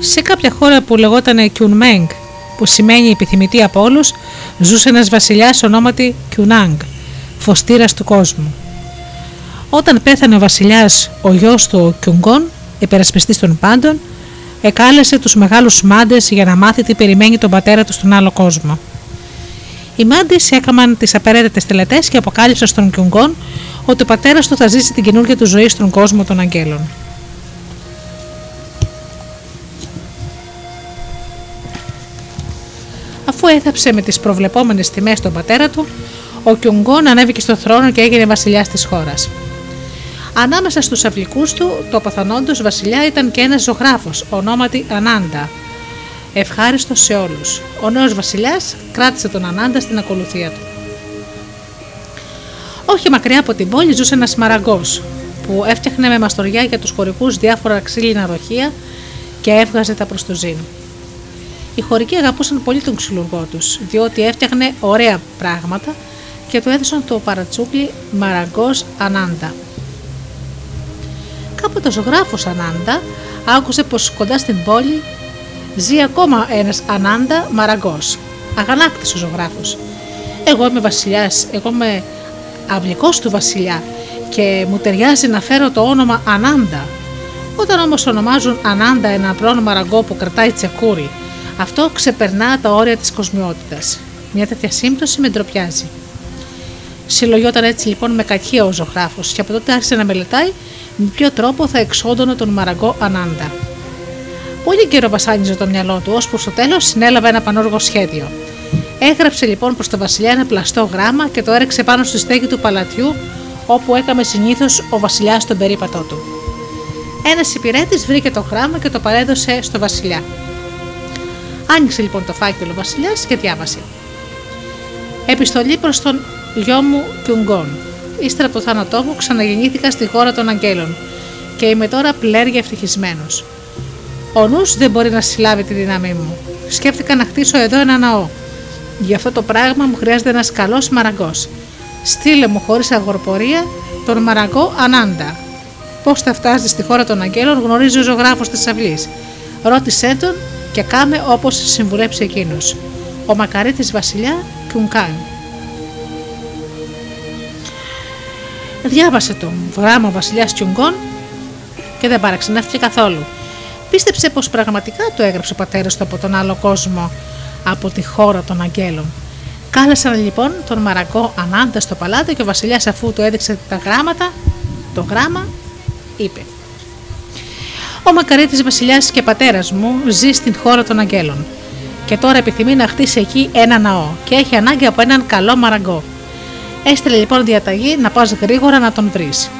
Σε κάποια χώρα που λεγόταν Κιουνμέγκ, που σημαίνει επιθυμητή από όλους, ζούσε ένας βασιλιάς ονόματι Κιουνάγκ, φωστήρας του κόσμου. Όταν πέθανε ο βασιλιάς, ο γιος του ο Κιουγκόν, υπερασπιστής των πάντων, εκάλεσε τους μεγάλους μάντες για να μάθει τι περιμένει τον πατέρα του στον άλλο κόσμο. Οι μάντες έκαναν τις απαραίτητες τελετές και αποκάλυψαν στον Κιουγκόν ότι ο πατέρας του θα ζήσει την καινούργια του ζωή στον κόσμο των Αγγέλων. Αφού έθαψε με τις προβλεπόμενες τιμές τον πατέρα του, ο Κιουγκόν ανέβηκε στον θρόνο και έγινε βασιλιάς της χώρας. Ανάμεσα στους αυλικούς του, το παθανόντος βασιλιά ήταν και ένας ζωγράφος, ονόματι Ανάντα, ευχάριστος σε όλους. Ο νέος βασιλιάς κράτησε τον Ανάντα στην ακολουθία του. Όχι μακριά από την πόλη ζούσε ένας μαραγκός που έφτιαχνε με μαστοριά για τους χωρικούς διάφορα ξύλινα ροχεία και έβγαζε τα προς το ζήν. Οι χωρικοί αγαπούσαν πολύ τον ξυλουργό τους, διότι έφτιαχνε ωραία πράγματα και του έδωσαν το παρατσούκλι Μαραγκός Ανάντα. Κάποτε ο ζωγράφος Ανάντα άκουσε πως κοντά στην πόλη ζει ακόμα ένας Ανάντα Μαραγκός. Αγανάκτης ο ζωγράφος. Εγώ είμαι βασιλιάς, εγώ είμαι αυλικός του βασιλιά και μου ταιριάζει να φέρω το όνομα Ανάντα. Όταν όμως ονομάζουν Ανάντα ένα απλό μαραγκό που κρατάει τσεκούρι, αυτό ξεπερνά τα όρια της κοσμιότητας. Μια τέτοια σύμπτωση με ντροπιάζει. Συλλογιόταν έτσι λοιπόν με κακία ο ζωγράφος και από τότε άρχισε να μελετάει με ποιο τρόπο θα εξόντωνε τον μαραγκό Ανάντα. Πολύ καιρό βασάνιζε το μυαλό του, ώσπου στο τέλος συνέλαβε ένα πανόργο σχέδιο. Έγραψε λοιπόν προς τον Βασιλιά ένα πλαστό γράμμα και το έριξε πάνω στη στέγη του παλατιού, όπου έκαμε συνήθως ο Βασιλιάς στον περίπατό του. Ένας υπηρέτης βρήκε το γράμμα και το παρέδωσε στο Βασιλιά. Άνοιξε λοιπόν το φάκελο ο Βασιλιάς και διάβασε. Επιστολή προς τον γιο μου Κιουγκόν. Ύστερα από το θάνατό μου ξαναγεννήθηκα στη χώρα των Αγγέλων και είμαι τώρα πλέρια ευτυχισμένος. Ο νους δεν μπορεί να συλλάβει τη δύναμή μου. Σκέφτηκα να χτίσω εδώ ένα ναό. Γι' αυτό το πράγμα μου χρειάζεται ένας καλός μαραγκός. Στείλε μου χωρίς αγορπορία τον μαραγκό Ανάντα. πώς θα φτάσεις στη χώρα των Αγγέλων γνωρίζει ο ζωγράφος της αυλής. Ρώτησέ τον και κάμε όπως συμβουλέψει εκείνος. Ο μακαρίτης Βασιλιά Κιουνκάν. Διάβασε το γράμμα ο Βασιλιάς Κιουγκόν και δεν παραξενεύτηκε καθόλου. Πίστεψε πως πραγματικά το έγραψε ο πατέρας του από τον άλλο κόσμο, από τη χώρα των Αγγέλων. Κάλεσαν λοιπόν τον Μαρακό Ανάντα στο παλάτι και ο Βασιλιάς, αφού του έδειξε τα γράμματα, το γράμμα, είπε: Ο μακαρίτης Βασιλιάς και πατέρας μου ζει στην χώρα των Αγγέλων και τώρα επιθυμεί να χτίσει εκεί ένα ναό και έχει ανάγκη από έναν καλό μαραγκό. Έστειλε λοιπόν διαταγή να πας γρήγορα να τον βρεις.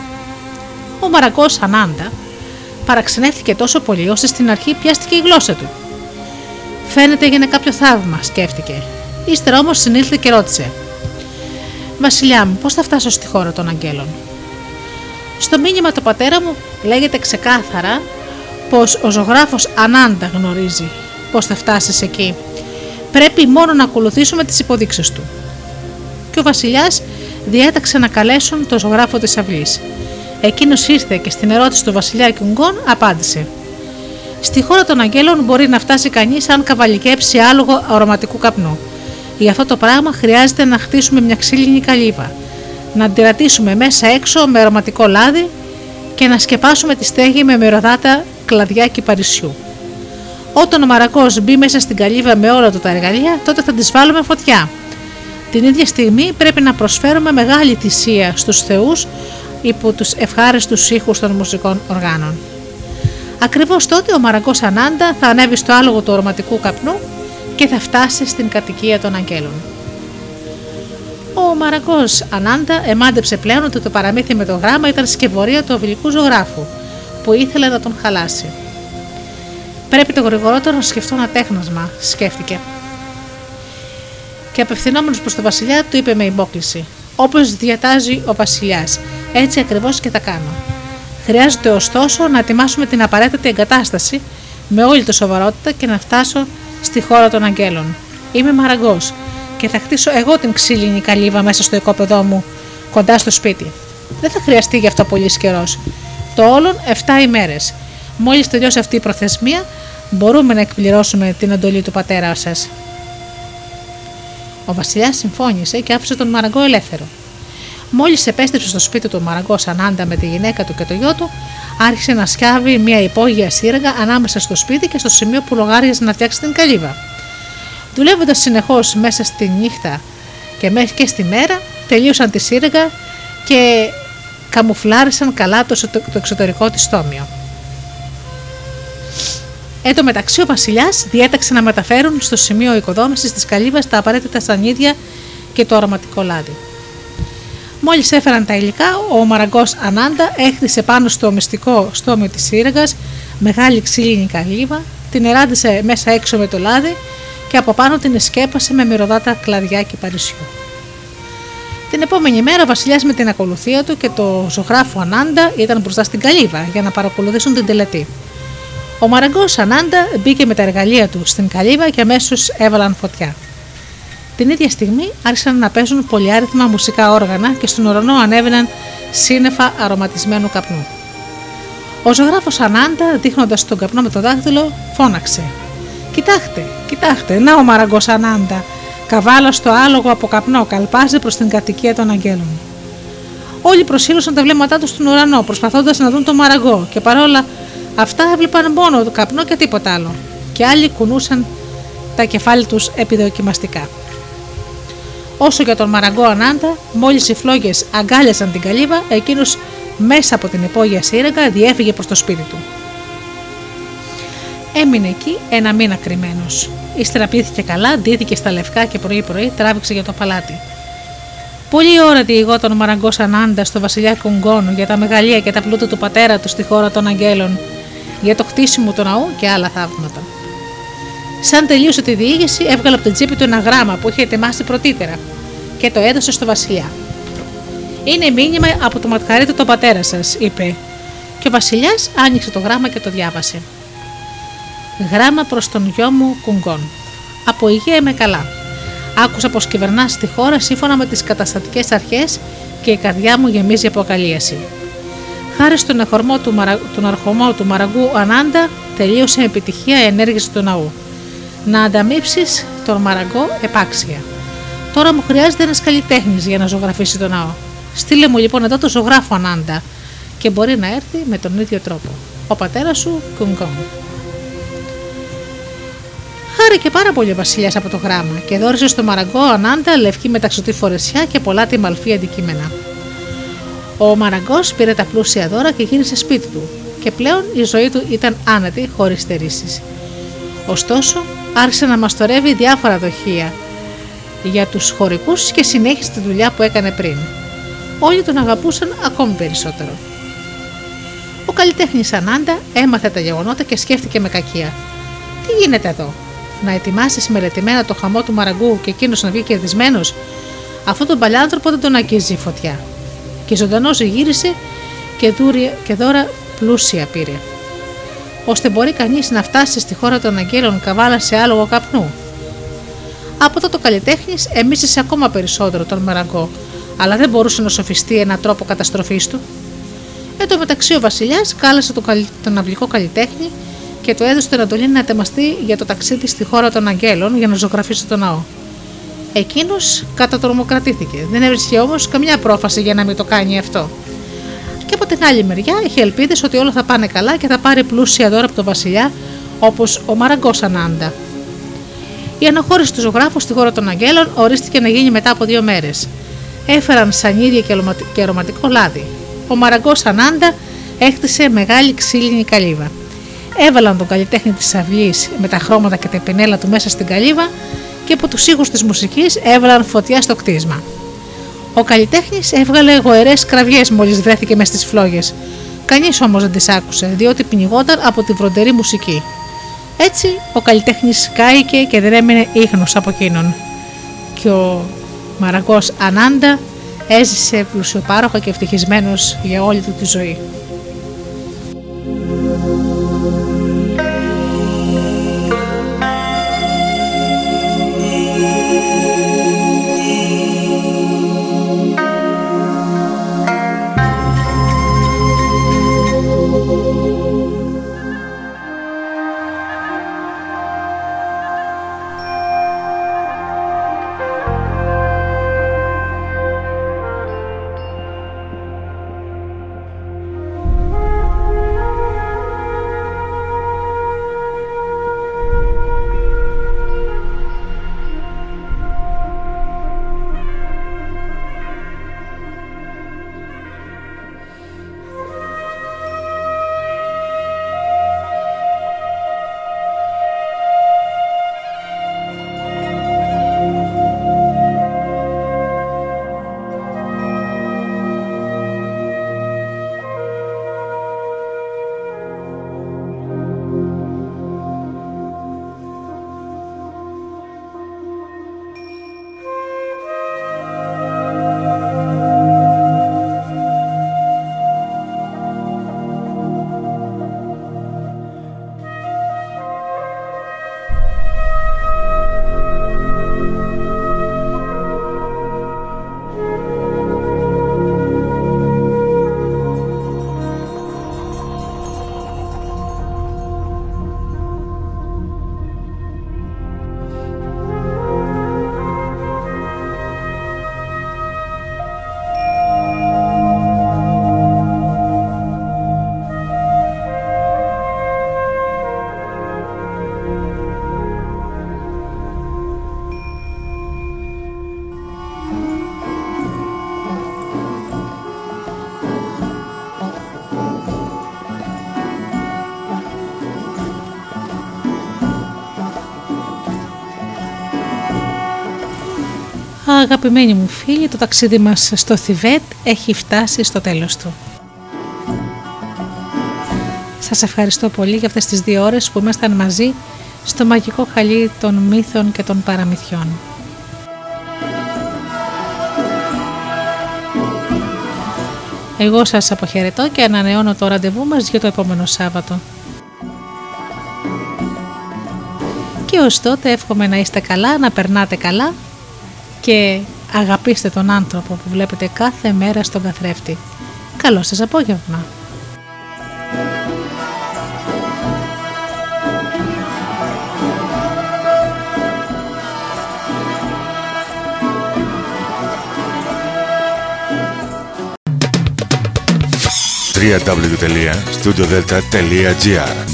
Ο μαραγκό Ανάντα παραξενεύτηκε τόσο πολύ ώστε στην αρχή πιάστηκε η γλώσσα του. Φαίνεται έγινε κάποιο θαύμα, σκέφτηκε. Ύστερα όμως συνήλθε και ρώτησε: Βασιλιά μου, πώς θα φτάσω στη χώρα των Αγγέλων; Στο μήνυμα του πατέρα μου λέγεται ξεκάθαρα πως ο ζωγράφος Ανάντα γνωρίζει πώς θα φτάσεις εκεί. Πρέπει μόνο να ακολουθήσουμε τις υποδείξεις του. Και ο Βασιλιάς διέταξε να καλέσουν τον ζωγράφο της αυλής. Εκείνος ήρθε και στην ερώτηση του Βασιλιά Κιουγκόν απάντησε. Στη χώρα των Αγγέλων μπορεί να φτάσει κανείς αν καβαλικέψει άλογο αρωματικού καπνού. Για αυτό το πράγμα χρειάζεται να χτίσουμε μια ξύλινη καλύβα, να αντιρατήσουμε μέσα έξω με αρωματικό λάδι και να σκεπάσουμε τη στέγη με μυρωδάτα κλαδιά και παρισιού. Όταν ο μαρακός μπει μέσα στην καλύβα με όλα του τα εργαλεία, τότε θα της βάλουμε φωτιά. Την ίδια στιγμή πρέπει να προσφέρουμε μεγάλη θυσία στους θεούς υπό τους ευχάριστους ήχους των μουσικών οργάνων. Ακριβώς τότε ο Μαραγκός Ανάντα θα ανέβει στο άλογο του ορωματικού καπνού και θα φτάσει στην κατοικία των αγγέλων. Ο Μαραγκός Ανάντα εμάντεψε πλέον ότι το παραμύθι με το γράμμα ήταν σκευωρία του οβιλικού ζωγράφου που ήθελε να τον χαλάσει. Πρέπει το γρηγορότερο να σκεφτώ ένα τέχνασμα, σκέφτηκε. Και απευθυνόμενος προς τον Βασιλιά, του είπε με υπόκληση: Όπως διατάζει ο Βασιλιάς, έτσι ακριβώς και θα κάνω. Χρειάζεται ωστόσο να ετοιμάσουμε την απαραίτητη εγκατάσταση με όλη τη σοβαρότητα και να φτάσω στη χώρα των Αγγέλων. Είμαι μαραγκός και θα χτίσω εγώ την ξύλινη καλύβα μέσα στο οικόπεδό μου, κοντά στο σπίτι. Δεν θα χρειαστεί γι' αυτό πολύς καιρός. Το όλον 7 ημέρες. Μόλις τελειώσει αυτή η προθεσμία, μπορούμε να εκπληρώσουμε την εντολή του πατέρα σας. Ο Βασιλιάς συμφώνησε και άφησε τον Μαραγκό ελεύθερο. Μόλις επέστρεψε στο σπίτι του Μαραγκό Ανάντα με τη γυναίκα του και το γιο του, άρχισε να σκάβει μια υπόγεια σύραγγα ανάμεσα στο σπίτι και στο σημείο που λογάριαζε να φτιάξει την καλύβα. Δουλεύοντας συνεχώς μέσα στη νύχτα και μέχρι και στη μέρα, τελείωσαν τη σύραγγα και καμουφλάρισαν καλά το εξωτερικό της στόμιο. Εν τω μεταξύ, ο Βασιλιάς διέταξε να μεταφέρουν στο σημείο οικοδόμησης της καλύβας τα απαραίτητα σανίδια και το αρωματικό λάδι. Μόλις έφεραν τα υλικά, ο Μαραγκός Ανάντα έχτισε πάνω στο μυστικό στόμιο της σύραγγας μεγάλη ξύλινη καλύβα, την εράντησε μέσα έξω με το λάδι και από πάνω την εσκέπασε με μυρωδάτα κλαδιά και παρισιού. Την επόμενη μέρα ο Βασιλιάς με την ακολουθία του και το ζωγράφο Ανάντα ήταν μπροστά στην καλύβα για να παρακολουθήσουν την τελετή. Ο Μαραγκό Ανάντα μπήκε με τα εργαλεία του στην καλύβα και αμέσως έβαλαν φωτιά. Την ίδια στιγμή άρχισαν να παίζουν πολυάριθμα μουσικά όργανα και στον ουρανό ανέβαιναν σύννεφα αρωματισμένου καπνού. Ο ζωγράφος Ανάντα, δείχνοντας τον καπνό με το δάχτυλο, φώναξε: Κοιτάξτε, κοιτάξτε, να ο Μαραγκό Ανάντα, καβάλα στο άλογο από καπνό, καλπάζει προς την κατοικία των Αγγέλων. Όλοι προσήλωσαν τα βλέμματά τους στον ουρανό, προσπαθώντας να δουν τον Μαραγκό, και παρόλα αυτά έβλεπαν μόνο το καπνό και τίποτα άλλο. Και άλλοι κουνούσαν τα κεφάλια τους επιδοκιμαστικά. Όσο για τον Μαραγκό Ανάντα, μόλις οι φλόγες αγκάλιασαν την καλύβα, εκείνος μέσα από την υπόγεια σύραγγα διέφυγε προς το σπίτι του. Έμεινε εκεί ένα μήνα κρυμμένος. Ύστερα πλήθηκε καλά, ντύθηκε στα λευκά και πρωί-πρωί τράβηξε για το παλάτι. Πολύ ώρα διηγώ τον Μαραγκός Ανάντα στο βασιλιά Κουγκόνου για τα μεγαλεία και τα πλούτα του πατέρα του στη χώρα των Αγγέλων, για το χτίσιμο του ναού και άλλα θαύματα. Σαν τελείωσε τη διήγηση, έβγαλε από την τσέπη του ένα γράμμα που είχε ετοιμάσει πρωτήτερα και το έδωσε στο Βασιλιά. Είναι μήνυμα από το ματχαρίτη τον πατέρα σας, είπε. Και ο Βασιλιάς άνοιξε το γράμμα και το διάβασε. Γράμμα προς τον γιο μου Κουγκόν. Από υγεία είμαι καλά. Άκουσα πως κυβερνάς τη χώρα σύμφωνα με τις καταστατικές αρχές και η καρδιά μου γεμίζει από Χάρη στον εχορμό του, μαρα... τον αρχομό του Μαραγκού Ανάντα, τελείωσε με επιτυχία η ενέργεια του ναού. Να ανταμείψεις τον Μαραγκό επάξια. Τώρα μου χρειάζεται ένας καλλιτέχνης για να ζωγραφίσει τον ναό. Στείλε μου λοιπόν εδώ το ζωγράφο Ανάντα και μπορεί να έρθει με τον ίδιο τρόπο. Ο πατέρας σου, Κουγκόμ. Χάρηκε πάρα πολύ ο Βασιλιάς από το γράμμα και δόρισε στο Μαραγκό Ανάντα λευκή μεταξωτή φορεσιά και πολλά τιμαλφή αντικείμενα. Ο Μαραγκός πήρε τα πλούσια δώρα και γύρισε σπίτι του, και πλέον η ζωή του ήταν άνετη χωρίς στερήσεις. Ωστόσο, άρχισε να μαστορεύει διάφορα δοχεία για τους χωρικού και συνέχισε τη δουλειά που έκανε πριν. Όλοι τον αγαπούσαν ακόμη περισσότερο. Ο καλλιτέχνης Ανάντα έμαθε τα γεγονότα και σκέφτηκε με κακία. Τι γίνεται εδώ, να ετοιμάσεις μελετημένα το χαμό του Μαραγκού και εκείνος να βγει κερδισμένος, αυτό τον παλιάνθρωπο δεν τον αγγίζει η φωτιά. Και ζωντανός γύρισε και, δούρια, και δώρα πλούσια πήρε. Ώστε μπορεί κανείς να φτάσει στη χώρα των Αγγέλων καβάλα σε άλογο καπνού. Από τότε ο καλλιτέχνης εμίσησε ακόμα περισσότερο τον Μαραγκό, αλλά δεν μπορούσε να σοφιστεί έναν τρόπο καταστροφής του. Εν τω μεταξύ ο Βασιλιάς κάλεσε τον, τον αυλικό καλλιτέχνη και του έδωσε την εντολή να ετοιμαστεί για το ταξίδι στη χώρα των Αγγέλων για να ζωγραφίσει το ναό. Εκείνος κατατρομοκρατήθηκε. Δεν έβρισκε όμως καμιά πρόφαση για να μην το κάνει αυτό. Και από την άλλη μεριά είχε ελπίδες ότι όλα θα πάνε καλά και θα πάρει πλούσια δώρα από τον Βασιλιά, όπως ο Μαραγκός Ανάντα. Η αναχώρηση του ζωγράφου στη χώρα των Αγγέλων ορίστηκε να γίνει μετά από δύο μέρες. Έφεραν σανίδια και αρωματικό λάδι. Ο Μαραγκός Ανάντα έκτισε μεγάλη ξύλινη καλύβα έβαλαν τον καλλιτέχνη της αυλής με τα χρώματα και τα πινέλα του μέσα στην καλύβα και από τους ήχους της μουσικής έβαλαν φωτιά στο κτίσμα. Ο καλλιτέχνης έβγαλε γοερές κραυγές μόλις βρέθηκε μες στις φλόγες. Κανείς όμως δεν τις άκουσε, διότι πνιγόταν από τη βροντερή μουσική. Έτσι ο καλλιτέχνης κάηκε και δεν έμεινε ίχνος από εκείνον. Και ο Μαραγκός Ανάντα έζησε πλουσιοπάροχα και ευτυχισμένος για όλη του τη ζωή. Αγαπημένοι μου φίλοι, το ταξίδι μας στο Θιβέτ έχει φτάσει στο τέλος του. Σας ευχαριστώ πολύ για αυτές τις δύο ώρες που ήμασταν μαζί στο μαγικό χαλί των μύθων και των παραμυθιών. Εγώ σας αποχαιρετώ και ανανεώνω το ραντεβού μας για το επόμενο Σάββατο. Και ως τότε εύχομαι να είστε καλά, να περνάτε καλά και αγαπήστε τον άνθρωπο που βλέπετε κάθε μέρα στον καθρέφτη. Καλό σας απόγευμα! www.studiodelta.gr